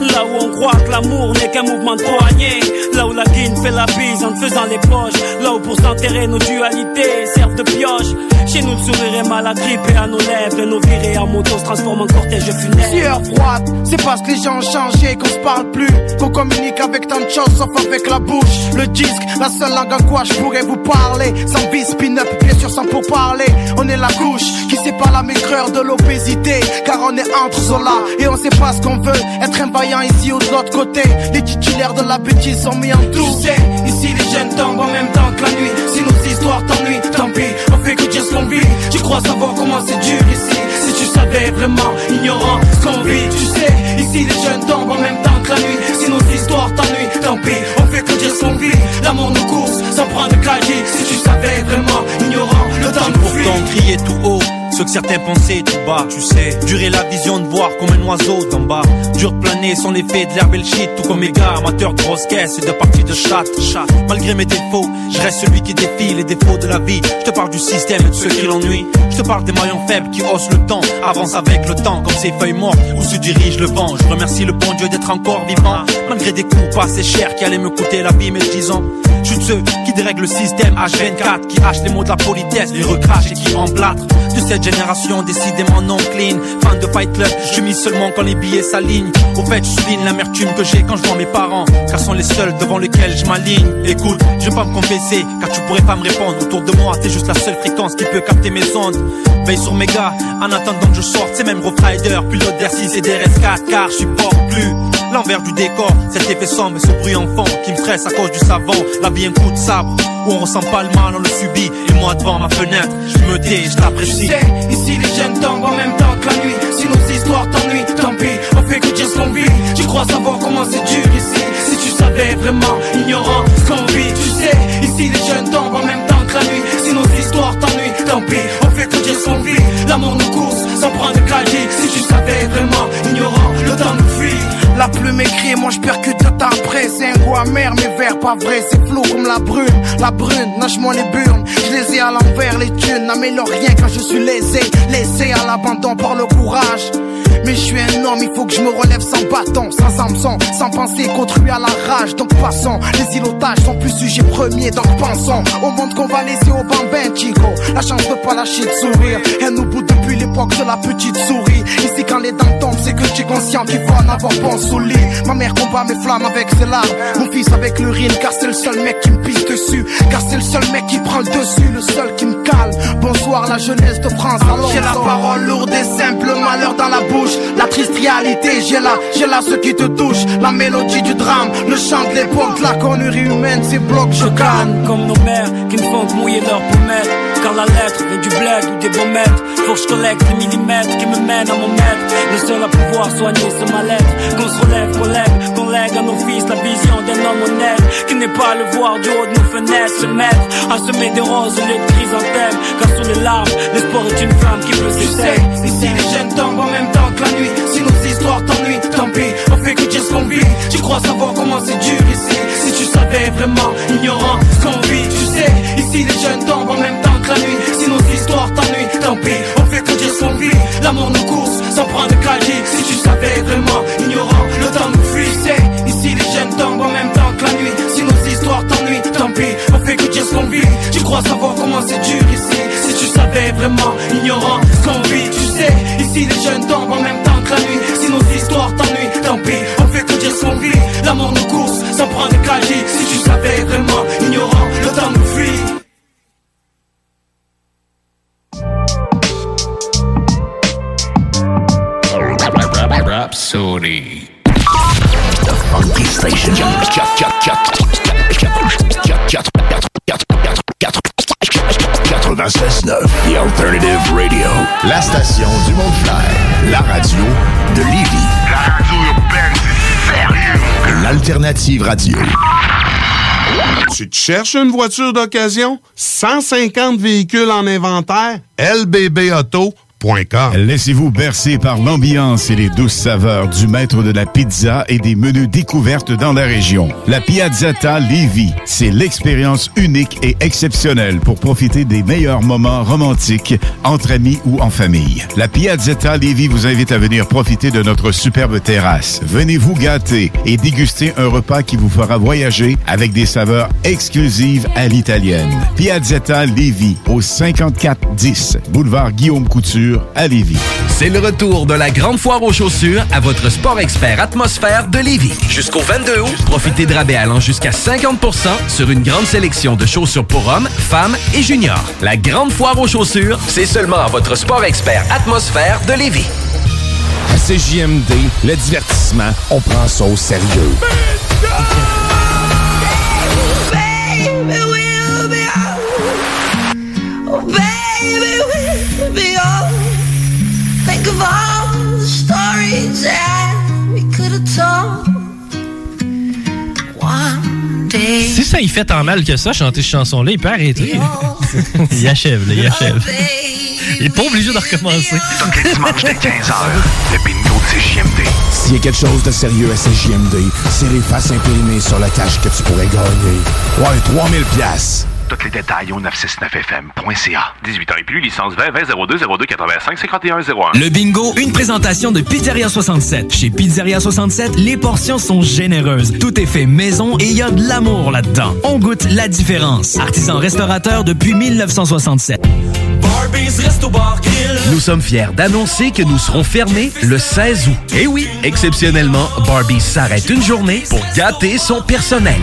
Speaker 6: Là où on croit que l'amour n'est qu'un mouvement de poignet. Là où la guine fait la bise en te faisant les poches. Là où pour s'enterrer nos dualités servent de pioche. Chez nous, le sourire est mal agrippé à nos lèvres. Et nos virées en moto se transforment en cortège funèbre.
Speaker 34: Sueur froide, c'est parce que les gens ont changé qu'on se parle plus, qu'on communique avec tant de choses sauf avec la bouche. Le disque, la seule langue en quoi je pourrais vous parler. Sans bis, spin-up, bien sûr sans pour parler. On est la couche qui sépare la maigreur de l'obésité, car on est entre Zola et on sait pas ce qu'on veut. Être un vaillant ici ou de l'autre côté. Les titulaires de la bêtise sont mis en tout. Tu sais, ici les jeunes tombent en même temps que la nuit. Si nos histoires t'ennuient, tant pis, on fait que dire ce qu'on vit. Tu crois savoir comment c'est dur ici. Si tu savais vraiment, ignorant ce qu'on vit, tu sais, ici les jeunes tombent en même temps que la nuit. Si nos histoires t'ennuient, tant pis, on fait que dire ce qu'on vit. L'amour nous course, sans prendre de. Si tu savais vraiment, ignorant, le temps nous.
Speaker 37: Pourtant crier tout haut ce que certains pensaient tout bas, tu sais. Durer la vision de voir comme un oiseau d'en bas. Dur planer sans l'effet de l'herbe et le shit, tout comme mes gars, de grosses caisses et de parties de chatte. chatte. Malgré mes défauts, je reste celui qui défie les défauts de la vie. Je te parle du système et de ceux qui l'ennuient. Je te parle des maillons faibles qui haussent le temps, avancent avec le temps comme ces feuilles mortes où se dirige le vent. Je remercie le bon Dieu d'être encore vivant, malgré des coups pas assez chers qui allaient me coûter la vie, mais disons. De ceux qui dérèglent le système H24, qui hachent les mots de la politesse, les recrachent et qui emplâtrent. De cette génération décidément non clean, fan de Fight Club, je suis mis seulement quand les billets s'alignent. Au fait, je souligne l'amertume que j'ai quand je vois mes parents, car sont les seuls devant lesquels je m'aligne. Écoute, je vais pas me confesser, car tu pourrais pas me répondre. Autour de moi, t'es juste la seule fréquence qui peut capter mes ondes. Veille sur mes gars, en attendant que je sorte, c'est même Rough Rider, pilote d'R6 et d'RS4, car je supporte plus l'envers du décor, cet effet sombre et ce bruit en fond qui me stresse à cause du savon. La vie un coup de sabre, où on ressent pas le mal, on le subit. Et moi devant ma fenêtre, je me tais, je t'apprécie.
Speaker 34: ici les jeunes tombent en même temps que la nuit. Si nos histoires t'ennuient, tant pis, on fait que dire ce qu'on vit. Tu crois savoir comment c'est dur ici. Si tu savais vraiment, ignorant ce qu'on vit. Tu sais, ici les jeunes tombent en même temps que la nuit. Si nos histoires t'ennuient, tant pis, on fait que dire ce qu'on vit. L'amour nous course, sans prendre de cahier. Si tu savais vraiment, ignorant, le temps nous fuit. La plume écrit, moi je percute de temps après. C'est un goût amer, mais vert pas vrai. C'est flou comme la brune. La brune, nage-moi les burnes. Je les ai à l'envers, les thunes n'améliorent rien quand je suis lésé. Laissé à l'abandon par le courage. Mais je suis un homme, il faut que je me relève sans bâton, sans Samson, sans penser qu'autrui à la rage. Donc passons, les îlotages sont plus sujets premiers, donc pensons au monde qu'on va laisser au bambin, Chico. La chance de pas lâcher de sourire, elle nous bout depuis l'époque de la petite souris. Ici, quand les dents tombent, c'est que j'ai conscient qu'il faut en avoir bon sous le lit. Ma mère combat mes flammes avec ses larmes, mon fils avec l'urine, car c'est le seul mec qui me pisse dessus, car c'est le seul mec qui prend le dessus, le seul qui me calme. Bonsoir, la jeunesse de France. J'ai la parole lourde et simple, le malheur dans la bouche, la triste réalité. J'ai là, j'ai là ce qui te touche, la mélodie du drame, le chant de l'époque, de la connerie humaine, ces blocs, je calme.
Speaker 6: Comme nos mères qui ne font mouiller leurs pommettes Car la lettre vient du bled ou des beaux mètres Faut que je collecte les millimètres qui me mènent à mon maître Le seul à pouvoir soigner ce mal-être Qu'on se relève, qu'on lève, qu'on lègue à nos fils La vision d'un homme honnête Qui n'est pas le voir du haut de nos fenêtres Se mettre à semer des roses au lieu de chrysanthèmes Car sous les larmes, l'espoir est une femme qui peut
Speaker 34: Tu sais, ici les jeunes tombent en même temps que la nuit. Si nos histoires t'ennuient, tant pis, on fait que dire ce qu'on vit. Tu crois savoir comment c'est dur ici. Si tu savais vraiment, ignorant ce qu'on vit. Tu sais, ici les jeunes tombent en même temps que la nuit. Si nos histoires t'ennuient, tant pis, L'amour nous course, sans prendre de cahier. Si tu savais vraiment, ignorant, le temps nous fuit. Sais, ici les jeunes tombent en même temps que la nuit. Si nos histoires t'ennuient, tant pis, on fait que dire ce qu'on vit. Tu crois savoir comment c'est dur ici. Si tu savais vraiment, ignorant ce qu'on vit. Tu sais, ici les jeunes tombent en même temps que la nuit. Si nos histoires t'ennuient, tant pis, on fait que dire ce qu'on vit. L'amour nous course, sans prendre de cahier. Si tu savais vraiment, ignorant,
Speaker 4: Rhapsody.
Speaker 20: The Funky Station. 96.9 The Alternative Radio. La station du Mont-Clair. La radio de Lévis. La radio urbaine, c'est sérieux. L'Alternative Radio.
Speaker 39: Tu te cherches une voiture d'occasion? 150 véhicules en inventaire? LBBauto.com
Speaker 22: Laissez-vous bercer par l'ambiance et les douces saveurs du maître de la pizza et des menus découvertes dans la région. La Piazzetta Lévis, c'est l'expérience unique et exceptionnelle pour profiter des meilleurs moments romantiques entre amis ou en famille. La Piazzetta Lévis vous invite à venir profiter de notre superbe terrasse. Venez vous gâter et déguster un repas qui vous fera voyager avec des saveurs exclusives à l'italienne. Piazzetta Lévis au 5410 boulevard Guillaume Couture à Lévis.
Speaker 29: C'est le retour de la grande foire aux chaussures à votre sport expert atmosphère de Lévis. Jusqu'au 22 août, profitez de rabais allant jusqu'à 50% sur une grande sélection de chaussures pour hommes, femmes et juniors. La grande foire aux chaussures, c'est seulement à votre sport expert atmosphère de Lévis.
Speaker 20: À CJMD, le divertissement, on prend ça au sérieux.
Speaker 12: Si ça y fait tant mal que ça, chanter cette chanson-là, il peut arrêter. il achève, là, il achève. Il est pas obligé de recommencer.
Speaker 20: dimanche dès 15h, le bingo de CJMD. S'il y a quelque chose de sérieux à CJMD, c'est les faces imprimées sur la cache que tu pourrais gagner. Ouais, 3000 pièces.
Speaker 40: Tous les détails au 969fm.ca. 18 ans et plus, licence 20 20 02 02 85 51 01.
Speaker 41: Le bingo, une présentation de Pizzeria 67. Chez Pizzeria 67, les portions sont généreuses. Tout est fait maison et il y a de l'amour là-dedans. On goûte la différence. Artisan restaurateur depuis 1967.
Speaker 29: Nous sommes fiers d'annoncer que nous serons fermés le 16 août. Et oui, exceptionnellement, Barbie s'arrête une journée pour gâter son personnel.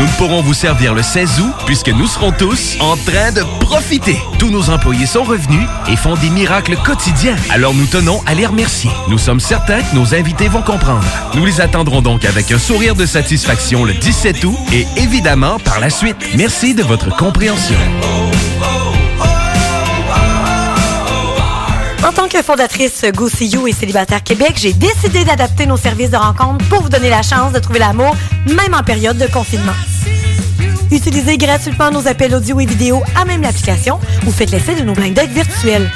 Speaker 29: Nous ne pourrons vous servir le 16 août puisque nous serons tous en train de profiter. Tous nos employés sont revenus et font des miracles quotidiens. Alors nous tenons à les remercier. Nous sommes certains que nos invités vont comprendre. Nous les attendrons donc avec un sourire de satisfaction le 17 août et évidemment par la suite. Merci de votre compréhension.
Speaker 42: En tant que fondatrice Go See You et Célibataire Québec, j'ai décidé d'adapter nos services de rencontre pour vous donner la chance de trouver l'amour, même en période de confinement. Utilisez gratuitement nos appels audio et vidéo à même l'application ou faites l'essai de nos blind dates virtuels.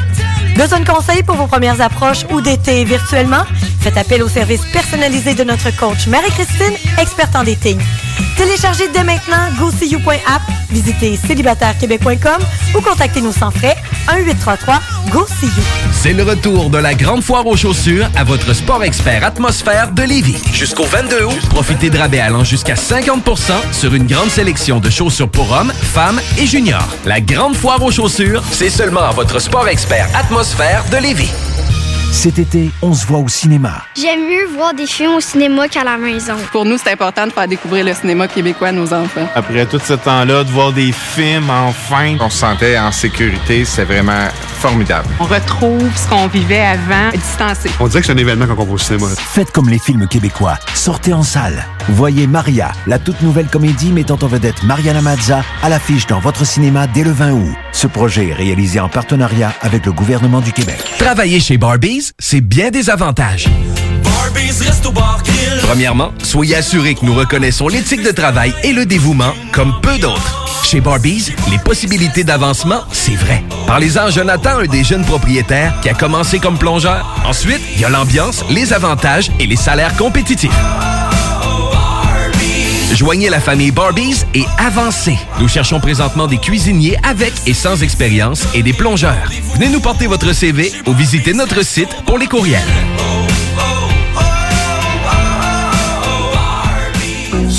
Speaker 42: Besoin de conseils pour vos premières approches ou d'été virtuellement? Faites appel au service personnalisé de notre coach Marie-Christine, experte en dating. Téléchargez dès maintenant GoSeeYou.app, visitez célibatairequebec.com ou contactez-nous sans frais 1-833-GO-SEE-YOU.
Speaker 29: C'est le retour de la grande foire aux chaussures à votre sport expert atmosphère de Lévis. Jusqu'au 22 août, profitez de rabais allant jusqu'à 50% sur une grande sélection de chaussures pour hommes, femmes et juniors. La grande foire aux chaussures, c'est seulement à votre sport expert atmosphère de Lévis.
Speaker 43: Cet été, on se voit au cinéma.
Speaker 44: J'aime mieux voir des films au cinéma qu'à la maison.
Speaker 29: Pour nous, c'est important de faire découvrir le cinéma québécois à nos enfants.
Speaker 39: Après tout ce temps-là, de voir des films, enfin, on se sentait en sécurité, c'est vraiment formidable.
Speaker 29: On retrouve ce qu'on vivait avant, distancé.
Speaker 39: On dirait que c'est un événement quand on va au cinéma.
Speaker 43: Faites comme les films québécois. Sortez en salle. Voyez Maria, la toute nouvelle comédie mettant en vedette Mariana Mazza à l'affiche dans votre cinéma dès le 20 août. Ce projet est réalisé en partenariat avec le gouvernement du Québec.
Speaker 29: Travailler chez Barbies, c'est bien des avantages. Premièrement, soyez assurés que nous reconnaissons l'éthique de travail et le dévouement comme peu d'autres. Chez Barbies, les possibilités d'avancement, c'est vrai. Parlez-en à Jonathan, un des jeunes propriétaires qui a commencé comme plongeur. Ensuite, il y a l'ambiance, les avantages et les salaires compétitifs. Joignez la famille Barbies et avancez. Nous cherchons présentement des cuisiniers avec et sans expérience et des plongeurs. Venez nous porter votre CV ou visitez notre site pour les courriels.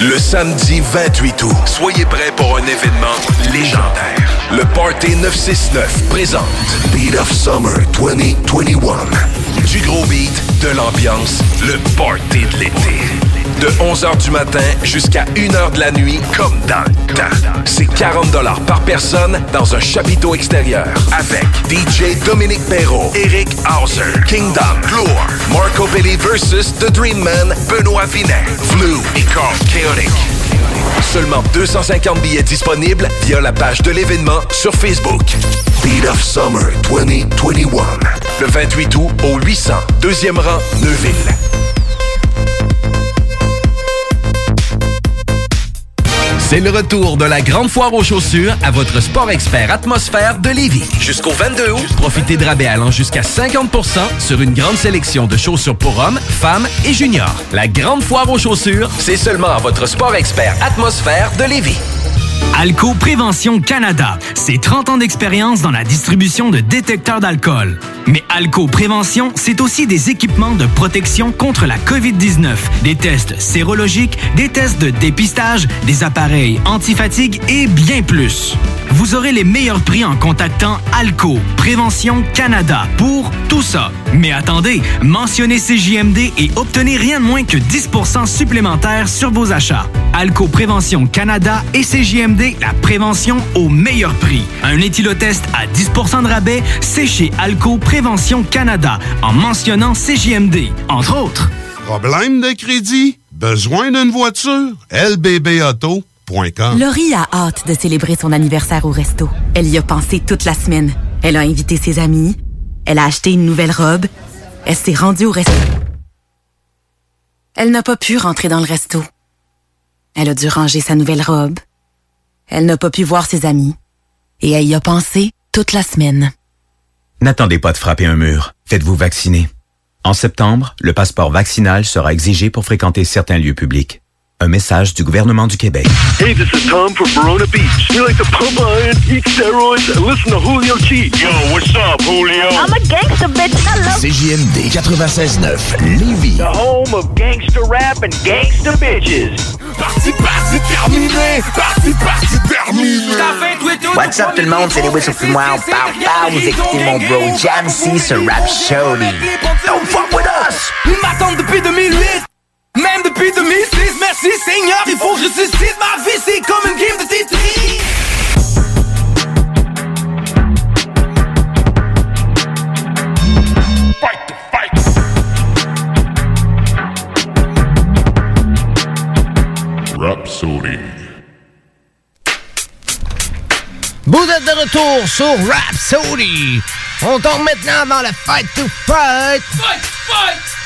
Speaker 45: Le samedi 28 août, soyez prêts pour un événement légendaire. Le Party 969 présente Beat of Summer 2021. Du gros beat, de l'ambiance, le party de l'été. De 11h du matin jusqu'à 1h de la nuit, comme dans le temps. C'est 40 par personne dans un chapiteau extérieur. Avec DJ Dominique Perrault, Eric Hauser, Kingdom, Gloire, Marco Belli versus The Dream Man, Benoît Vinet, Flu et Carl Chaotic. Seulement 250 billets disponibles via la page de l'événement sur Facebook. Beat of Summer 2021. Le 28 août au 800, deuxième rang, Neuville. C'est le retour de la grande foire aux chaussures à votre sport expert atmosphère de Lévis. Jusqu'au 22 août, profitez de rabais allant jusqu'à 50% sur une grande sélection de chaussures pour hommes, femmes et juniors. La grande foire aux chaussures, c'est seulement à votre sport expert atmosphère de Lévis.
Speaker 29: Alco Prévention Canada, c'est 30 ans d'expérience dans la distribution de détecteurs d'alcool. Mais Alco Prévention, c'est aussi des équipements de protection contre la COVID-19, des tests sérologiques, des tests de dépistage, des appareils antifatigue et bien plus. Vous aurez les meilleurs prix en contactant Alco Prévention Canada pour tout ça. Mais attendez, mentionnez CJMD et obtenez rien de moins que 10% supplémentaire sur vos achats. Alco Prévention Canada et CJMD, la prévention au meilleur prix. Un éthylotest à 10% de rabais, c'est chez Alco Prévention Canada en mentionnant CJMD, entre autres.
Speaker 38: Problème de crédit? Besoin d'une voiture? lbbauto.com
Speaker 46: Laurie a hâte de célébrer son anniversaire au resto. Elle y a pensé toute la semaine. Elle a invité ses amis. Elle a acheté une nouvelle robe. Elle s'est rendue au resto. Elle n'a pas pu rentrer dans le resto. Elle a dû ranger sa nouvelle robe. Elle n'a pas pu voir ses amis. Et elle y a pensé toute la semaine.
Speaker 47: N'attendez pas de frapper un mur. Faites-vous vacciner. En septembre, le passeport vaccinal sera exigé pour fréquenter certains lieux publics. Un message du gouvernement du Québec.
Speaker 21: Hey, this is Tom from Verona Beach. We like to pump iron, eat steroids, and listen to Julio G. Yo, what's up, Julio?
Speaker 44: I'm a gangster bitch. Hello.
Speaker 20: CJMD 96.9 Lévis.
Speaker 44: The home of gangster rap and gangster bitches.
Speaker 34: Parti, parti, terminé! Parti, parti, terminé!
Speaker 48: What's up tout le monde, c'est Lewis au fumoir, parle pas, vous écoutez mon bro Jamsey sur Rap Showdy. Don't fuck with us!
Speaker 34: Ils m'attendent depuis 2008! Même depuis 2006, merci Seigneur, il faut que je suscite ma vie, c'est comme une game de Tetris!
Speaker 4: Rhapsody.
Speaker 3: Vous êtes de retour sur Rhapsody. On tombe maintenant dans le Fight to Fight.
Speaker 34: Fight, fight!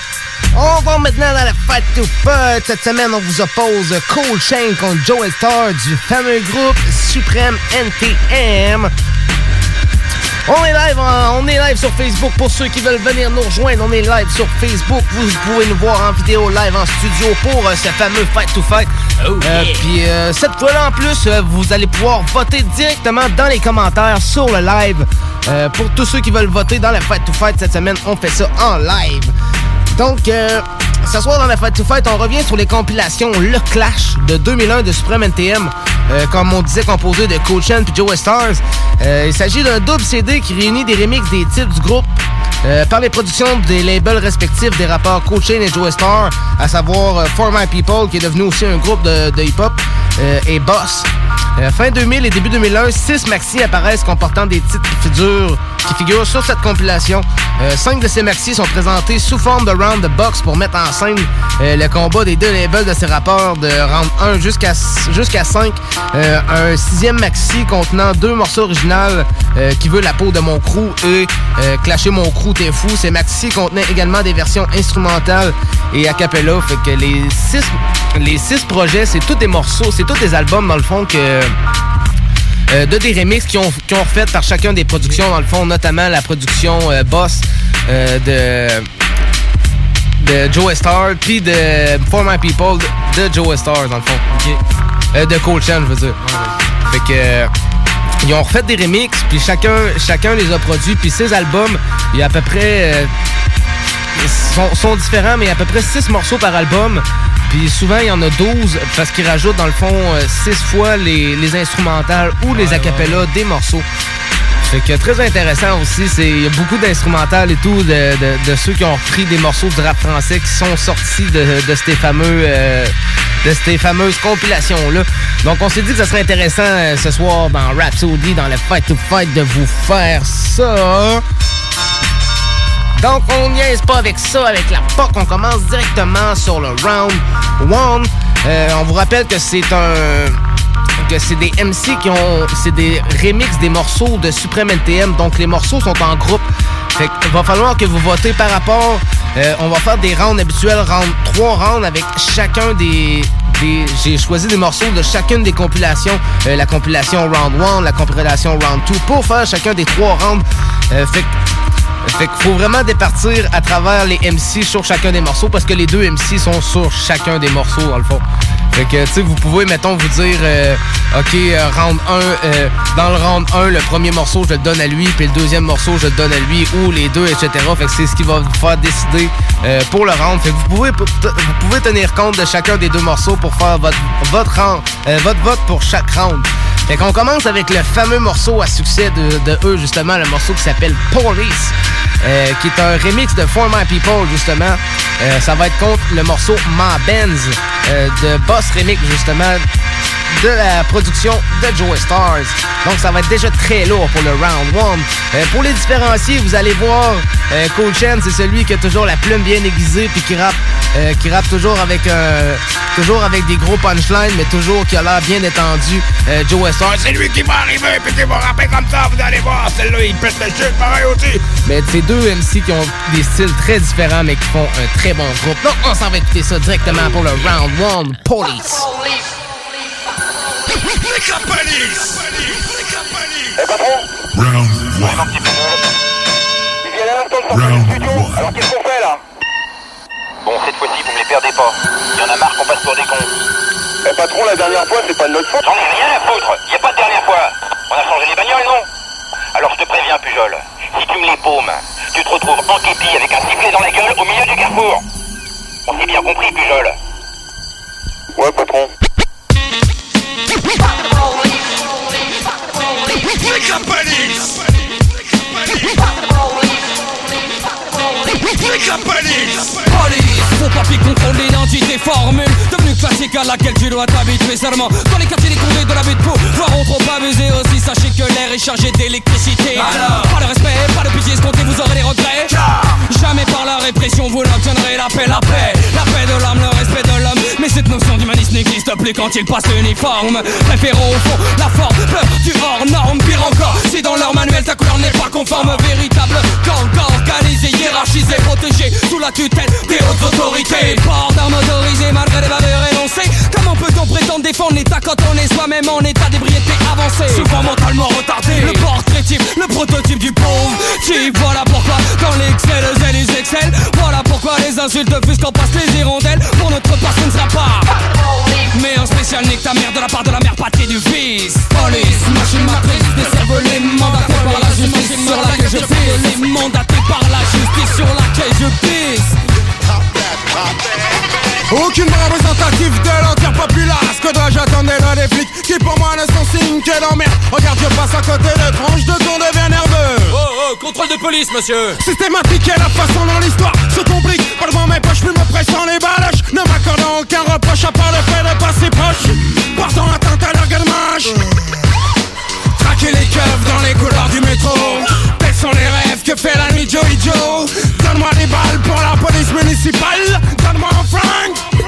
Speaker 3: On va maintenant dans le Fight to Fight. Cette semaine, on vous oppose Cold Chain contre Joel Star du fameux groupe Supreme NTM. On est live, en- on est live sur Facebook pour ceux qui veulent venir nous rejoindre. On est live sur Facebook. Vous pouvez nous voir en vidéo live en studio pour euh, ce fameux Fight to Fight. Euh, Puis euh, cette fois-là en plus, euh, vous allez pouvoir voter directement dans les commentaires sur le live. Pour tous ceux qui veulent voter dans le Fight to Fight cette semaine, on fait ça en live. Donc, euh, ce soir dans la Fight to Fight, on revient sur les compilations Le Clash de 2001 de Supreme NTM. euh, comme on disait, composé de Coach Chen et Joe Stars. Euh, il s'agit d'un double CD qui réunit des remixes des titres du groupe euh, par les productions des labels respectifs des rappeurs Coach Chain et Joe Star, à savoir euh, For My People, qui est devenu aussi un groupe de, hip-hop, et Boss. Euh, fin 2000 et début 2001, six maxi apparaissent comportant des titres qui figurent qui figurent sur cette compilation. Euh, cinq de ces maxi sont présentés sous forme de round de box pour mettre en scène euh, le combat des deux labels de ces rapports de round 1 jusqu'à jusqu'à 5. Euh, un sixième maxi contenant deux morceaux originaux euh, qui veut la peau de mon crew et euh, Clasher mon crew, t'es fou. Ces maxi contenaient également des versions instrumentales et a cappella. Fait que les six, les six projets, c'est tous des morceaux, c'est tous des albums dans le fond que euh, de des remixes qui ont, qui ont refait par chacun des productions, dans le fond, notamment la production euh, Boss euh, de de Joe Star, puis de For My People de, de Joe Star, dans le fond. Euh, de Cold Chan, je veux dire. Fait que... euh, ils ont refait des remixes, puis chacun, chacun les a produits, puis ces albums, il y a à peu près... euh, sont, sont différents, mais il y a à peu près 6 morceaux par album. Puis souvent, il y en a 12 parce qu'ils rajoutent dans le fond 6 fois les, les instrumentales ou les acapellas des morceaux. Fait que très intéressant aussi, c'est il y a beaucoup d'instrumentales et tout de, de- de ceux qui ont repris des morceaux du rap français qui sont sortis de, de ces fameux euh, de ces fameuses compilations là. Donc on s'est dit que ce serait intéressant euh, ce soir dans Rhapsody, dans le Fight to Fight, de vous faire ça. Donc, on niaise pas avec ça, avec la POC. On commence directement sur le round one. Euh, on vous rappelle que c'est un que c'est des MC qui ont c'est des remixes des morceaux de Supreme NTM donc les morceaux sont en groupe fait qu'il va falloir que vous votez par rapport Euh, on va faire des rounds habituels round trois rounds avec chacun des des- j'ai choisi des morceaux de chacune des compilations Euh, la compilation round 1 la compilation round 2 pour faire chacun des trois rounds Euh, fait qu'il faut vraiment départir à travers les MC sur chacun des morceaux parce que les deux MC sont sur chacun des morceaux dans le fond. Fait que, tu sais, vous pouvez, mettons, vous dire, euh, OK, euh, round 1, euh, dans le round 1, le premier morceau, je le donne à lui, puis le deuxième morceau, je le donne à lui, ou les deux, etc. Fait que c'est ce qui va vous faire décider euh, pour le round. Fait que vous pouvez, vous pouvez tenir compte de chacun des deux morceaux pour faire votre, votre, round, euh, votre vote pour chaque round. Fait qu'on commence avec le fameux morceau à succès de, eux, justement, le morceau qui s'appelle Police, euh, qui est un remix de For My People, justement. Euh, ça va être contre le morceau Ma Benz euh, de Boss Remix, justement, de la production de Joe Stars. Donc, ça va être déjà très lourd pour le round 1. pour les différencier, vous allez voir, euh, Cold Chen, c'est celui qui a toujours la plume bien aiguisée puis qui rappe, euh, qui rappe toujours avec un, toujours avec des gros punchlines, mais toujours qui a l'air bien étendu. Euh, Joe Stars, c'est lui qui va arriver puis qui va rapper comme ça, vous allez voir. Celle-là, il pète le shit pareil aussi. Mais c'est deux MC qui ont des styles très différents, mais qui font un très bon groupe. Donc, on s'en va écouter ça directement pour le round 1, Police.
Speaker 49: Eh patron
Speaker 12: Round
Speaker 49: one. Ils viennent à l'instant de sortir du studio. Alors qu'est-ce qu'on fait là Bon, cette fois-ci, vous me les perdez pas. Il y en a marre qu'on passe pour des cons. Eh patron, la dernière fois, c'est pas de notre faute. J'en ai rien à foutre. Y a pas de dernière fois. On a changé les bagnoles, non? Alors je te préviens, Pujol. Si tu me les paumes, tu te retrouves en képi avec un sifflet dans la gueule au milieu du carrefour. On s'est bien compris, Pujol. Ouais, patron.
Speaker 17: Faut pas piquer contrôle l'identité formule Devenu classique à laquelle tu dois t'habituer seulement. Dans les quartiers des condés de la butte pour Voiront trop abuser aussi Sachez que l'air est chargé d'électricité.
Speaker 13: Alors
Speaker 17: Pas de respect, pas de pitié escompté vous aurez des regrets. Jamais par la répression vous n'obtiendrez la paix La paix, la paix de l'âme, plus quand il passe l'uniforme. Préférons au fond la forme, peur du hors norme. Pire encore, si dans leur manuel ta couleur n'est pas conforme Véritable gang organisé, hiérarchisé, protégé Sous la tutelle des hautes autorités. Port d'armes autorisées malgré les valeurs énoncées. Comment peut-on prétendre défendre l'état quand on est soi-même en état d'ébriété avancé Souvent mentalement retardé. Le portrait type, le prototype du pauvre type. Voilà pourquoi dans l'excel, ils excellent Voilà pourquoi les insultes fusent quand passent les hirondelles. Pour notre part ce ne sera pas spécial nique ta mère de la part de la mère patrie du fils. Police, machine matrice, des cervelés mandatés par la justice sur laquelle je pisse. Les mandatés par la justice sur laquelle je pisse.
Speaker 13: Aucune représentative de l'entière que dois-je attendre là des flics qui pour moi ne sont signes que d'emmerde. Regarde je passe à côté de tranches de con devient nerveux.
Speaker 17: Oh oh contrôle de police monsieur.
Speaker 13: Systématique est la façon dont l'histoire se complique. Pas devant mes poches plus me pressant les baloches. Ne m'accordant aucun reproche à part le fait de passer proche. Portant atteinte à leur gueule Traquer les keufs dans les couloirs du métro. Tels sont les rêves que fait l'ami Joey Joe. Donne-moi des balles pour la police municipale. Donne-moi
Speaker 17: un
Speaker 13: flingue.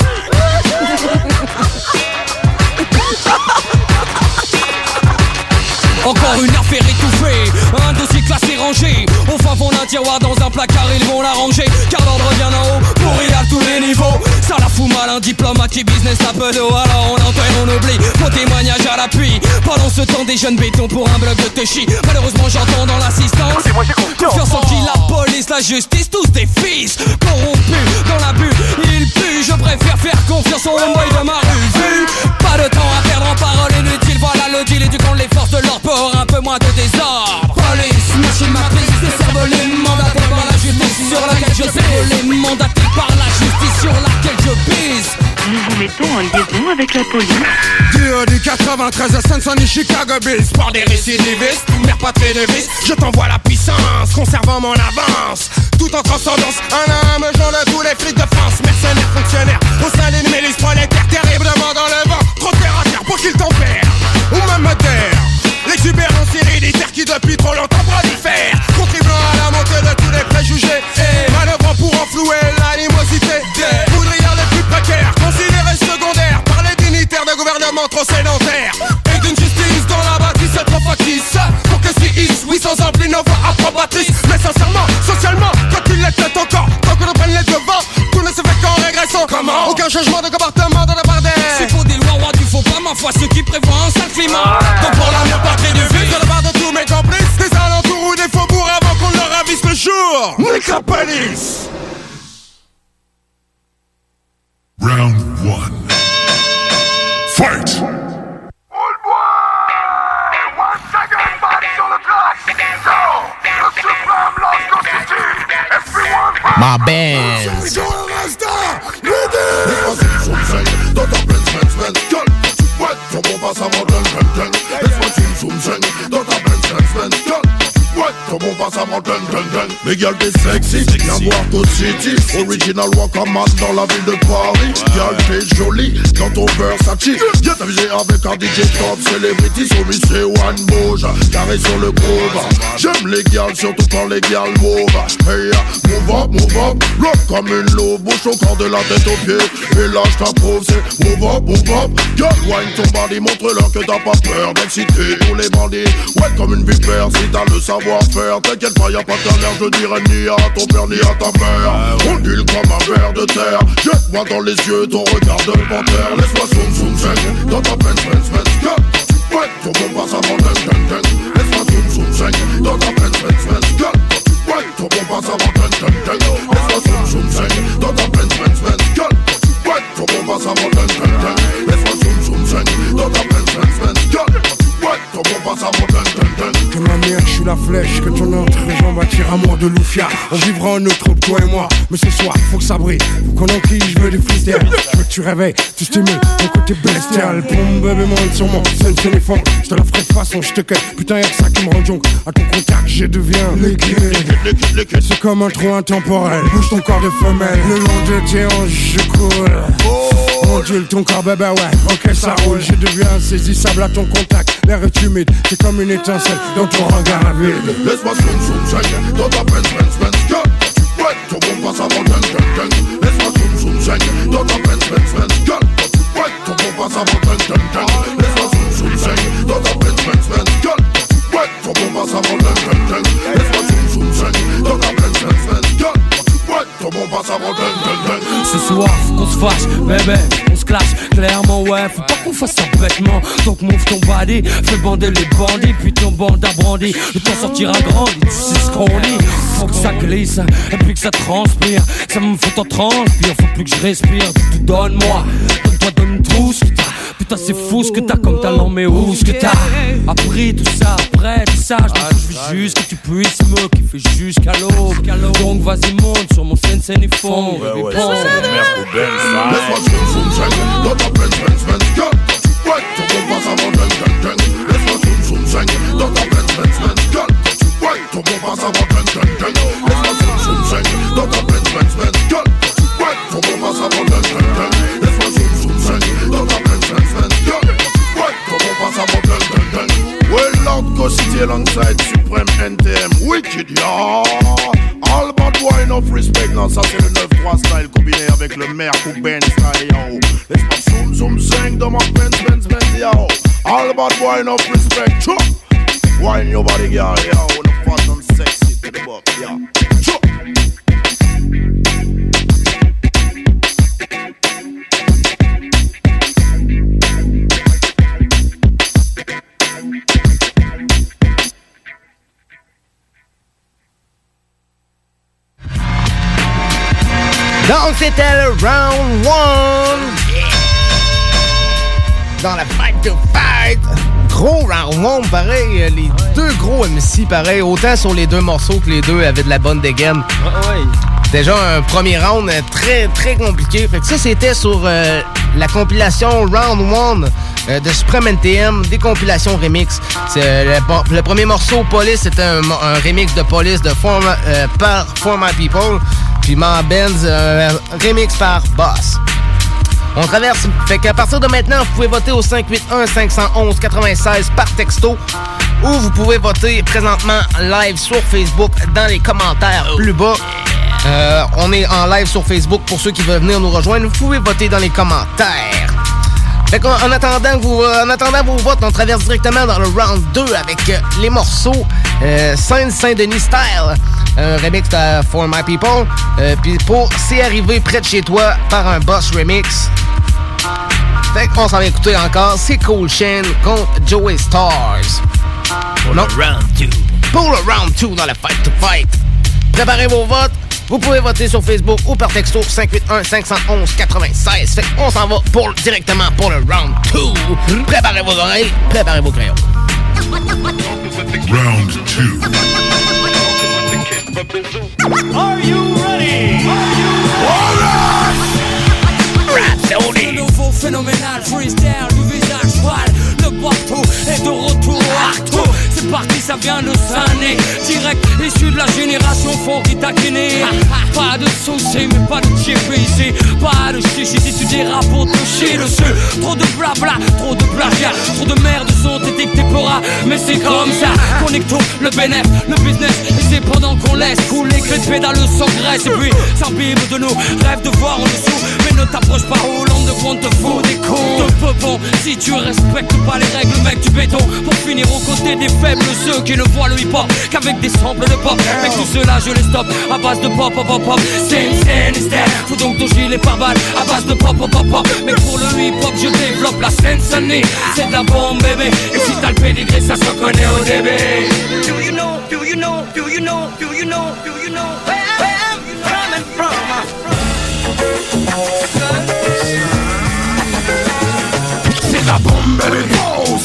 Speaker 17: Encore une affaire étouffée, un dossier classé rangé. Au fin fond d'un tiroir dans un placard, ils vont l'arranger. Car l'ordre vient d'en haut, pourri à tous les niveaux. Ça la fout mal, un diplomate qui business un peu d'eau. Alors on entraîne, on oublie, mon témoignage à l'appui. Pendant ce temps, des jeunes bétons pour un bloc de touchy. Malheureusement, j'entends dans l'assistance. Confiance en qui la police, la justice, tous des fils corrompus dans la l'abus. Ils puent, je préfère faire confiance au homeboy de ma rue. Pas de temps à perdre en parole paroles inutiles. Voilà le deal du les forces de l'ordre pour un peu moins de désordre. Police, machine matrice, des cervelés mandatés par la justice sur laquelle je sais. Les mandatés par la justice sur laquelle je pisse.
Speaker 50: Nous vous mettons en liaison avec la police.
Speaker 13: Du 93 à Saint-Denis, Chicago Bills Pour des récidivistes, mère patrie de vice Je t'envoie la puissance, conservant mon avance Tout en transcendance, un âme, j'en de tous les flics de France Mercenaires, fonctionnaires, au sein d'une milice prolétaire Terriblement dans le vent, trop terre à terre pour qu'ils tempèrent Ou même modère L'exubérance héréditaire qui depuis trop longtemps prolifère Contribuant à la montée de tous les préjugés. Et manœuvrant pour enflouer l'animosité. Des poudrières les plus précaires Considérés secondaires. Par les dignitaires de gouvernement trop sédentaires. Et d'une justice dans la bâtisse trop factice. Pour que si ils, oui sans ampli nos voix approbatrices. Mais sincèrement, socialement, quand il l'était encore Tant que nous prenne les devants, tout ne se fait qu'en régressant. Comment? Aucun changement de comportement de la part des
Speaker 17: C'est pour des lois, roi du faux pas, ma foi, ceux qui prévoient
Speaker 13: Donc pour la du fils de la part de mes complices Des alentours ou des faubourgs avant qu'on leur ravisse le jour. Nécropolis.
Speaker 38: Round one. Fight!
Speaker 3: Son papá sabor del ten-ten Es zoom sumsen Ma band.
Speaker 38: Les gars t'es sexy, viens voir Code City Original Wakaman dans la ville de Paris. Gal t'es jolie dans ton Versace Viens t'amuser avec un DJ top celebrity Soumis c'est One Bouge, carré sur le groove J'aime les gals, surtout quand les gals move Hey, move up, move up, rock comme une loupe Bouge ton corps de la tête aux pieds. Et là je t'approuve, c'est move up, move up. Girl, wine ton body, montre-leur que t'as pas peur D'exciter. Tous les bandits Ouais comme une vipère, si t'as le savoir-faire T'inquiète pas, y'a pas de l'air, je dirais ni à ton père ni à ta mère Ondule comme un ver de terre Jette-moi dans les yeux ton regard de panthère Laisse-moi zoom zoom zing Dans ta peine, peine, peine, peine Ouais, ton bon passe avant ding ding ding Laisse-moi zoom zoom zing Dans ta peine, peine, peine, peine Ouais, ton bon passe avant ding ding ding Laisse-moi zoom zoom zing Dans ta peine, peine, peine, peine Ouais, ton bon passe avant ding ding ding Laisse-moi zoom zoom zing Dans ta peine, peine, peine, Ouais, ton bon passe avant ding ding ding
Speaker 13: Ma mère, je suis la flèche, que ton autre jambe attire à moi de Loufia. On vivra en notre troupe, toi et moi. Mais ce soir, faut que ça brille. Faut qu'on enquille, je veux des freestyles. Je veux que tu réveilles, tu stimules mon côté bestial. Boum, bébé, monte sur mon seul téléphone. Je te la ferai de façon, je te quitte. Putain, y'a que ça qui me rend jonc. À ton contact, je deviens liquide. C'est comme un trou intemporel. Bouge ton corps de femelle. Le long de tes hanches, je coule. Ondule ton corps, bébé, ouais. Ok, ça roule. Je deviens insaisissable à ton contact. L'air est humide, c'est comme une étincelle dans ton regard vide.
Speaker 38: Laisse-moi zoom zoom zing Dans ta peine, peine, peine, gueule Ouais, ton bon passe avant ding ding ding Laisse-moi zoom zoom zing Dans ta peine, peine, peine, gueule Ouais, ton bon passe avant ding ding ding Laisse-moi zoom zoom zing Dans ta peine, peine, peine, gueule Ouais, ton bon passe avant ding ding ding Laisse-moi zoom zoom zing Dans ta peine, peine, peine, gueule Ouais, ton bon passe avant ding ding ding
Speaker 17: Ce soir, faut qu'on se fâche, bébé, on se clash. Clairement, ouais, faut pas qu'on fasse ça bêtement. Donc, move ton body, fais bander les bandits, puis ton bande à brandy. Le temps sortira grandi, tu sais ce qu'on dit. Faut que ça glisse, et puis que ça transpire. Ça me fout en transpire, faut plus que je respire. Donne-moi, donne-toi, donne que t'as. Putain, c'est fou ce que t'as comme talent, mais où ce que t'as Après tout ça, après tout ça, je veux juste que tu puisses me kiffer jusqu'à l'aube. Donc, vas-y, monte sur mon scène, scène,
Speaker 38: peine, gueule Ouais, ding Laisse-moi zoom zoom Dans ta peine, peine, gueule Ouais, ton bon passe avant City alongside Supreme NTM Wicked, ya All bad boy enough respect Non, ça c'est le 9-3 style combiné avec le maire ou Ben style, yo. Laisse-moi zoom zoom zing dans ma Benz, Benz, Benz, yo. All bad boy enough respect, chop Wine your body, girl, yo. The fat and sexy to the buck, yo
Speaker 3: Donc, c'était le round one. Dans la fight to fight. Gros round one, pareil. euh, Les deux gros MC, pareil. Autant sur les deux morceaux que les deux avaient de la bonne dégaine. Déjà un premier round euh, très très compliqué. Fait que ça c'était sur euh, la compilation Round 1 euh, de Supreme NTM, des compilations remix. C'est, euh, le, premier morceau Police c'était un, remix de Police de Forma- euh, par For My People. Ma Benz euh, remix par Boss. On traverse. Fait qu'à partir de maintenant, vous pouvez voter au 581-511-96 par texto. Ou vous pouvez voter présentement live sur Facebook dans les commentaires plus bas. Euh, on est en live sur Facebook pour ceux qui veulent venir nous rejoindre. Vous pouvez voter dans les commentaires. Fait qu'en en attendant, vous, en attendant vos votes, on traverse directement dans le round 2 avec les morceaux euh, Saint-Saint-Denis Style, un remix de For My People. Euh, Puis pour C'est arrivé près de chez toi par un boss remix. Fait qu'on s'en va écouter encore. C'est Cool Chain contre Joey Stars. Pour le round 2. Pour le round 2 dans le Fight to Fight. Préparez vos votes. Vous pouvez voter sur Facebook ou par texto 581-511-96. Fait qu'on s'en va pour, directement pour le round 2. Préparez vos oreilles, préparez vos crayons.
Speaker 4: Round two.
Speaker 51: Are you ready?
Speaker 17: Le nouveau phénoménal freestyle du visage Le bateau est de retour Arto C'est parti, ça vient de Sané Direct issu de la génération Fonky taquiné Pas de soucis mais pas de chip ici. Pas de chichi si tu dérapes pour te chier dessus Trop de blabla, trop de plagiat Trop de merde sont étiquetés peuras Mais c'est comme ça Connecto, le bénéf, le business. Et c'est pendant qu'on laisse couler que les pédales s'engraissent Et puis s'imbibe de nous, rêve de voir en dessous. Mais ne t'approche pas au long de te faut des cons De peu bon, si tu respectes pas les règles mec du béton. Pour finir aux côtés des faibles Ceux qui ne voient le hip hop qu'avec des samples de pop. Avec tout cela je les stoppe à base de pop pop pop hystère Faut donc ton gilet par balle à base de pop pop pop Mais pour le hip hop je développe la scène sonée C'est de la bombe bébé. Et si t'as le pédigré ça se connaît au début.
Speaker 51: Do you know, do you know, do you know, do you know, do you know where?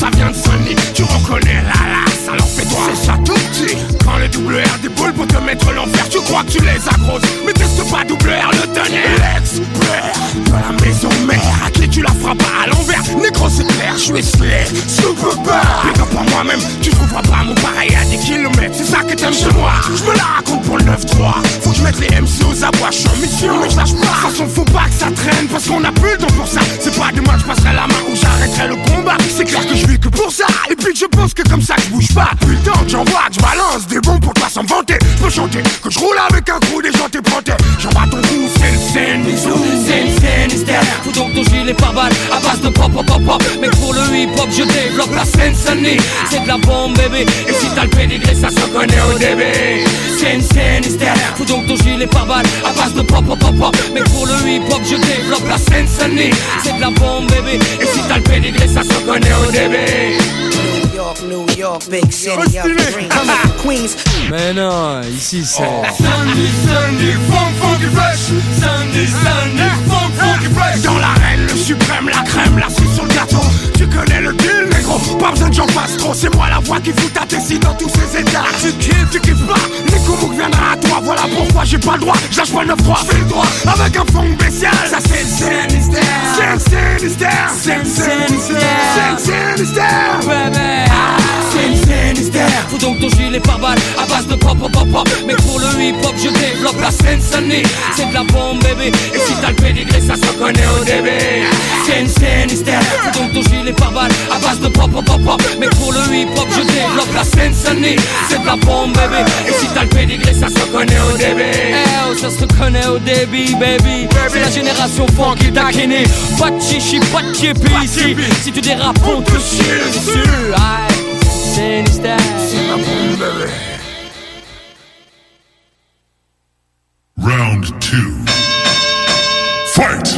Speaker 13: Ça vient de Sony. Tu reconnais la lasse, alors fais-toi. C'est ça tout petit. Quand les double R déboulent pour te mettre l'enfer, tu crois que tu les agroses. Mais teste pas double R le tonnerre. L'expert de la maison mère. Tu la feras pas à l'envers. Négro, c'est clair, je suis slay. Super bad. Big up à moi-même, tu trouveras pas mon pareil à des kilomètres. C'est ça que t'aimes chez moi. Je me la raconte pour le 9-3. Faut que je mette les MC aux abois. Je suis en mission, mais je lâche pas. De toute façon, faut pas que ça traîne parce qu'on a plus le temps pour ça. C'est pas demain que je passerai la main ou j'arrêterai le combat. C'est clair que je vis que pour ça. Et puis que je pense que comme ça je bouge pas. Putain, j'envoie, que je balance des bombes pour toi sans vanter. Je peux chanter que je roule avec un coup des gens t'es planté. J'envoie ton coup, c'est le bisous.
Speaker 17: C'est scène hystère Faut donc ton gilet par balle à base de pop pop pop pop. Mais pour le hip hop je développe la scène C'est de la bombe bébé. Et si t'as le pédigré ça se connaît au début. Scène hystère Faut donc ton gilet par balle à base de pop pop pop. Pop Mais pour le hip hop je développe la scène C'est de la bombe bébé. Et si t'as le pédigré ça se connaît au début
Speaker 52: York, New York, big city of dreams. Coming from Queens.
Speaker 5: Mais non, ici c'est.
Speaker 13: Sunday, Sunday, funk, funky fresh. Sunday, Sunday, funk, funky fresh. Dans l'arène, le suprême, la crème, la cerise sur le gâteau. Tu connais le Pas besoin de j'en fasse trop. C'est moi la voix qui fout ta tessie dans tous ces états. Tu kiffes, tu kiffes pas. Mouk viendra à toi. Voilà pourquoi j'ai pas le droit. J'lâche pas le 9-3. Fais le droit avec un fond spécial. Ça c'est le Sinister. C'est le Sinister. C'est le Sinister. C'est.
Speaker 17: Bébé Hystère Faut donc ton gilet par balle à base de pop pop pop Mais pour le hip hop je développe la scène sonée C'est de la bombe bébé. Et si t'as le pédigré ça se connaît au début C'est une scène hystère Faut donc ton gilet par balle à base de pop pop pop pop. Mais pour le hip hop je développe la scène sonée C'est de la bombe bébé. Et si t'as le pédigré ça se connaît au début Eh oh ça se reconnaît au début baby. C'est la génération funky taquinée Pas de chichi, pas de ici. Si tu dérapes on te chie dessus Aïe, C'est une hystère C'est la bombe bébé
Speaker 4: Round two. Fight!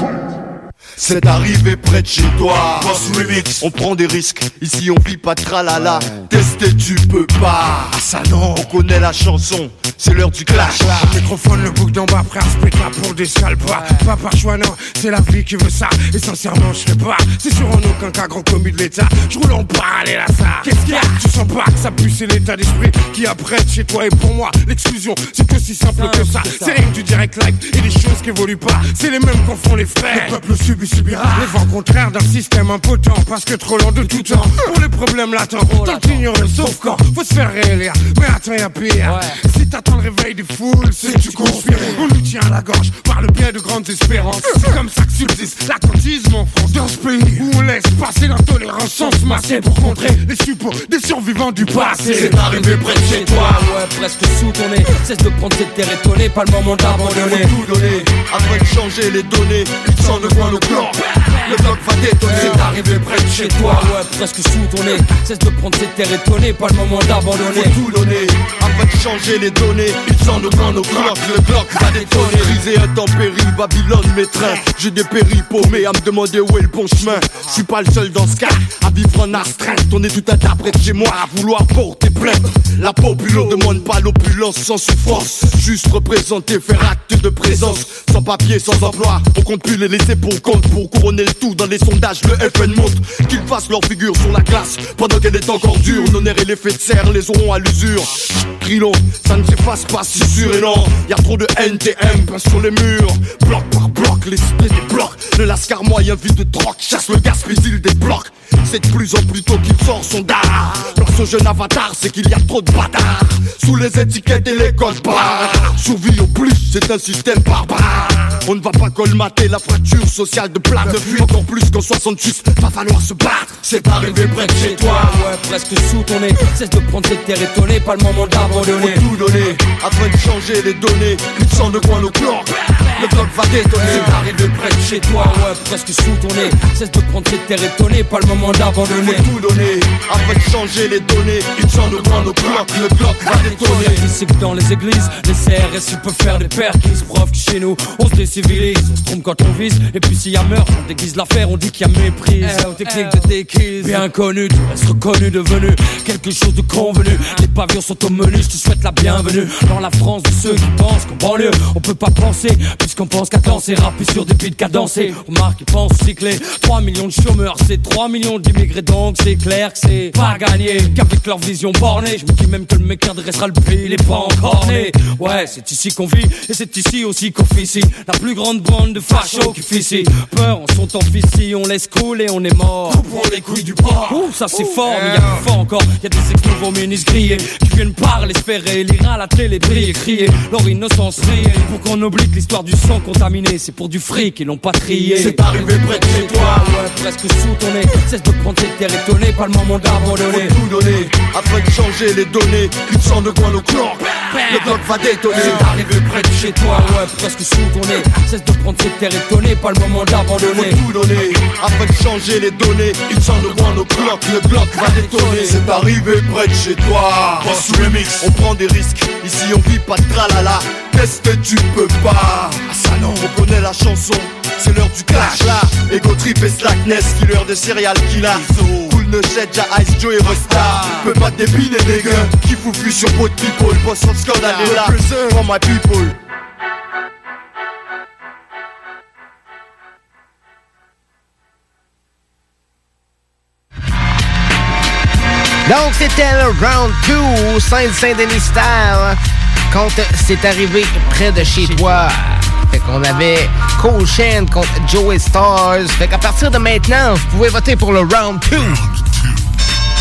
Speaker 53: C'est arrivé près de chez toi. Boss Remix, on prend des risques. Ici on vit pas de tralala. Tester tu peux pas. Ah ça non, on connaît la chanson. C'est l'heure du clash.
Speaker 13: Microphone, le bouc d'en bas, frère, split là pour des sales pas. Pas par choix, non, c'est la vie qui veut ça. Et sincèrement, je sais pas. C'est sûr en aucun cas grand commis de l'État. Je roule en parallèle à ça. Qu'est-ce qu'il y a? Tu sens pas que ça pue, c'est l'état d'esprit qui apprête chez toi. Et pour moi, l'exclusion, c'est que si simple que ça. C'est rien du direct live et des choses qui évoluent pas. C'est les mêmes qu'en font les frères. Le peuple subit, Les vents contraires d'un système impotent. Parce que trop lent de tout temps. Pour les problèmes latents, tant t'ignorer, sauf quand faut se faire réélire. Mais attends, y'a pire. Si t'attends le réveil des foules, c'est tu conspires. On nous tient à la gorge par le biais de grandes espérances. C'est comme ça que subsiste l'attentisme en France. Dans ce pays où on laisse passer l'intolérance sans se masser pour contrer les suppôts des survivants du passé.
Speaker 53: C'est arrivé près de chez toi.
Speaker 17: Ouais, presque sous ton nez. Cesse de prendre cette terre étonnée, pas le moment d'abandonner.
Speaker 53: Tout donner afin de changer les données. Ils s'en de coin au Le bloc va détonner. C'est arrivé près de chez toi.
Speaker 17: Ouais, presque sous ton nez. Cesse de prendre cette terre étonnée, pas le moment d'abandonner.
Speaker 53: Faut tout donner afin de changer les données. Ils de coin au clan. Le bloc va détonner. Brisé intempérie, Babylone m'étreint. J'ai des paumés à me demander où est le bon chemin. Je suis pas le seul dans ce cas à vivre en astreinte. On est tout tas près de chez moi à vouloir porter plainte. La populo demande pas l'opulence sans souffrance. Juste représenter, faire acte de présence. Sans papier, sans emploi. On compte plus les laisser pour compte pour couronner le tout dans les sondages. Le FN montre qu'ils fassent leur figure sur la classe. Pendant qu'elle est encore dure, nerfs et l'effet de serre les auront à l'usure. Crilon, ça ne s'efface pas si sûr et non. Y a trop de NTM sur les murs. Bloc par bloc, les cités des blocs. Le lascar moyen vide de drogue chasse le gaspésil des blocs. C'est de plus en plus tôt qu'il sort son dard. Dans ce jeune avatar, c'est qu'il y a trop de bâtards. Sous les étiquettes et les codes barres. Survie au plus, c'est un système barbare. On ne va pas colmater la fracture sociale de plat de fuite. Encore plus qu'en 66, va falloir se battre. C'est arrivé près de chez toi.
Speaker 17: Ouais, presque sous ton nez. Cesse de prendre cette terre étonnée, pas le moment d'abandonner.
Speaker 53: Faut tout donner afin de changer les données. Ils sont de coin au clan. Le bloc va détonner. C'est arrivé près de chez toi.
Speaker 17: Ouais, presque sous ton nez. Cesse de prendre cette terre étonnée, pas le moment d'abandonner.
Speaker 53: Tout donner afin de changer les données. Ils sont de coin au clan. Le bloc va détonner.
Speaker 17: C'est que dans les églises, les CRS ils peuvent faire des perquises. Preuve que chez nous, on se décivilise. On se trompe quand on vise. Et puis s'il y a meurtre, on déguise l'affaire, on dit qu'il y a méprise. aux techniques de déquise. Bien connu, tu restes reconnu, devenu quelque chose de convenu. Les pavillons sont au menu, je te souhaite la bienvenue. Dans la France de ceux qui pensent qu'en banlieue, on peut pas penser. Puisqu'on pense qu'à danser, sur des beats danser. Remarque, ils pensent cycler. 3 millions de chômeurs, c'est 3 millions d'immigrés, donc c'est clair que c'est pas gagné. Qu'avec leur vision bornée, je me dis même que le mec qui adressera le pays, il est pas encore né. Ouais, c'est ici qu'on vit, et c'est ici aussi qu'on ici. La plus grande bande de fachos qui ici. Peur, on sont en ici, on laisse couler, on est mort.
Speaker 53: pour les couilles du port.
Speaker 17: Ouh, ça c'est fort, mais y a plus fort encore. Y a des ex-nouveaux ministres grillés qui viennent parler, se faire lire à la télé, briller, crier leur innocence riée. Pour qu'on oublie que l'histoire du sang contaminé, c'est pour du fric, ils l'ont pas trié.
Speaker 53: C'est arrivé près de chez toi.
Speaker 17: Ouais, presque sous ton nez. Cesse de prendre cette terre étonnée, pas le moment d'abandonner.
Speaker 53: Faut tout donner afin de changer les données. Ils sont de coin au clan. Le bloc va détonner. C'est arrivé près de chez toi.
Speaker 17: Ouais, presque sous ton nez. Cesse de prendre cette terre étonnée, pas le moment d'abandonner.
Speaker 53: Faut tout donner afin de changer les données. Ils sont de coin au clan. Le bloc va détonner. C'est arrivé près de chez toi. Boss remix. On prend des risques. Ici on vit pas de tralala. Qu'est-ce que tu peux pas? Ah ça non, on connaît la chanson. C'est l'heure du clash là. Ego trip et slackness, killer de serial killer. Cool ne jette, ja Ice Joe et Rosta. Peux pas te dépiner des gars qui foufouent sur pot de people? Boss of scandale est là. For my people.
Speaker 3: Donc, c'était le round 2 Saint-Saint-Denis style. Quand c'est arrivé près de chez toi. Qu'on avait Cole contre Joey Stars. Fait qu'à partir de maintenant, vous pouvez voter pour le round 2.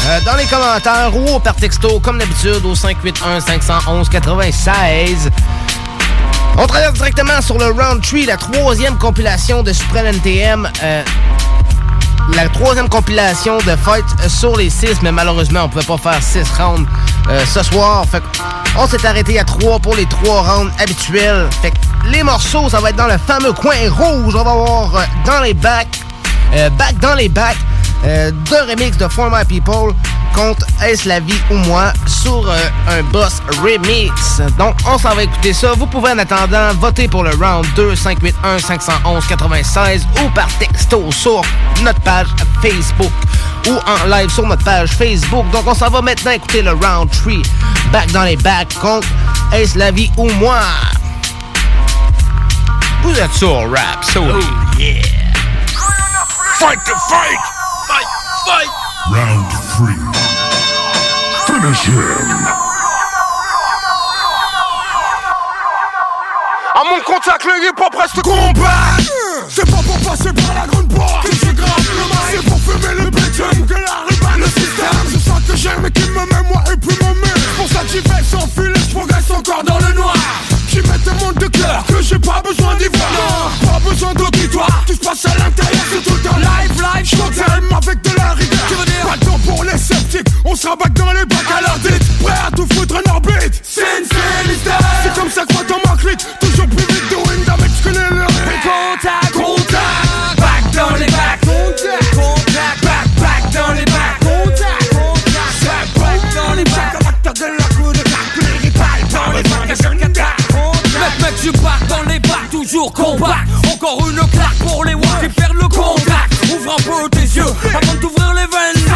Speaker 3: Euh, dans les commentaires ou par texto, comme d'habitude, au 581-511-96. On traverse directement sur le round 3, la troisième compilation de Supreme NTM. La troisième compilation de Fight sur les 6, mais malheureusement, on pouvait pas faire 6 rounds euh, ce soir. Fait on s'est arrêté à 3 pour les 3 rounds habituels. Fait les morceaux, ça va être dans le fameux coin rouge. On va avoir euh, dans les bacs, euh, back dans les bacs, euh, deux remixes de For My People. contre Est-ce la vie ou moi sur euh, un boss remix. Donc, on s'en va écouter ça. Vous pouvez en attendant voter pour le round 2 581 511 96 ou par texto sur notre page Facebook ou en live sur notre page Facebook. Donc, on s'en va maintenant écouter le round 3 back dans les backs contre Est-ce la vie ou moi? Vous êtes sur Rap, so
Speaker 13: Oh,
Speaker 3: yeah!
Speaker 13: Fight the fight! Fight!
Speaker 4: Round three. Finish him.
Speaker 13: À mon contact, le hip hop reste combat C'est pas pour passer par la grande porte que je gratte le mic? C'est pour fumer le bitume que la rue le système C'est ça que j'aime et qui me met moi et puis mon mur Pour ça j'y vais sans filet, je progresse encore dans le noir Tellement de cœur que j'ai pas besoin d'y voir. Non, pas besoin d'auditoire. Tout se passe à l'intérieur, c'est tout un live, live Je avec de la rigueur. Pas de temps pour les sceptiques. On se rabatte dans les bacs à Prêt à tout foutre en orbite. C'est comme ça que moi dans ma toujours
Speaker 17: compact. Encore une claque pour les watts qui perdent le contact. Ouvre un peu tes yeux avant d'ouvrir les veines.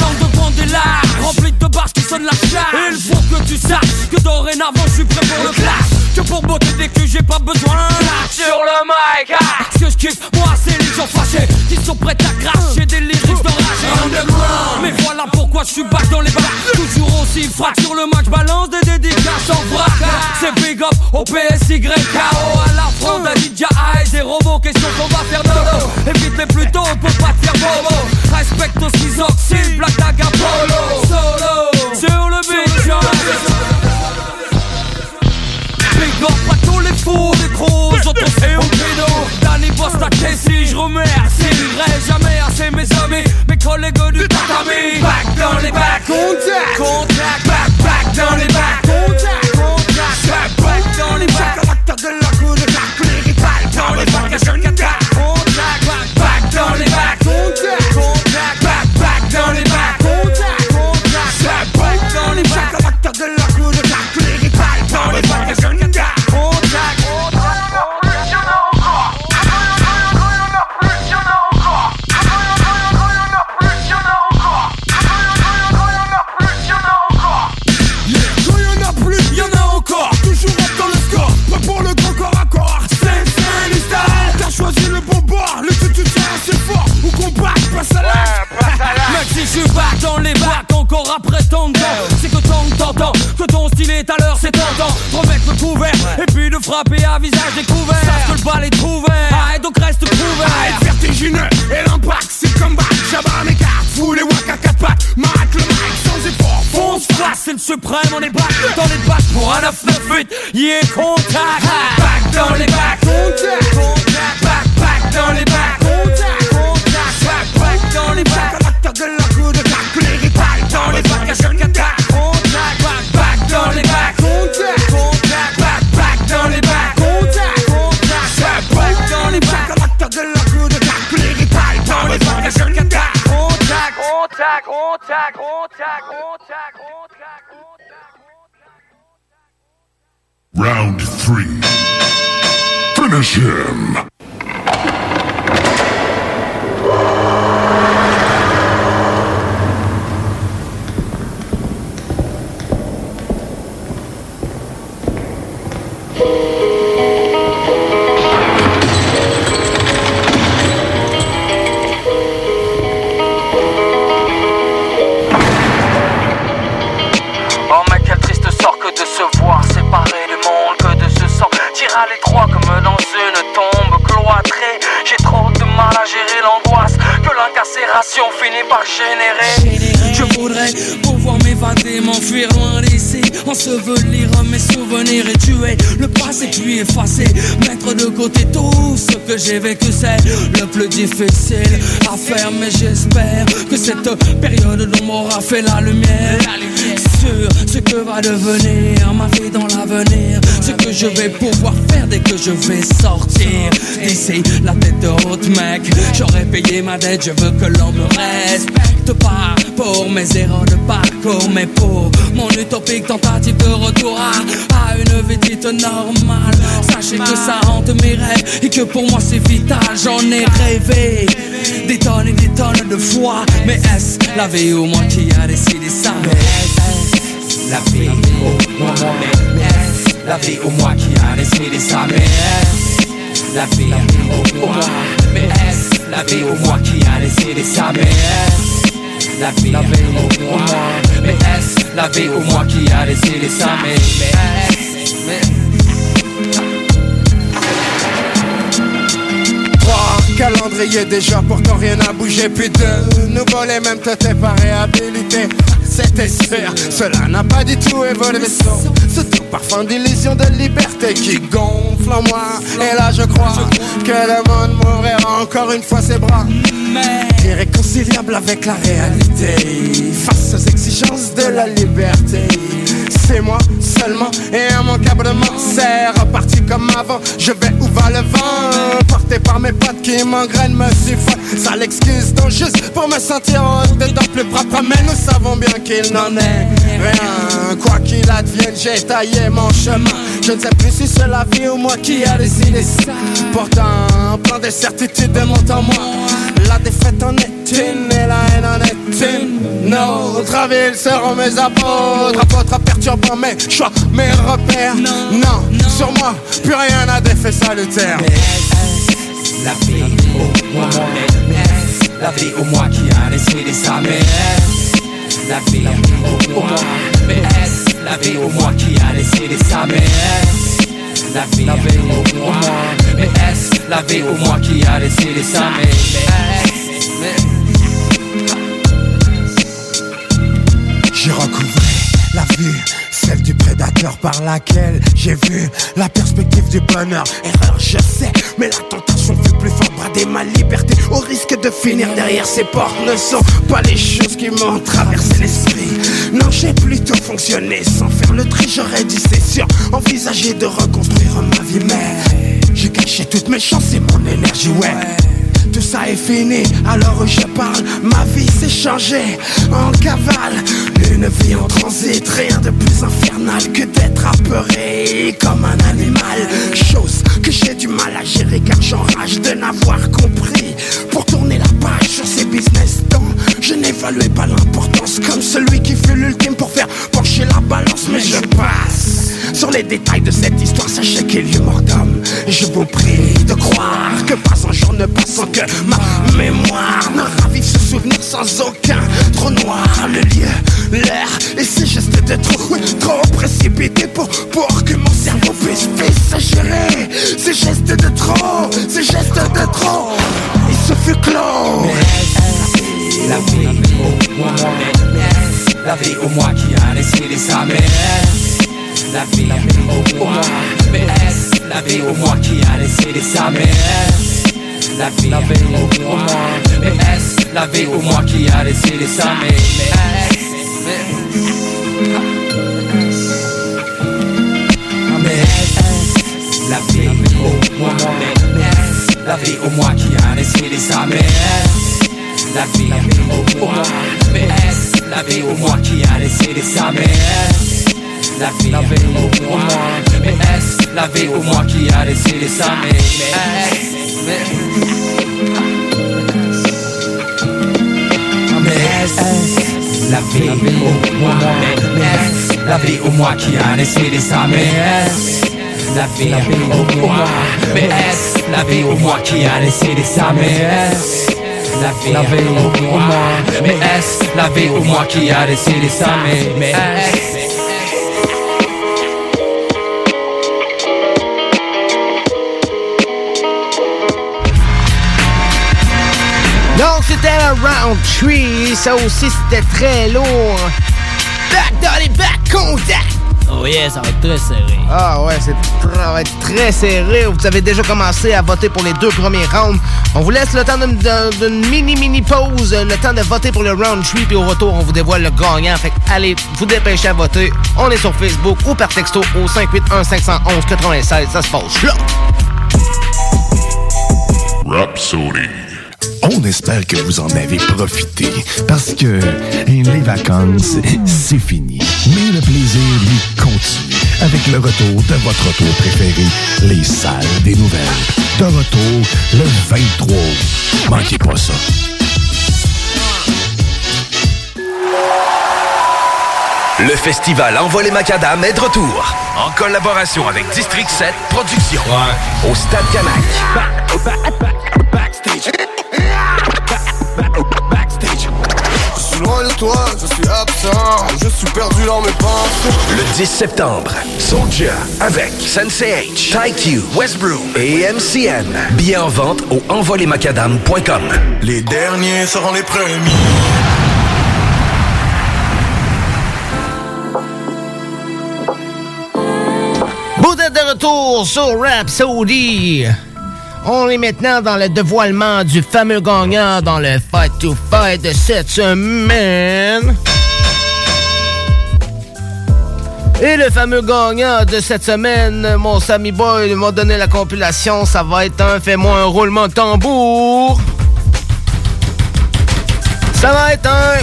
Speaker 17: Langue de candélabre, remplie de barres qui sonnent la charge. Il faut que tu saches que dorénavant je suis prêt pour le clash. Que pour botter des culs, j'ai pas besoin. Sur le mic, ah. Ce que je kiffe, moi, c'est les gens fâchés qui sont prêts à cracher je suis back dans les bacs. Toujours aussi frac sur le match, balance des dédicaces en vrac. C'est big up au PSY, KO à la fronde, à DJ Eyes des robots. Question qu'on va faire dodo. Évite-les plutôt pour pas te faire bobo. Respecte au schizoxyde, Black Tag Apollo. Solo, sur le beat, Big up à tous les fous, les gros autos et Danny Boss, ta Casey, je remercierai jamais assez mes amis Mes collègues du tatami. Back dans les bacs, contact. Contact, back, back dans les bacs Contact, contact, back, back dans les bacs. Caractère de la coude, les rivales dans les bacs
Speaker 13: encore
Speaker 17: après tant de temps C'est que tant que t'entends que ton style est à l'heure c'est tentant remettre le couvert et puis de frapper à visage découvert. Sache que le bal est ouvert. Ah, et donc reste couvert.
Speaker 13: Ah, être vertigineux et l'impact c'est comme back J'abats mes cartes, fous les à quatre pattes. Marque le mic sans effort,
Speaker 17: Fonce face, c'est le suprême, on est back dans les bacs pour un 998 Yeah, contact.
Speaker 13: Back dans les bacs.
Speaker 17: Contact, contact, back, back dans les bacs. Contact, contact, back, back dans les bacs
Speaker 13: contact,
Speaker 17: Contact, back, back dans les bacs
Speaker 13: contact
Speaker 17: Contact, back, back dans les bacs
Speaker 13: Contact,
Speaker 17: Contact, back, back dans à l'étroit comme dans une tombe cloîtrée. J'ai trop de mal à gérer l'angoisse Que l'incarcération finit par générer. Je voudrais pouvoir m'évader, m'enfuir loin d'ici Ensevelir mes souvenirs et tuer le passé puis effacer Mettre de côté tout ce que j'ai vécu. C'est le plus difficile à faire Mais j'espère que cette période dont m'aura fait la lumière Ce que va devenir ma vie dans l'avenir. Ce que je vais pouvoir faire dès que je vais sortir. D'ici la tête haute mec J'aurais payé ma dette, je veux que l'on me respecte pas. Pour mes erreurs de parcours mais pour mon utopique tentative de retour à, à une vie dite normale. Sachez que ça hante mes rêves et que pour moi c'est vital. J'en ai rêvé des tonnes et des tonnes de fois. Mais est-ce la vie ou moi qui a décidé ça? Mais la vie. Moi Mais est-ce la vie ou moi qui a décidé ça Mais est-ce la vie ou moi Mais la vie ou moi qui a décidé ça Mais est-ce la vie ou moi Mais la vie ou moi qui a décidé ça Mais est-ce mais
Speaker 13: calendrier déjà, pourtant rien n'a bougé. Puis de nouveau les mêmes têtes pas réhabilité. C'était sûr, cela n'a pas du tout évolué. Sans ce tout parfum d'illusion de liberté qui gonfle en moi. Et là, je crois que le monde m'ouvrira encore une fois ses bras. Irréconciliable avec la réalité. Face aux exigences de la liberté. C'est moi seulement et immanquablement C'est reparti comme avant Je vais va le vent. Porté par mes potes qui m'engrainent me suffoquent Ça l'excuse donc juste pour me sentir dedans plus propre Mais nous savons bien qu'il n'en est rien. Quoi qu'il advienne j'ai taillé mon chemin. Je ne sais plus si c'est la vie ou moi qui a décidé ça. Pourtant plein de certitudes en moi La défaite en est une et la haine en est une Notre ville seront mes apôtres Apôtres perturbant mes choix, mes repères. Non, sur moi, plus rien n'a d'effet salutaire
Speaker 17: la vie ou moi Mais la vie ou moi qui a décidé ça Mais la vie ou moi Mais la vie ou moi qui a décidé ça Mais la vie ou moi Mais la vie ou moi qui a décidé ça Mais est-ce mais-
Speaker 13: J'ai recouvré la vue, du prédateur par laquelle j'ai vu la perspective du bonheur. Erreur, je sais, mais la tentation fait plus fort brader ma liberté au risque de finir derrière ces portes. Ne sont pas les choses qui m'ont traversé l'esprit. Non, j'ai plutôt fonctionné sans faire le tri. J'aurais dû, c'est sûr, envisager de reconstruire ma vie, mais j'ai caché toutes mes chances et mon énergie, ouais. Tout ça est fini, alors je parle. Ma vie s'est changée en cavale. Une vie en transit, rien de plus infernal que d'être apeuré comme un animal. Chose que j'ai du mal à gérer car j'enrage de n'avoir compris. Pour tourner la page sur ces business dont je n'évaluais pas l'importance comme celui qui fut l'ultime pour faire pencher la balance. Mais je passe sur les détails de cette histoire, sachez qu'il y est mort d'homme. Je vous prie de croire que pas un jour ne passe sans que ma mémoire ne ravive ce souvenir sans aucun trou noir. Le lieu, l'air et ces gestes de trop, trop précipités pour, pour que mon cerveau puisse, puisse gérer. Ces gestes de trop, ces gestes de trop. Il se fut clos.
Speaker 17: la vie ou moi Mais la vie ou moi qui a ça Mais est-ce la vie ou moi Mais est-ce la vie ou moi qui a décidé ça Mais la vie ou moi Mais est-ce la vie ou moi qui a décidé ça Mais est-ce Mais est-ce la vie ou moi Mais la vie ou moi qui a décidé ça la vie ou moi Mais la vie ou moi qui a décidé ça Mais la vie ou moi. Mais est-ce la vie ou moi qui a décidé ça? Mais est-ce? Mais est-ce la vie ou moi? Mais est-ce la vie ou moi qui a décidé ça? Mais est-ce la vie ou moi? Mais est-ce la vie ou moi qui a décidé ça? Mais est-ce la vie ou moi? Mais est-ce la vie ou moi qui a Mais, mais est-ce
Speaker 3: tree. Ça aussi, c'était très lourd. Back dans les back contact.
Speaker 5: Oh yeah, ça va être très serré.
Speaker 3: Ah ouais, c'est tr- ça va être très serré. Vous avez déjà commencé à voter pour les deux premiers rounds. On vous laisse le temps d'une- d'un- d'une mini-mini pause, le temps de voter pour le round 3, puis au retour, on vous dévoile le gagnant. Fait que allez, vous dépêchez à voter. On est sur Facebook ou par texto au 581-511-96. Ça se passe là.
Speaker 4: Rhapsody.
Speaker 20: On espère que vous en avez profité parce que les vacances, c'est fini. Mais le plaisir, lui, continue avec le retour de votre retour préféré, les salles des nouvelles. De retour le 23 août. Manquez pas ça.
Speaker 54: Le festival Envoie les Macadam est de retour. En collaboration avec District 7 Productions. Au Stade Canac.
Speaker 38: Toi, je suis absent, je suis perdu dans mes pensées.
Speaker 54: Le 10 septembre, Soldier avec Sensei H, TyQ, Westbrook et MCN. Billets en vente au envolemacadam.com.
Speaker 38: Les derniers seront les premiers.
Speaker 3: Vous êtes de retour sur Rhapsody. On est maintenant dans le dévoilement du fameux gagnant dans le Fight to Fight de cette semaine. Et le fameux gagnant de cette semaine, mon Sammy Boy m'a donné la compilation. Ça va être un Fais-moi un roulement de tambour. Ça va être un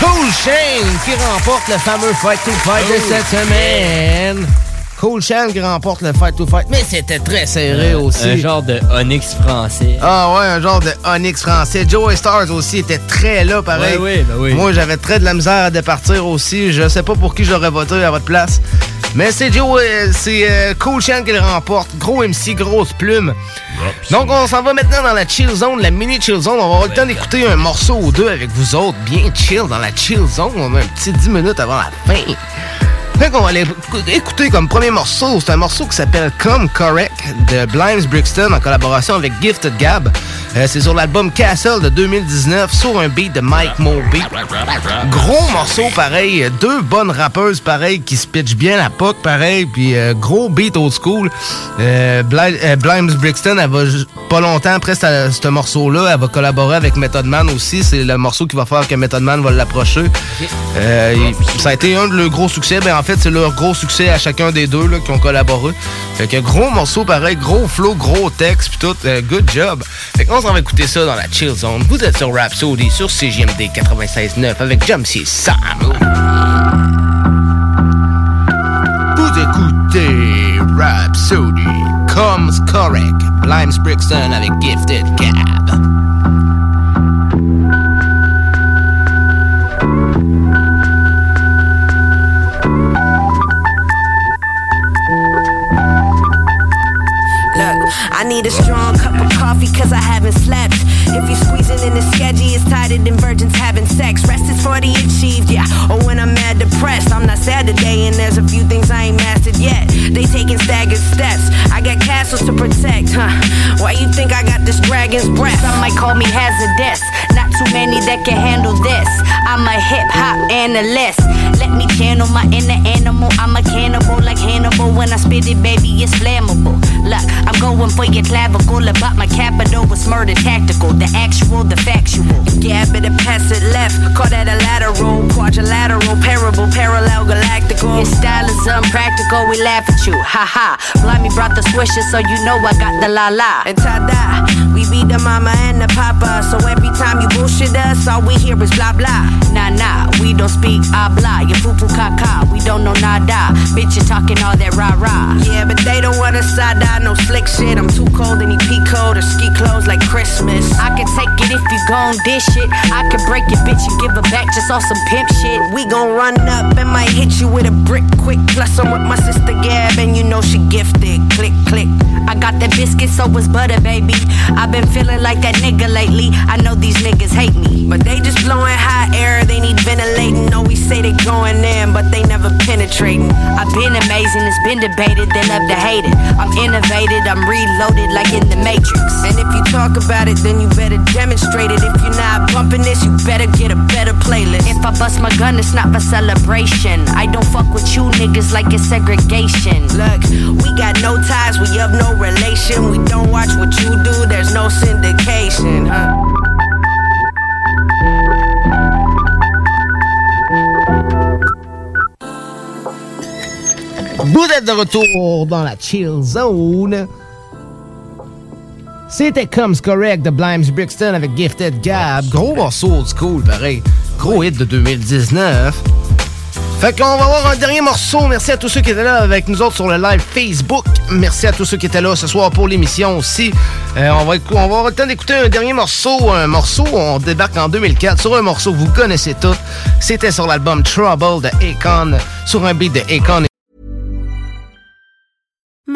Speaker 3: Cool Shane qui remporte le fameux Fight to Fight de cette semaine. Cool qui remporte le Fight to Fight. Mais c'était très serré
Speaker 5: Euh,
Speaker 3: aussi.
Speaker 5: Un genre de Onyx français.
Speaker 3: Ah ouais, un genre de Onyx français. Joey Stars aussi était très là, pareil.
Speaker 5: Ouais, ouais, ben oui.
Speaker 3: Moi, j'avais très de la misère à départir aussi. Je sais pas pour qui j'aurais voté à votre place. Mais c'est Joe, c'est euh, Cool Chan qui le remporte. Gros MC, grosse plume. Donc, on s'en va maintenant dans la chill zone, la mini chill zone. On va avoir le temps d'écouter un morceau ou deux avec vous autres, bien chill dans la chill zone. On a un petit 10 minutes avant la fin. Fait qu'on va aller écouter comme premier morceau. C'est un morceau qui s'appelle Come Correct de Blimes Brixton en collaboration avec Gifted Gab. Euh, c'est sur l'album Castle de 2019 sur un beat de Mike Moby. Gros morceau pareil, deux bonnes rappeuses pareil qui se pitchent bien la POC pareil, puis euh, gros beat old school. Euh, euh, Blimes Brixton, elle va pas longtemps après ce ce morceau-là, elle va collaborer avec Method Man aussi. C'est le morceau qui va faire que Method Man va l'approcher. Ça a été un de leurs gros succès. Ben, en fait, c'est leur gros succès à chacun des deux là, qui ont collaboré. Fait que gros morceau pareil, gros flow, gros texte, puis tout. euh, good job. Fait qu'on s'en va écouter ça dans la chill zone. Vous êtes sur Rhapsody sur CGMD 96.9 avec Jamsey Sam. Vous écoutez Rhapsody Comes Correct, Blimes Brixton avec Gifted Gab.
Speaker 55: Cup of coffee cause I haven't slept. If you're squeezing in the sketchy, it's tighter than virgins having sex. Rest is for the achieved, yeah. Or when I'm mad depressed, I'm not sad today and there's a few things I ain't mastered yet. They taking staggered steps. I got castles to protect, huh? Why you think I got this dragon's breath? Some might call me hazardous. Not too many that can handle this. I'm a hip hop analyst. Let me channel my inner animal. I'm a cannibal like Hannibal. When I spit it, baby, it's flammable. I'm going for your clavicle. About my capital was murder tactical. The actual, the factual. Yeah, better pass it left. Call that a lateral, quadrilateral, parable, parallel, galactical. Your style is unpractical. We laugh at you. Ha ha. Blimey brought the swisher, so you know I got the la la. And tada, we be the mama and the papa. So every time you bullshit us, all we hear is blah blah. Nah nah, we don't speak ah, habla. You foo foo caca, we don't know nada. Bitch, you talking all that rah rah. Yeah, but they don't want a side eye, no slick shit. I'm too cold and he pea cold or ski clothes like Christmas. I can take it if you gon' dish it. I can break it, bitch, and give it back just on some pimp shit. We gon' run up and might hit you with a brick quick. Plus, I'm with my sister Gab, and you know she gifted. Click, click. I Got the biscuit, so was butter, baby. I've been feeling like that nigga lately. I know these niggas hate me, but they just blowing hot air. They need ventilating. Always say they going in, but they never penetrating. I've been amazing, it's been debated, then up to hated. I'm innovated, I'm reloaded like in the Matrix. And if you talk about it, then you better demonstrate it. If you're not bumping this, you better get a better playlist. If I bust my gun, it's not for celebration. I don't fuck with you niggas like it's segregation. Look, we got no ties, we have no relation. We don't watch what you do, there's no syndication, huh?
Speaker 3: Vous êtes de retour dans la chill zone. C'était Comes Correct de Blimes Brixton avec Gifted Gab. Gros morceau old school, pareil. Gros hit de 2019. Fait va avoir un dernier morceau. Merci à tous ceux qui étaient là avec nous autres sur le live Facebook. Merci à tous ceux qui étaient là ce soir pour l'émission aussi. Euh, on, va, on va avoir le temps d'écouter un dernier morceau. Un morceau, on débarque en 2004 sur un morceau que vous connaissez tous. C'était sur l'album Trouble de Akon, sur un beat de Akon.